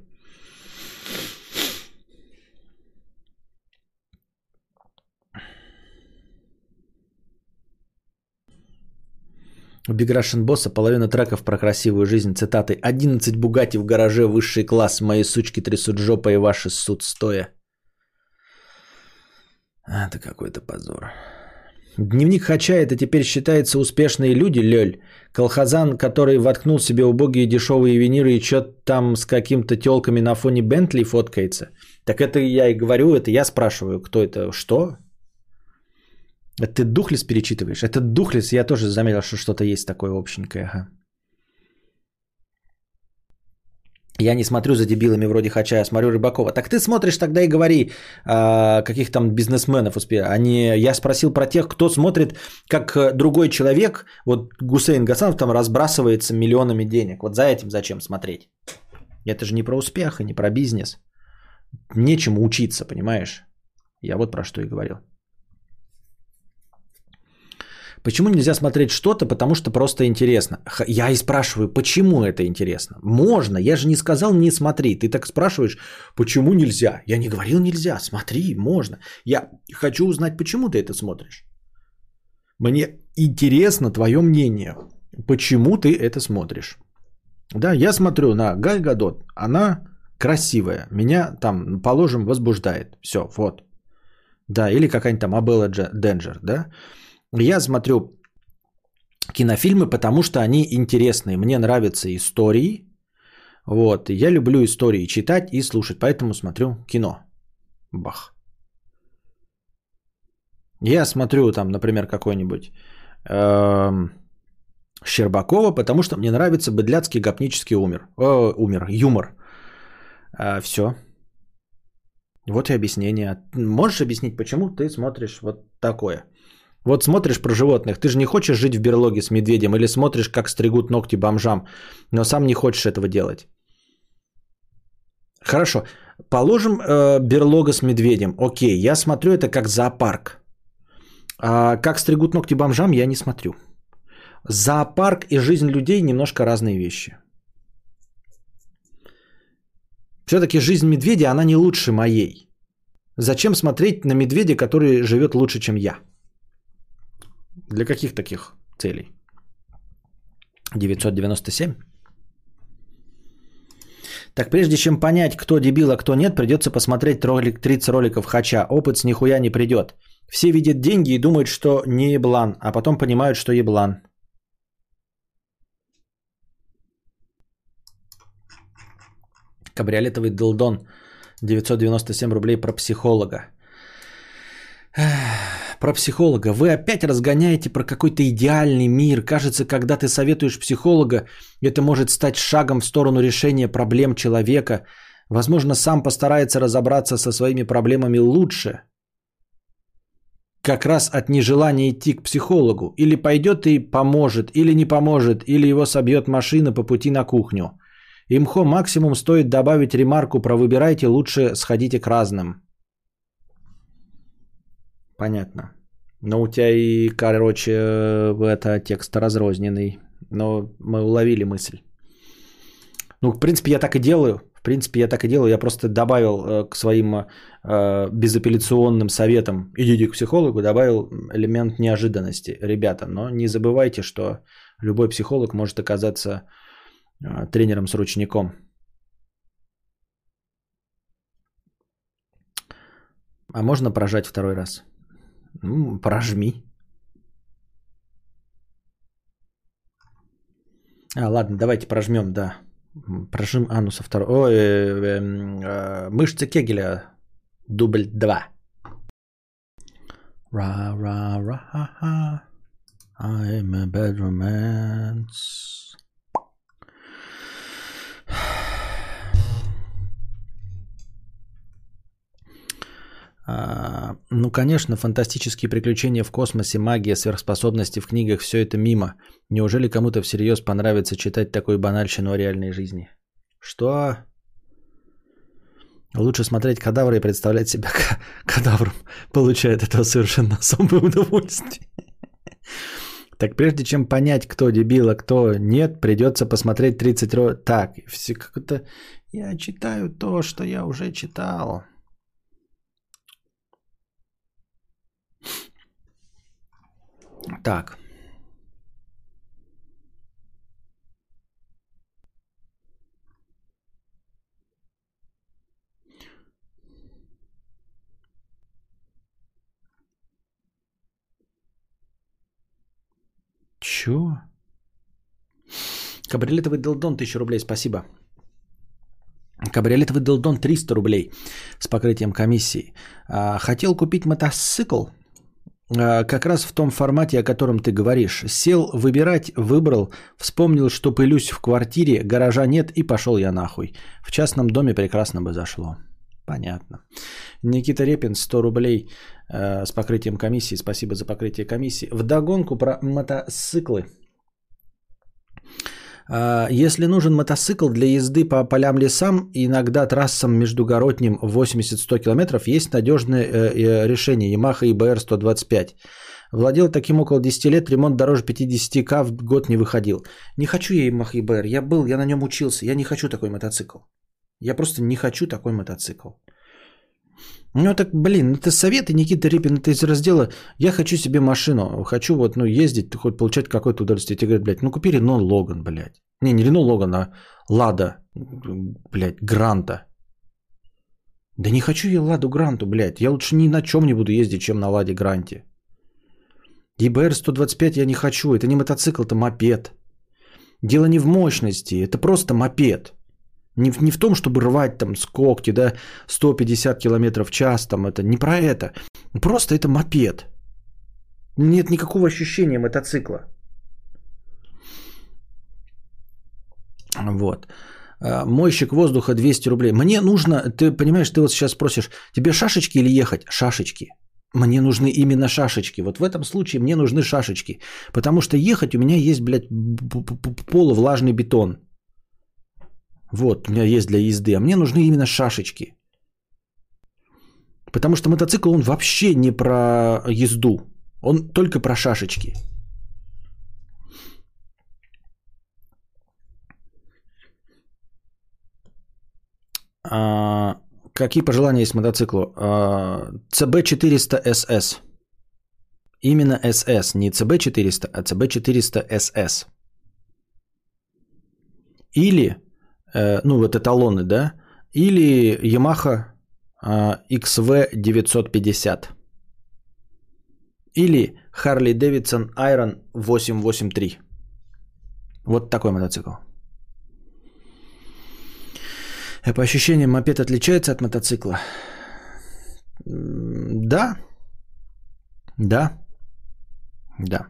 Big Russian Boss половина треков про красивую жизнь. Цитаты. 11 Бугати в гараже, высший класс. Мои сучки трясут жопой, ваши суд стоя. Это какой-то позор. Дневник Хача это теперь считается успешные люди, лёль. Колхозан, который воткнул себе убогие дешевые виниры и что там с каким-то телками на фоне Бентли фоткается. Так это я и говорю, это я спрашиваю, кто это, что? Это ты Духлес перечитываешь? Это Духлес, я тоже заметил, что что-то есть такое общенькое. Ага. Я не смотрю за дебилами вроде Хача, я смотрю Рыбакова. Так ты смотришь тогда и говори, а, каких там бизнесменов успех. А не, я спросил про тех, кто смотрит, как э, другой человек, вот Гусейн Гасанов там разбрасывается миллионами денег. Вот за этим зачем смотреть? Это же не про успех и не про бизнес. Нечему учиться, понимаешь? Я вот про что и говорил. Почему нельзя смотреть что-то? Потому что просто интересно. Я и спрашиваю, почему это интересно? Можно, я же не сказал не смотри. Ты так спрашиваешь, почему нельзя? Я не говорил нельзя, смотри, можно. Я хочу узнать, почему ты это смотришь. Мне интересно твое мнение. Почему ты это смотришь? Да, я смотрю на Галь Гадот. Она красивая. Меня там, положим, возбуждает. Все, вот. Да, или какая-нибудь там Абелла Денджер, да. Я смотрю кинофильмы, потому что они интересные. Мне нравятся истории. Вот. Я люблю истории читать и слушать, поэтому смотрю кино. Бах. Я смотрю там, например, какой-нибудь эм, Щербакова, потому что мне нравится быдляцкий гопнический умер. Умер, юмор. А, все. Вот и объяснение. Можешь объяснить, почему ты смотришь вот такое? Вот смотришь про животных, ты же не хочешь жить в берлоге с медведем или смотришь, как стригут ногти бомжам, но сам не хочешь этого делать. Хорошо, положим э, берлога с медведем. Окей, я смотрю это как зоопарк. А как стригут ногти бомжам, я не смотрю. Зоопарк и жизнь людей немножко разные вещи. Все-таки жизнь медведя, она не лучше моей. Зачем смотреть на медведя, который живет лучше, чем я? Для каких таких целей? 997? Так прежде чем понять, кто дебил, а кто нет, придется посмотреть ролик, 30 роликов Хача. Опыт с нихуя не придет. Все видят деньги и думают, что не еблан, а потом понимают, что еблан. Кабриолетовый дылдон. 997 рублей про психолога. Про психолога. Вы опять разгоняете про какой-то идеальный мир. Кажется, когда ты советуешь психолога, это может стать шагом в сторону решения проблем человека. Возможно, сам постарается разобраться со своими проблемами лучше. Как раз от нежелания идти к психологу. Или пойдет и поможет, или не поможет, или его собьет машина по пути на кухню. Имхо максимум стоит добавить ремарку про выбирайте, лучше сходите к разным. Понятно. Но у тебя и, короче, это текст разрозненный. Но мы уловили мысль. Ну, в принципе, я так и делаю. В принципе, я так и делаю. Я просто добавил э, к своим э, безапелляционным советам идите к психологу, добавил элемент неожиданности. Ребята, но не забывайте, что любой психолог может оказаться э, тренером с ручником. А можно прожать второй раз? Ну, прожми. А, ладно, давайте прожмем, да. Прожим ануса второй. Ой, э, э, э, мышцы Кегеля. Дубль 2. Ра, ра, ра, ха, ха. I'm a bad romance. [sighs] Ну, конечно, фантастические приключения в космосе, магия, сверхспособности в книгах, все это мимо. Неужели кому-то всерьез понравится читать такую банальщину о реальной жизни? Что? Лучше смотреть кадавры и представлять себя кадавром. Получает это совершенно особое удовольствие. Так прежде чем понять, кто дебил, а кто нет, придется посмотреть 30 ро... Так, все как-то... Я читаю то, что я уже читал. Так. Чё? Кабриолетовый Делдон 1000 рублей, спасибо. Кабриолетовый Делдон 300 рублей с покрытием комиссии. А, хотел купить мотоцикл, как раз в том формате, о котором ты говоришь. Сел выбирать, выбрал, вспомнил, что пылюсь в квартире, гаража нет и пошел я нахуй. В частном доме прекрасно бы зашло. Понятно. Никита Репин, 100 рублей э, с покрытием комиссии. Спасибо за покрытие комиссии. Вдогонку про мотоциклы. А, если нужен мотоцикл для езды по полям лесам, иногда трассам междугородним 80-100 км, есть надежное э, э, решение Yamaha IBR 125. Владел таким около 10 лет, ремонт дороже 50к в год не выходил. Не хочу я Yamaha IBR, я был, я на нем учился, я не хочу такой мотоцикл. Я просто не хочу такой мотоцикл. Ну так, блин, это советы Никита Репин, это из раздела «Я хочу себе машину, хочу вот, ну, ездить, хоть получать какое-то удовольствие». Тебе говорят, блядь, ну купи Рено Логан, блядь. Не, не Рено Логан, а Лада, блядь, Гранта. Да не хочу я Ладу Гранту, блядь. Я лучше ни на чем не буду ездить, чем на Ладе Гранте. ЕБР 125 я не хочу. Это не мотоцикл, это мопед. Дело не в мощности, это просто мопед. Не в, не в том, чтобы рвать там с когти, да, 150 км в час, там это не про это. Просто это мопед. Нет никакого ощущения мотоцикла. Вот. А, мойщик воздуха 200 рублей. Мне нужно, ты понимаешь, ты вот сейчас спросишь, тебе шашечки или ехать? Шашечки. Мне нужны именно шашечки. Вот в этом случае мне нужны шашечки. Потому что ехать у меня есть, блядь, полувлажный бетон. Вот, у меня есть для езды. А мне нужны именно шашечки. Потому что мотоцикл, он вообще не про езду. Он только про шашечки. А, какие пожелания есть мотоциклу? А, CB400SS. Именно SS, не CB400, а CB400SS. Или, ну вот эталоны, да? Или Yamaha XV950. Или Harley Davidson Iron 883. Вот такой мотоцикл. А по ощущениям, мопед отличается от мотоцикла? Да. Да. Да.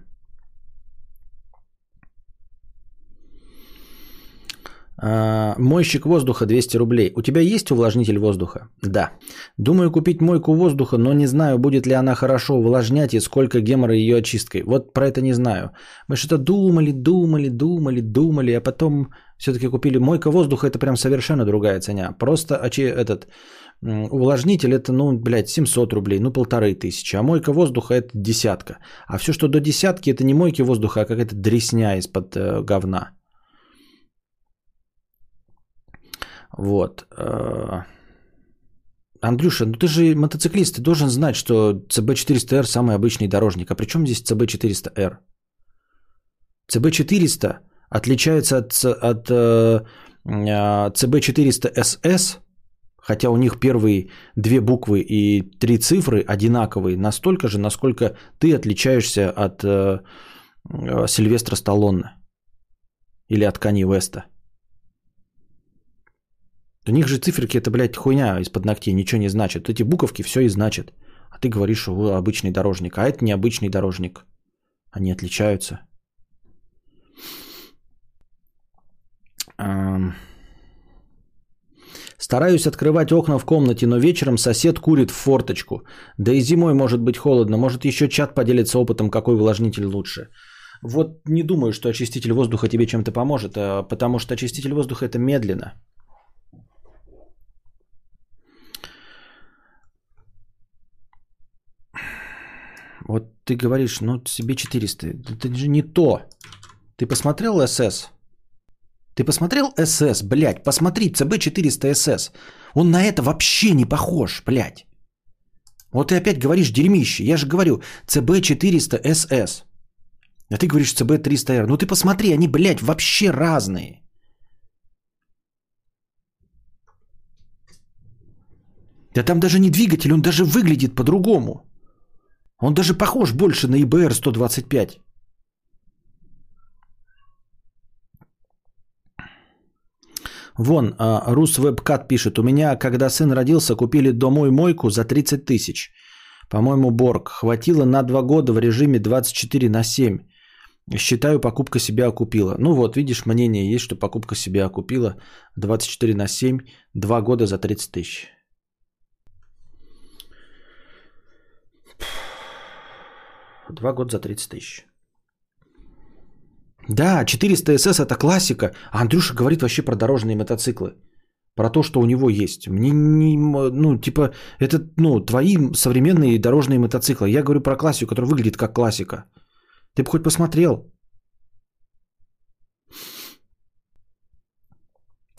А, мойщик воздуха 200 рублей. У тебя есть увлажнитель воздуха? Да. Думаю купить мойку воздуха, но не знаю, будет ли она хорошо увлажнять и сколько гемора ее очисткой. Вот про это не знаю. Мы что-то думали, думали, думали, думали, а потом все-таки купили мойка воздуха. Это прям совершенно другая цена. Просто очи, этот увлажнитель это, ну, блядь, 700 рублей, ну, полторы тысячи. А мойка воздуха это десятка. А все, что до десятки, это не мойки воздуха, а какая-то дресня из-под э, говна. Вот. Э, Андрюша, ну ты же мотоциклист, ты должен знать, что CB400R самый обычный дорожник. А при чем здесь CB400R? CB400 отличается от, от э, CB400SS, а, хотя у них первые две буквы и три цифры одинаковые, настолько же, насколько ты отличаешься от э, э Сильвестра Сталлоне или от Кани Веста. У них же циферки это, блядь, хуйня из-под ногтей, ничего не значит. Эти буковки все и значат. А ты говоришь, что вы обычный дорожник. А это не обычный дорожник. Они отличаются. Стараюсь открывать окна в комнате, но вечером сосед курит в форточку. Да и зимой может быть холодно. Может еще чат поделится опытом, какой увлажнитель лучше. Вот не думаю, что очиститель воздуха тебе чем-то поможет, а потому что очиститель воздуха это медленно. Вот ты говоришь, ну себе 400, это же не то. Ты посмотрел СС? Ты посмотрел СС, блядь, посмотри, CB400 СС. Он на это вообще не похож, блядь. Вот ты опять говоришь дерьмище. Я же говорю, CB400 СС. А ты говоришь CB300R. Ну ты посмотри, они, блядь, вообще разные. Да там даже не двигатель, он даже выглядит по-другому. Он даже похож больше на ИБР 125. Вон, а, Рус Вебкат пишет, у меня, когда сын родился, купили домой мойку за 30 тысяч. По-моему, Борг. Хватило на 2 года в режиме 24 на 7. Считаю, покупка себя окупила. Ну вот, видишь, мнение есть, что покупка себя окупила 24 на 7, 2 года за 30 тысяч. Два года за 30 тысяч. Да, 400 СС это классика. А Андрюша говорит вообще про дорожные мотоциклы. Про то, что у него есть. Мне не, ну, типа, это, ну, твои современные дорожные мотоциклы. Я говорю про классику, которая выглядит как классика. Ты бы хоть посмотрел.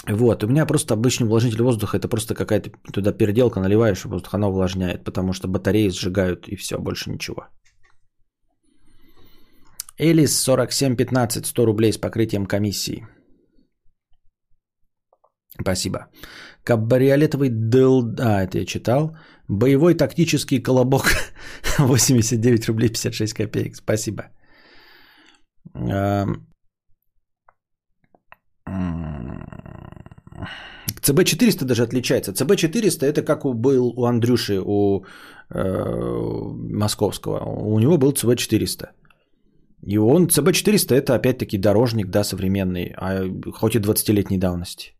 Вот, у меня просто обычный увлажнитель воздуха, это просто какая-то туда переделка наливаешь, воздух она увлажняет, потому что батареи сжигают и все, больше ничего. Элис 4715, 100 рублей с покрытием комиссии. Спасибо. Кабриолетовый дыл... А, это я читал. Боевой тактический колобок. [laughs] 89 рублей 56 копеек. Спасибо. CB400 даже отличается. CB400 это как был у Андрюши, у э, московского. У него был CB400. И он, CB400 это опять-таки дорожник, да, современный, а хоть и 20-летней давности.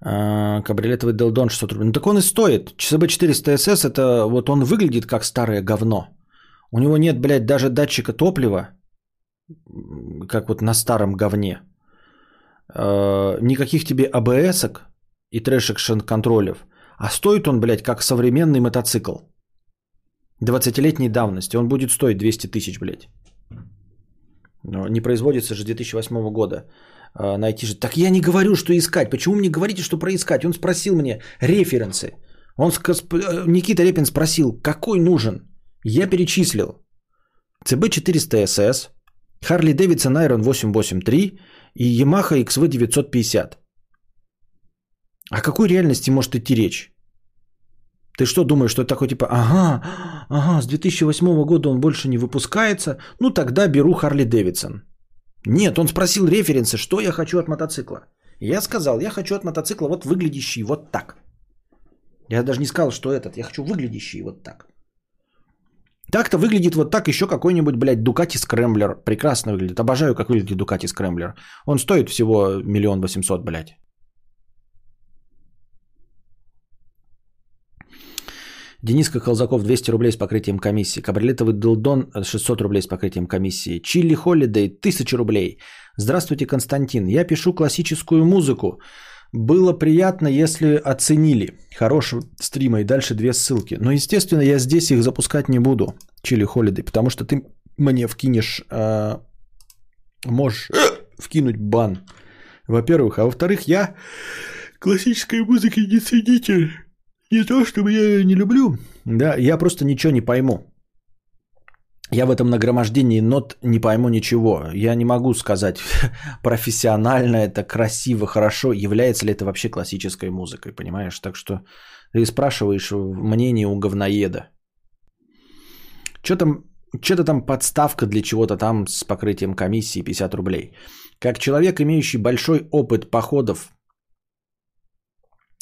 А, кабриолетовый Делдон 600 рублей. Ну так он и стоит. CB400 SS это вот он выглядит как старое говно. У него нет, блядь, даже датчика топлива, как вот на старом говне. А, никаких тебе абс и трэш контролев. А стоит он, блядь, как современный мотоцикл. 20-летней давности. Он будет стоить 200 тысяч, блядь. Но не производится же 2008 года. А, найти же. Так я не говорю, что искать. Почему мне говорите, что проискать? Он спросил мне референсы. Он, э, Никита Репин спросил, какой нужен? Я перечислил. CB400SS, Harley Davidson Iron 883 и Yamaha XV 950. О какой реальности может идти речь? Ты что думаешь, что это такой типа, ага, ага, с 2008 года он больше не выпускается, ну тогда беру Харли Дэвидсон. Нет, он спросил референсы, что я хочу от мотоцикла. Я сказал, я хочу от мотоцикла вот выглядящий вот так. Я даже не сказал, что этот, я хочу выглядящий вот так. Так-то выглядит вот так еще какой-нибудь, блядь, Ducati Scrambler. Прекрасно выглядит. Обожаю, как выглядит Ducati Scrambler. Он стоит всего миллион восемьсот, блядь. Дениска Колзаков 200 рублей с покрытием комиссии. Кабрилетовый Дилдон 600 рублей с покрытием комиссии. Чили Холидей 1000 рублей. Здравствуйте, Константин. Я пишу классическую музыку. Было приятно, если оценили. Хорошего стрима и дальше две ссылки. Но, естественно, я здесь их запускать не буду. Чили Холидей, потому что ты мне вкинешь... Э, можешь [coughs] вкинуть бан. Во-первых. А во-вторых, я классической музыки не ценитель. Не то, чтобы я не люблю. Да, я просто ничего не пойму. Я в этом нагромождении нот не пойму ничего. Я не могу сказать, [laughs] профессионально это, красиво, хорошо, является ли это вообще классической музыкой, понимаешь? Так что ты спрашиваешь мнение у говноеда. Что там, что-то там подставка для чего-то там с покрытием комиссии 50 рублей. Как человек, имеющий большой опыт походов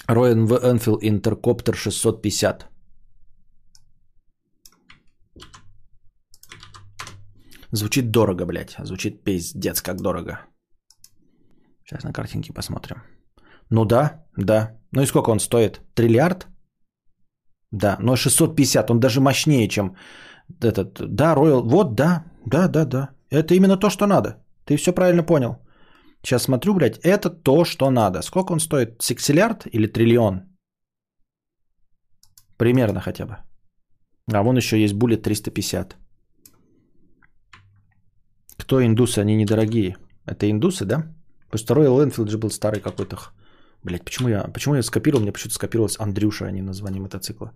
Royal Enfield Intercopter 650. Звучит дорого, блядь. Звучит пиздец, как дорого. Сейчас на картинке посмотрим. Ну да, да. Ну и сколько он стоит? Триллиард? Да, но 650, он даже мощнее, чем этот. Да, Royal, вот, да, да, да, да. Это именно то, что надо. Ты все правильно понял. Сейчас смотрю, блядь, это то, что надо. Сколько он стоит? Сексиллиард или триллион? Примерно хотя бы. А вон еще есть буллет 350. Кто индусы? Они недорогие. Это индусы, да? Потому что Royal Enfield же был старый какой-то. Блять, почему я, почему я скопировал? Мне почему-то скопировалось Андрюша, а не название мотоцикла.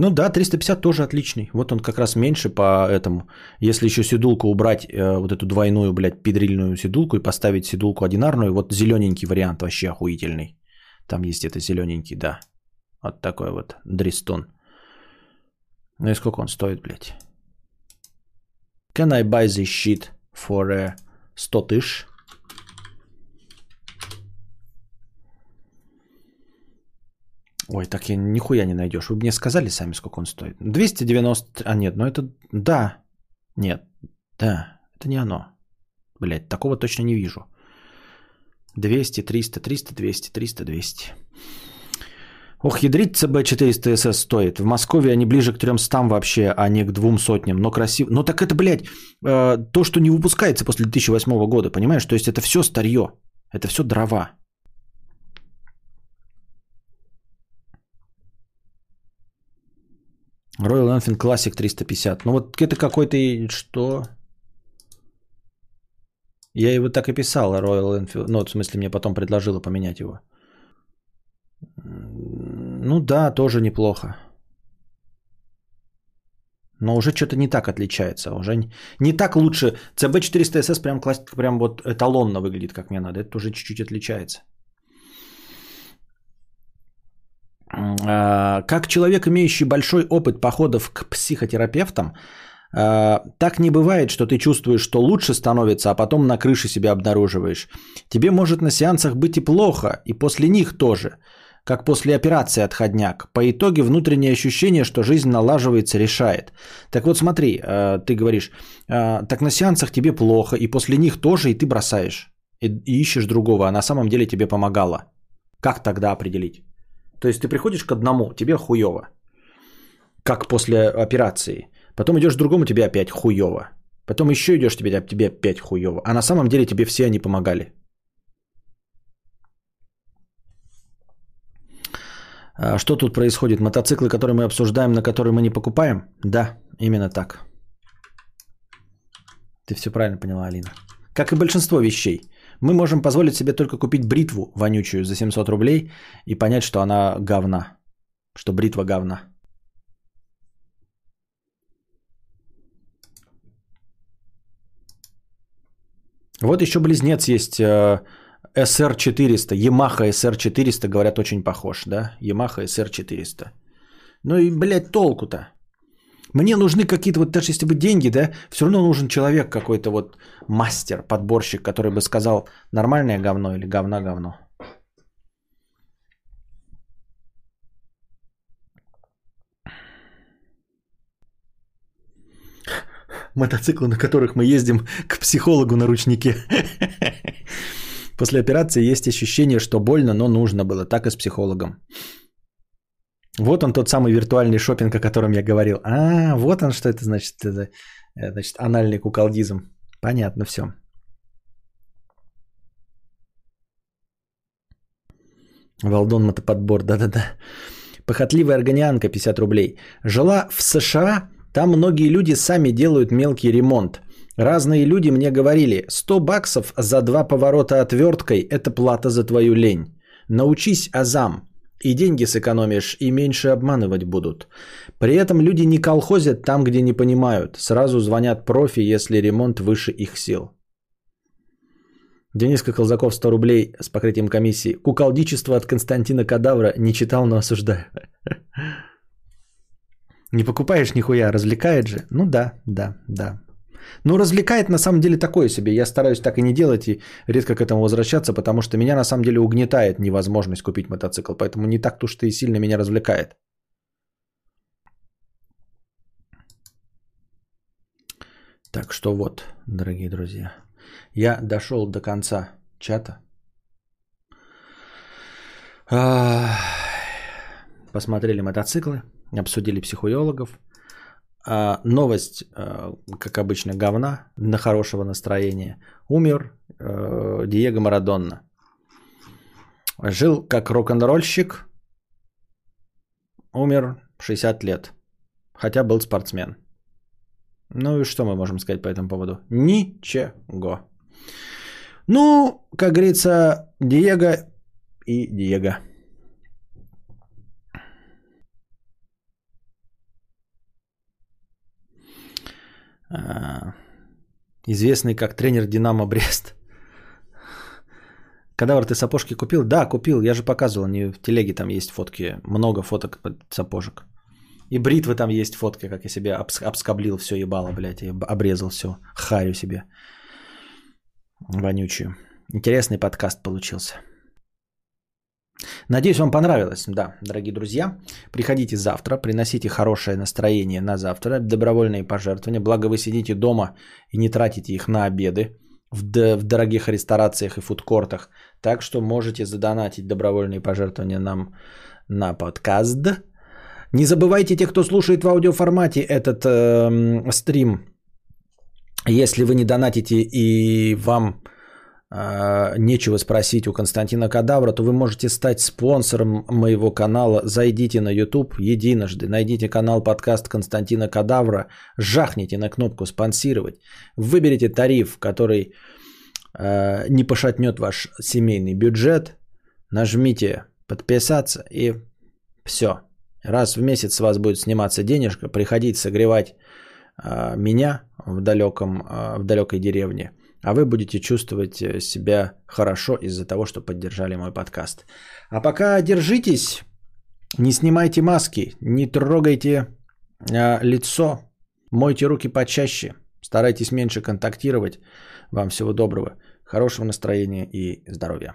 Ну да, 350 тоже отличный. Вот он как раз меньше по этому. Если еще седулку убрать, э, вот эту двойную, блядь, педрильную седулку и поставить седулку одинарную, вот зелененький вариант вообще охуительный. Там есть это зелененький, да. Вот такой вот дристон. Ну и сколько он стоит, блядь? Can I buy this shit for uh, 100 тысяч? Ой, так я нихуя не найдешь. Вы мне сказали сами, сколько он стоит. 290... А нет, ну это... Да. Нет. Да. Это не оно. Блять, такого точно не вижу. 200, 300, 300, 200, 300, 200. Ох, ядрить CB400SS стоит. В Москве они ближе к 300 вообще, а не к двум сотням. Но красиво. Но так это, блядь, э, то, что не выпускается после 2008 года, понимаешь? То есть это все старье. Это все дрова. Royal Enfield Classic 350. Ну вот это какой-то... Что? Я его так и писал, Royal Enfield. Ну, в смысле, мне потом предложила поменять его. Ну да, тоже неплохо. Но уже что-то не так отличается. Уже не, не так лучше. CB400SS прям, прям вот эталонно выглядит, как мне надо. Это уже чуть-чуть отличается. А, как человек, имеющий большой опыт походов к психотерапевтам, а, так не бывает, что ты чувствуешь, что лучше становится, а потом на крыше себя обнаруживаешь. Тебе может на сеансах быть и плохо, и после них тоже. Как после операции отходняк. По итоге внутреннее ощущение, что жизнь налаживается, решает. Так вот смотри, а, ты говоришь, так на сеансах тебе плохо, и после них тоже, и ты бросаешь. И ищешь другого, а на самом деле тебе помогало. Как тогда определить? То есть ты приходишь к одному, тебе хуево. Как после операции. Потом идешь к другому, тебе опять хуево. Потом еще идешь, тебе, тебе опять хуево. А на самом деле тебе все они помогали. А что тут происходит? Мотоциклы, которые мы обсуждаем, на которые мы не покупаем? Да, именно так. Ты все правильно поняла, Алина. Как и большинство вещей. Мы можем позволить себе только купить бритву вонючую за 700 рублей и понять, что она говна. Что бритва говна. Вот еще близнец есть SR400, э, Yamaha SR400, говорят, очень похож, да? Yamaha SR400. Ну и, блядь, толку-то? Мне нужны какие-то, вот даже если бы деньги, да, все равно нужен человек какой-то вот мастер, подборщик, который бы сказал, нормальное говно или говна говно. Мотоциклы, на которых мы ездим к психологу на ручнике. После операции есть ощущение, что больно, но нужно было. Так и с психологом. Вот он тот самый виртуальный шопинг, о котором я говорил. А, вот он что это значит. Это, э, значит, анальный куколдизм. Понятно все. Валдон мотоподбор, да-да-да. Похотливая органианка, 50 рублей. Жила в США, там многие люди сами делают мелкий ремонт. Разные люди мне говорили, 100 баксов за два поворота отверткой – это плата за твою лень. Научись азам, и деньги сэкономишь, и меньше обманывать будут. При этом люди не колхозят там, где не понимают. Сразу звонят профи, если ремонт выше их сил. Дениска Колзаков 100 рублей с покрытием комиссии. Куколдичество от Константина Кадавра не читал, но осуждаю. [laughs] Не покупаешь нихуя, развлекает же? Ну да, да, да. Ну, развлекает на самом деле такое себе. Я стараюсь так и не делать и редко к этому возвращаться, потому что меня на самом деле угнетает невозможность купить мотоцикл. Поэтому не так-то уж и сильно меня развлекает. Так что вот, дорогие друзья. Я дошел до конца чата. Посмотрели мотоциклы, обсудили психологов, а, новость, а, как обычно, говна на хорошего настроения. Умер а, Диего Марадонна. Жил как рок-н-ролльщик. Умер 60 лет. Хотя был спортсмен. Ну и что мы можем сказать по этому поводу? Ничего. Ну, как говорится, Диего и Диего. Известный как тренер Динамо Брест. Кадавр, ты сапожки купил? Да, купил. Я же показывал, они в телеге там есть фотки. Много фоток сапожек. И бритвы там есть фотки, как я себе обскоблил все ебало, блядь, и обрезал все. Харю себе. Вонючую. Интересный подкаст получился. Надеюсь, вам понравилось. Да, дорогие друзья, приходите завтра, приносите хорошее настроение на завтра, добровольные пожертвования. Благо вы сидите дома и не тратите их на обеды в, дорогих ресторациях и фудкортах. Так что можете задонатить добровольные пожертвования нам на подкаст. Не забывайте, те, кто слушает в аудиоформате этот э, стрим, если вы не донатите и вам нечего спросить у Константина Кадавра, то вы можете стать спонсором моего канала. Зайдите на YouTube единожды, найдите канал подкаст Константина Кадавра, жахните на кнопку «Спонсировать», выберите тариф, который э, не пошатнет ваш семейный бюджет, нажмите «Подписаться» и все. Раз в месяц с вас будет сниматься денежка, приходить согревать э, меня в, далеком, э, в далекой деревне – а вы будете чувствовать э, себя хорошо из-за того, что поддержали мой подкаст. А пока держитесь, Не снимайте маски, не трогайте а, лицо, мойте руки почаще, старайтесь меньше контактировать. Вам всего доброго, хорошего настроения и здоровья.